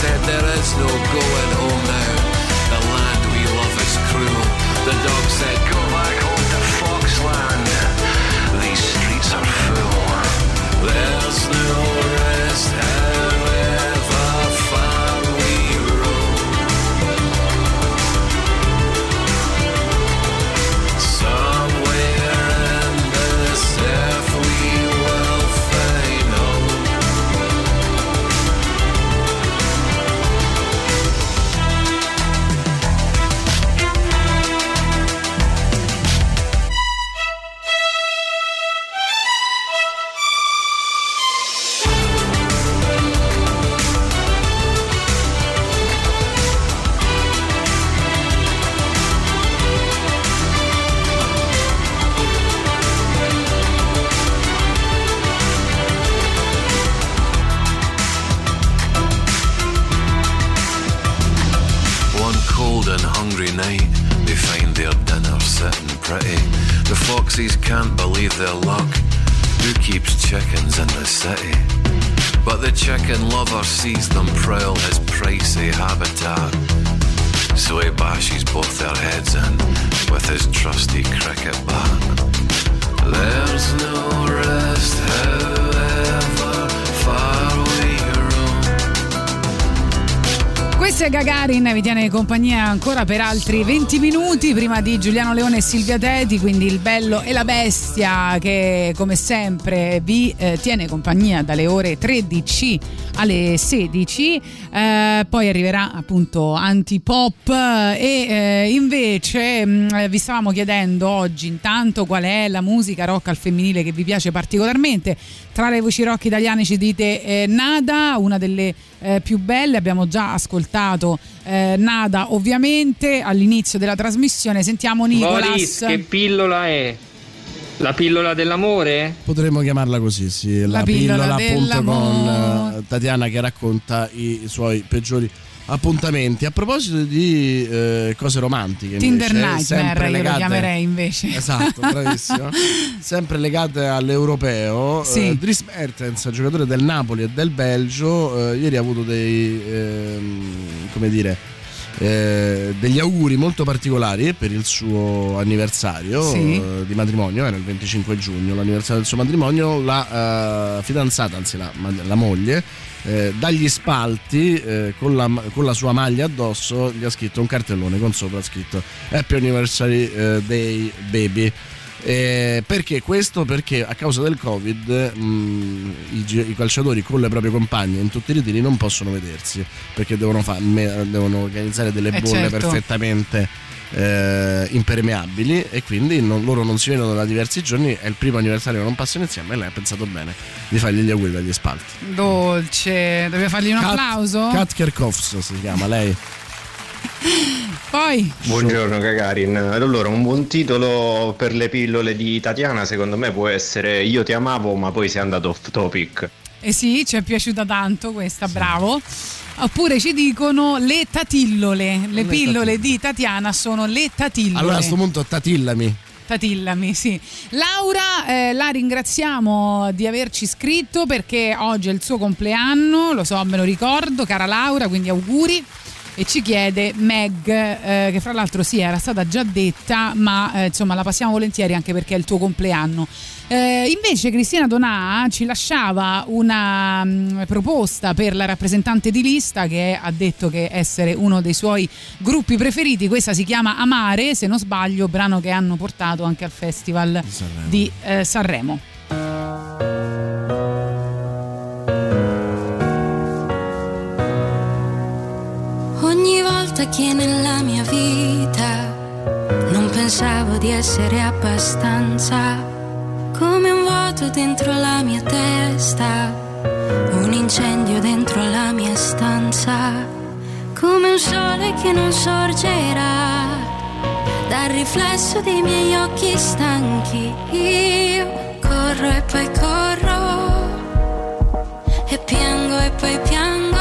Speaker 24: said, There is no going home now. The land we love is cruel. The dog said, Go
Speaker 4: ancora per altri 20 minuti. Prima di Giuliano Leone e Silvia Teti, quindi il bello e la bestia che come sempre vi eh, tiene compagnia dalle ore 13 alle 16, eh, poi arriverà appunto Antipop e eh, invece mh, vi stavamo chiedendo oggi intanto qual è la musica rock al femminile che vi piace particolarmente, tra le voci rock italiane ci dite eh, Nada, una delle eh, più belle, abbiamo già ascoltato eh, Nada ovviamente all'inizio della trasmissione, sentiamo Nicolas.
Speaker 25: Boris, che pillola è? La pillola dell'amore?
Speaker 5: Potremmo chiamarla così, sì, la,
Speaker 4: La pillola
Speaker 5: pillola appunto con
Speaker 4: dell'amore.
Speaker 5: eh, Tatiana che racconta i suoi peggiori appuntamenti. A proposito di eh, cose romantiche,
Speaker 4: Tinder
Speaker 5: invece, sempre
Speaker 4: Nightmare, io lo
Speaker 5: legate-
Speaker 4: chiamerei invece.
Speaker 5: Esatto, bravissimo. sempre legate all'europeo.
Speaker 4: Sì.
Speaker 5: eh, Dries Mertens, giocatore del Napoli e del Belgio, eh, ieri ha avuto dei, ehm, come dire, eh, degli auguri molto particolari per il suo anniversario
Speaker 4: Sì.
Speaker 5: eh, di matrimonio, era il 25 giugno, l'anniversario del suo matrimonio, la eh, fidanzata, anzi la, la moglie, eh, dagli spalti eh, con, la, con la sua maglia addosso gli ha scritto un cartellone con sopra scritto Happy Anniversary Day Baby. Eh, perché questo? Perché a causa del Covid mh, i, gi- i calciatori con le proprie compagne in tutti i ritiri non possono vedersi perché devono, fa- me- devono organizzare delle
Speaker 4: Eh,
Speaker 5: bolle
Speaker 4: certo.
Speaker 5: perfettamente eh, impermeabili e quindi non- loro non si vedono da diversi giorni. È il primo anniversario che non passano insieme e lei ha pensato bene di fargli gli auguri dagli spalti.
Speaker 4: Dolce, dobbiamo fargli un
Speaker 5: Kat-
Speaker 4: applauso?
Speaker 5: Kat Kerkhoffs si chiama lei.
Speaker 4: Poi,
Speaker 26: Buongiorno Gagarin, allora un buon titolo per le pillole di Tatiana secondo me può essere Io ti amavo ma poi sei andato off topic.
Speaker 4: eh sì, ci è piaciuta tanto questa, bravo. Oppure ci dicono le tatillole, le pillole di Tatiana sono le tatillole.
Speaker 5: Allora a questo punto tatillami.
Speaker 4: Tatillami, sì. Laura, eh, la ringraziamo di averci scritto perché oggi è il suo compleanno, lo so, me lo ricordo, cara Laura, quindi auguri. E ci chiede Meg, eh, che fra l'altro sì, era stata già detta, ma eh, insomma la passiamo volentieri anche perché è il tuo compleanno. Eh, invece Cristina Donà ci lasciava una mh, proposta per la rappresentante di lista che ha detto che essere uno dei suoi gruppi preferiti, questa si chiama Amare, se non sbaglio, brano che hanno portato anche al Festival di eh, Sanremo.
Speaker 10: Volta che nella mia vita non pensavo di essere abbastanza, come un vuoto dentro la mia testa, un incendio dentro la mia stanza, come un sole che non sorgerà dal riflesso dei miei occhi stanchi. Io corro e poi corro e piango e poi piango.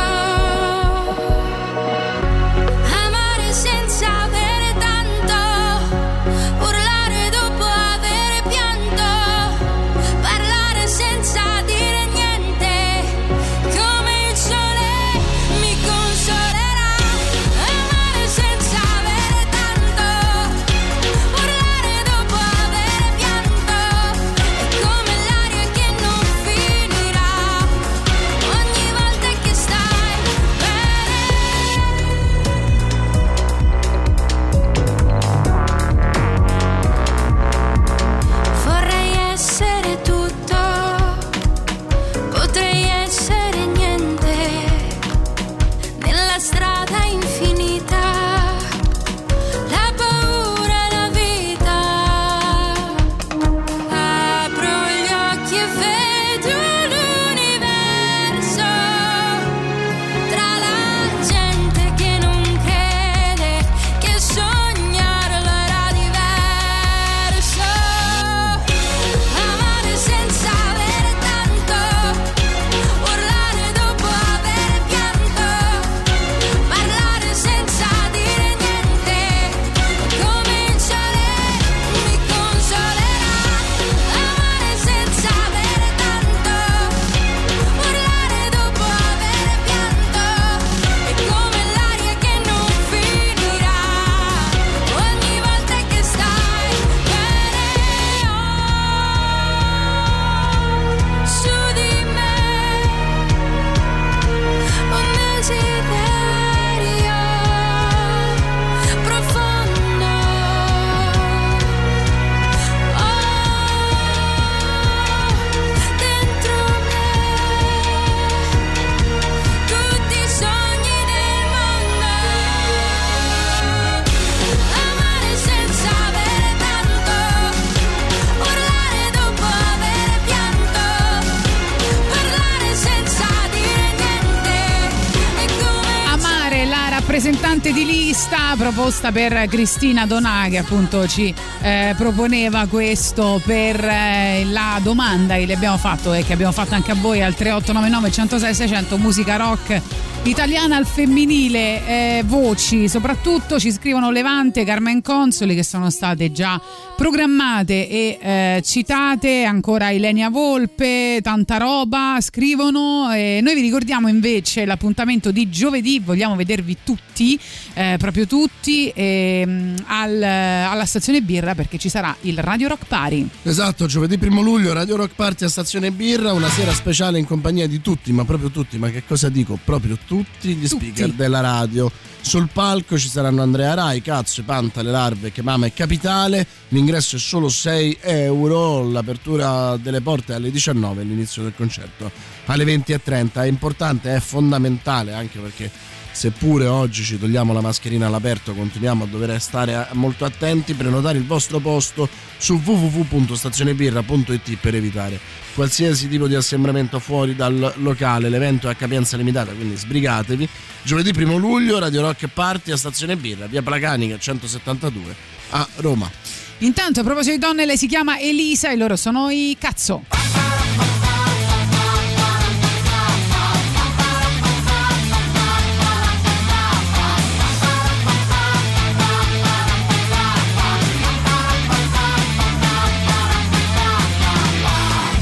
Speaker 4: Proposta per Cristina Donà che appunto ci eh, proponeva questo per eh, la domanda che le abbiamo fatto e che abbiamo fatto anche a voi al 3899 106 600 musica rock Italiana al femminile, eh, voci, soprattutto ci scrivono Levante, Carmen Consoli che sono state già programmate e eh, citate, ancora Ilenia Volpe, tanta roba, scrivono e noi vi ricordiamo invece l'appuntamento di giovedì, vogliamo vedervi tutti, eh, proprio tutti, ehm, al- alla stazione Birra perché ci sarà il Radio Rock Party.
Speaker 5: Esatto, giovedì primo luglio Radio Rock Party a Stazione Birra, una sera speciale in compagnia di tutti, ma proprio tutti, ma che cosa dico? Proprio tutti gli speaker della radio. Sul palco ci saranno Andrea Rai, Cazzo, Panta, Le Larve, Che Mama e Capitale. L'ingresso è solo 6 euro, l'apertura delle porte è alle 19 l'inizio del concerto alle 20.30. È importante, è fondamentale anche perché seppure oggi ci togliamo la mascherina all'aperto, continuiamo a dover stare molto attenti, prenotare il vostro posto su www.stazionebirra.it per evitare qualsiasi tipo di assembramento fuori dal locale. L'evento è a capienza limitata, quindi sbrigatevi. Giovedì 1 luglio, Radio Rock Party a Stazione Birra, via Placanica 172 a Roma.
Speaker 4: Intanto a proposito di donne, lei si chiama Elisa e loro sono i cazzo.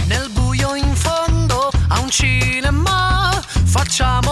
Speaker 14: Nel buio in fondo a un cinema facciamo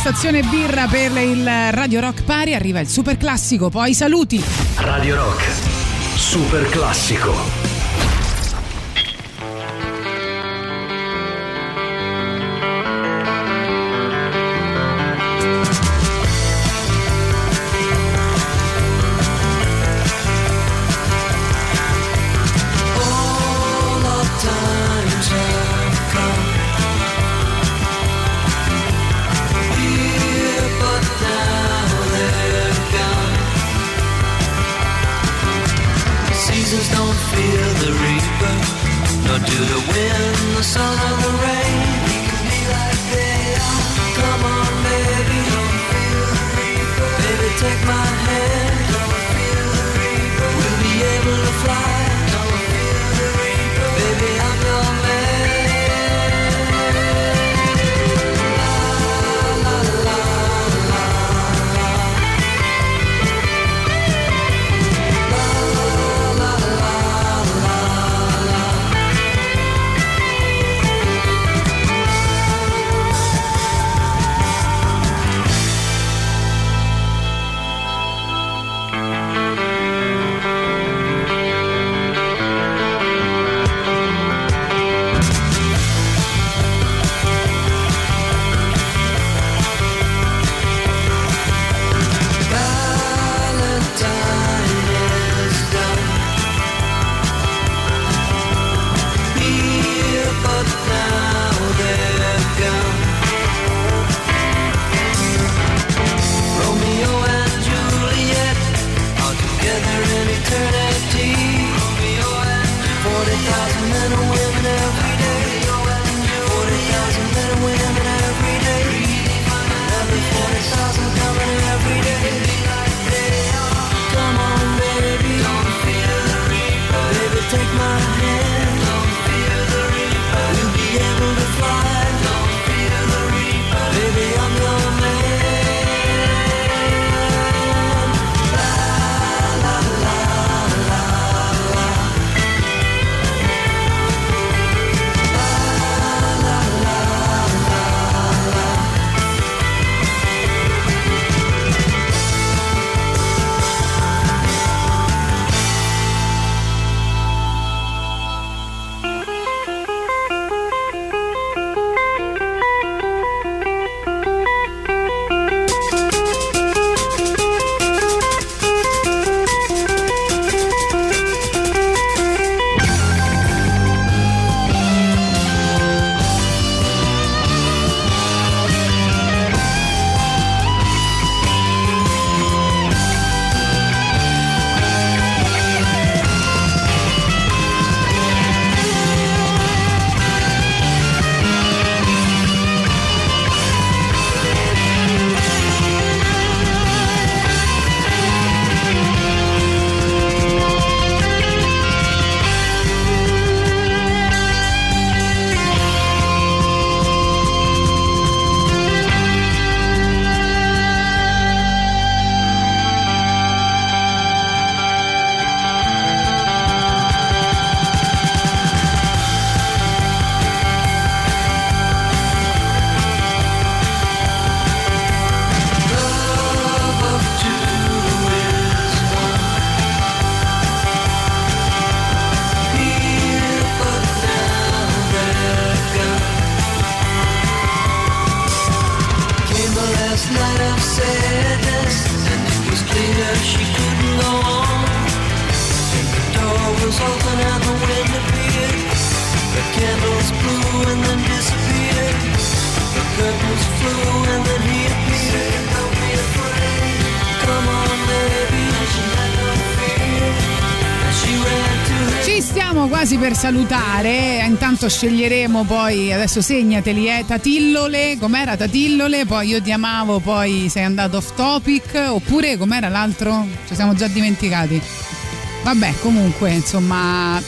Speaker 4: Stazione Birra per il Radio Rock Party. Arriva il super classico, poi saluti.
Speaker 1: Radio Rock. Super classico.
Speaker 4: Salutare, intanto sceglieremo poi, adesso segnateli, eh, Tatillole, com'era Tatillole, poi io ti amavo, poi sei andato off topic, oppure com'era l'altro? Ci siamo già dimenticati. Vabbè, comunque, insomma,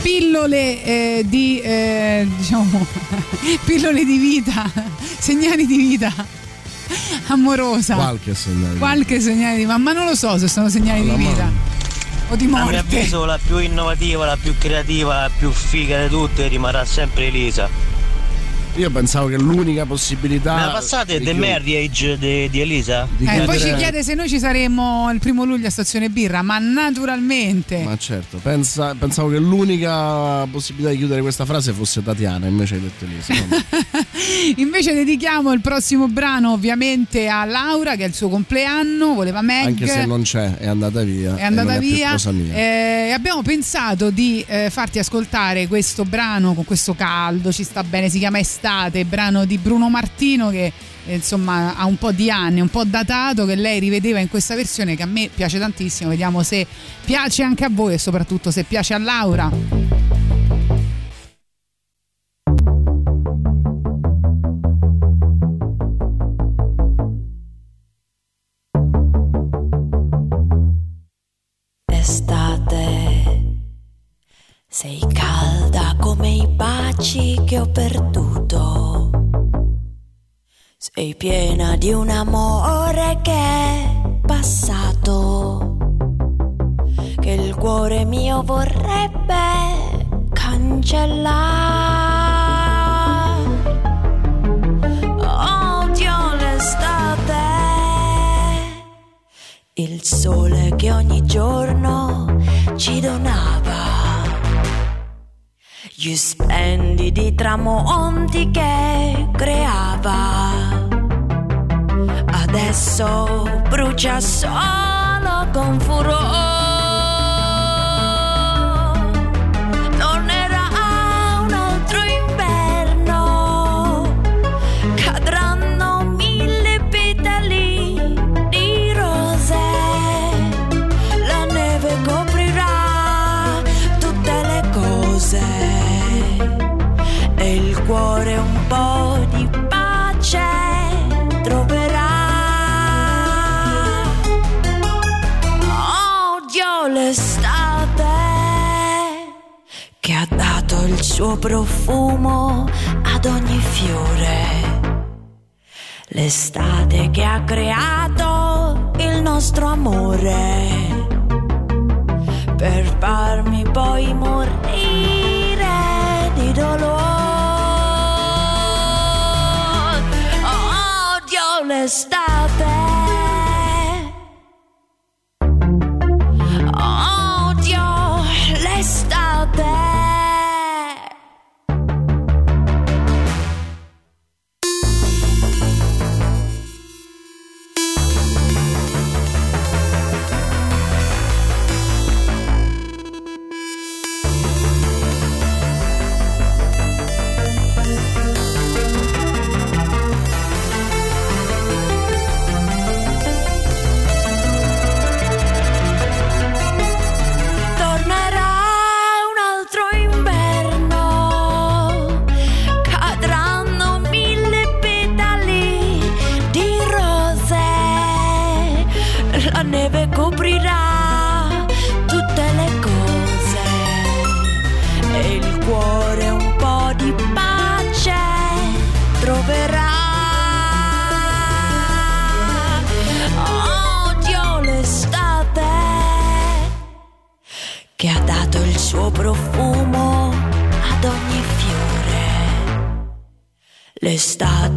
Speaker 4: pillole eh, di, eh, diciamo, pillole di vita, segnali di vita amorosa.
Speaker 5: Qualche segnale.
Speaker 4: Qualche segnale di vita, ma non lo so se sono segnali di vita o di
Speaker 27: A mio
Speaker 4: morte.
Speaker 27: avviso la più innovativa, la più creativa, la più figa di tutte rimarrà sempre Elisa.
Speaker 5: Io pensavo che l'unica possibilità.
Speaker 27: Me la passate The
Speaker 5: chiud-
Speaker 27: Marriage di, di Elisa?
Speaker 5: di
Speaker 4: Eh, poi ci
Speaker 5: chiudere-
Speaker 4: chiede se noi ci saremmo il primo luglio a Stazione Birra, ma naturalmente.
Speaker 5: Ma certo, pensa- pensavo che l'unica possibilità di chiudere questa frase fosse Tatiana, invece hai detto Elisa.
Speaker 4: Invece dedichiamo il prossimo brano ovviamente a Laura che è il suo compleanno, voleva Meg.
Speaker 5: Anche se non c'è, è andata via.
Speaker 4: è
Speaker 5: e
Speaker 4: andata
Speaker 5: è
Speaker 4: via
Speaker 5: cosa mia.
Speaker 4: Eh, abbiamo pensato di eh, farti ascoltare questo brano con questo caldo ci sta bene si chiama Estate brano di Bruno Martino che eh, insomma ha un po' di anni un po' datato che lei rivedeva in questa versione che a me piace tantissimo vediamo se piace anche a voi e soprattutto se piace a Laura
Speaker 14: Estate, sei calda come i baci che ho perduto. Sei piena di un amore che è passato, che il cuore mio vorrebbe cancellare. Odio l'estate, il sole che ogni giorno ci donava. Gli splendidi tramonti che creava. Adesso brucia solo con furore. Il suo profumo ad ogni fiore. L'estate che ha creato il nostro amore per farmi poi morire di dolore. Odio l'estate.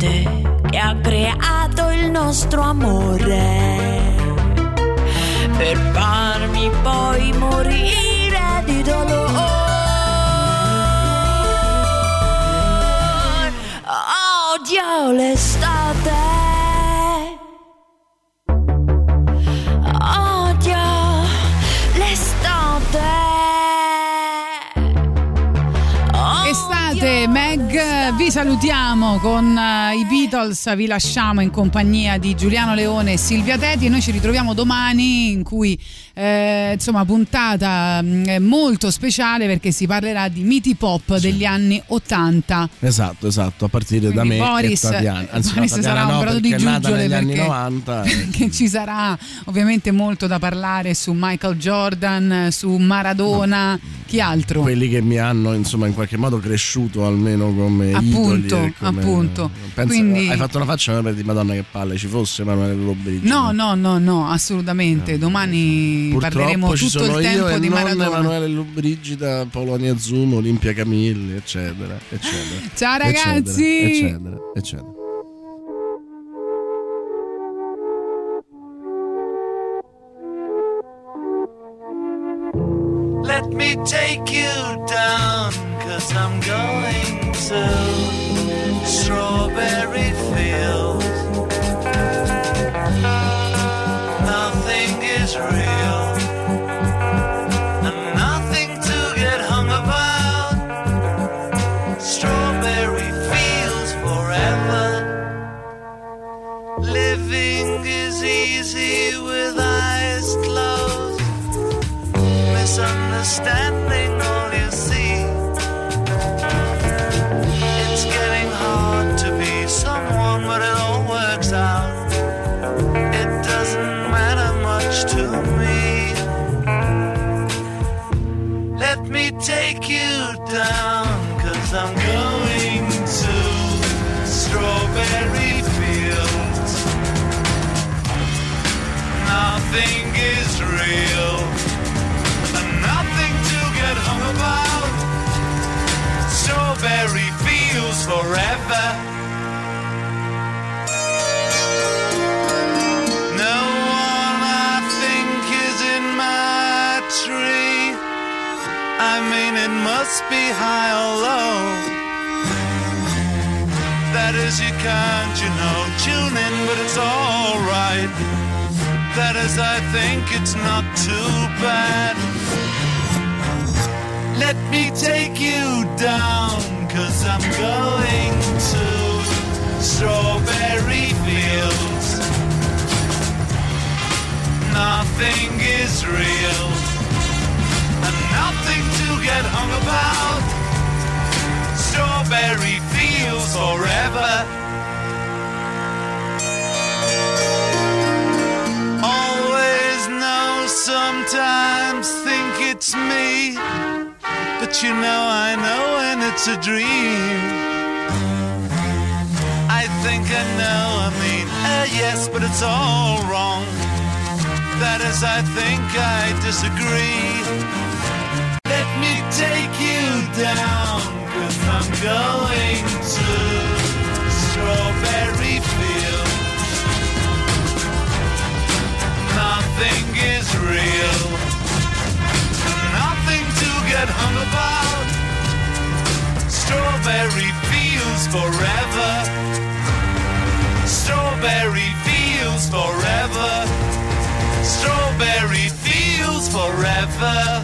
Speaker 14: L'estate che ha creato il nostro amore per farmi poi morire di dolore. Odio l'estate.
Speaker 4: Salutiamo con eh, i Beatles, vi lasciamo in compagnia di Giuliano Leone e Silvia Teti. E noi ci ritroviamo domani in cui eh, insomma puntata mh, molto speciale perché si parlerà di miti pop degli anni 80.
Speaker 5: Esatto, esatto, a partire da
Speaker 4: Quindi
Speaker 5: me
Speaker 4: Boris-
Speaker 5: e Tatiana. Anzi, no,
Speaker 4: Boris
Speaker 5: Tatiana
Speaker 4: sarà un
Speaker 5: no,
Speaker 4: grado di
Speaker 5: perché è nata
Speaker 4: giuggiole
Speaker 5: negli anni
Speaker 4: perché-
Speaker 5: 90. e-
Speaker 4: che ci sarà ovviamente molto da parlare su Michael Jordan, su Maradona, chi altro?
Speaker 5: quelli che mi hanno insomma in qualche modo cresciuto almeno come
Speaker 4: Appunto,
Speaker 5: idoli e come-
Speaker 4: appunto.
Speaker 5: Penso-
Speaker 4: Quindi-
Speaker 5: hai fatto una faccia per di madonna che palle ci fosse Emanuele Lollobrigida
Speaker 4: No, no, no, no, assolutamente. Domani parleremo
Speaker 5: purtroppo ci
Speaker 4: tutto
Speaker 5: sono
Speaker 4: il tempo
Speaker 5: io e
Speaker 4: di
Speaker 5: non
Speaker 4: Maradona.
Speaker 5: Emanuele Lollobrigida Polonia Zuno Olimpia Camilli eccetera eccetera
Speaker 4: Ciao, ragazzi!
Speaker 5: eccetera eccetera
Speaker 28: Let me take you down, cause I'm going to Strawberry Fields. Nothing is real, all you see. It's getting hard to be someone, but it all works out. It doesn't matter much to me. Let me take you down, cause I'm going to Strawberry Fields. Nothing is real Strawberry fields forever. No one I think is in my tree. I mean, it must be high or low. That is, you can't, you know, tune in, but it's alright. That is, I think it's not too bad. Let me take you down, cause I'm going to Strawberry Fields. Nothing is real, and nothing to get hung about. Strawberry Fields forever. Sometimes think it's me. But you know, I know when it's a dream. I think I know, I mean, uh, yes, but it's all wrong. That is, I think I disagree. Let me take you down, cause I'm going to Strawberry Fields. Nothing is real. Get hung about. Strawberry fields forever. Strawberry fields forever. Strawberry fields forever.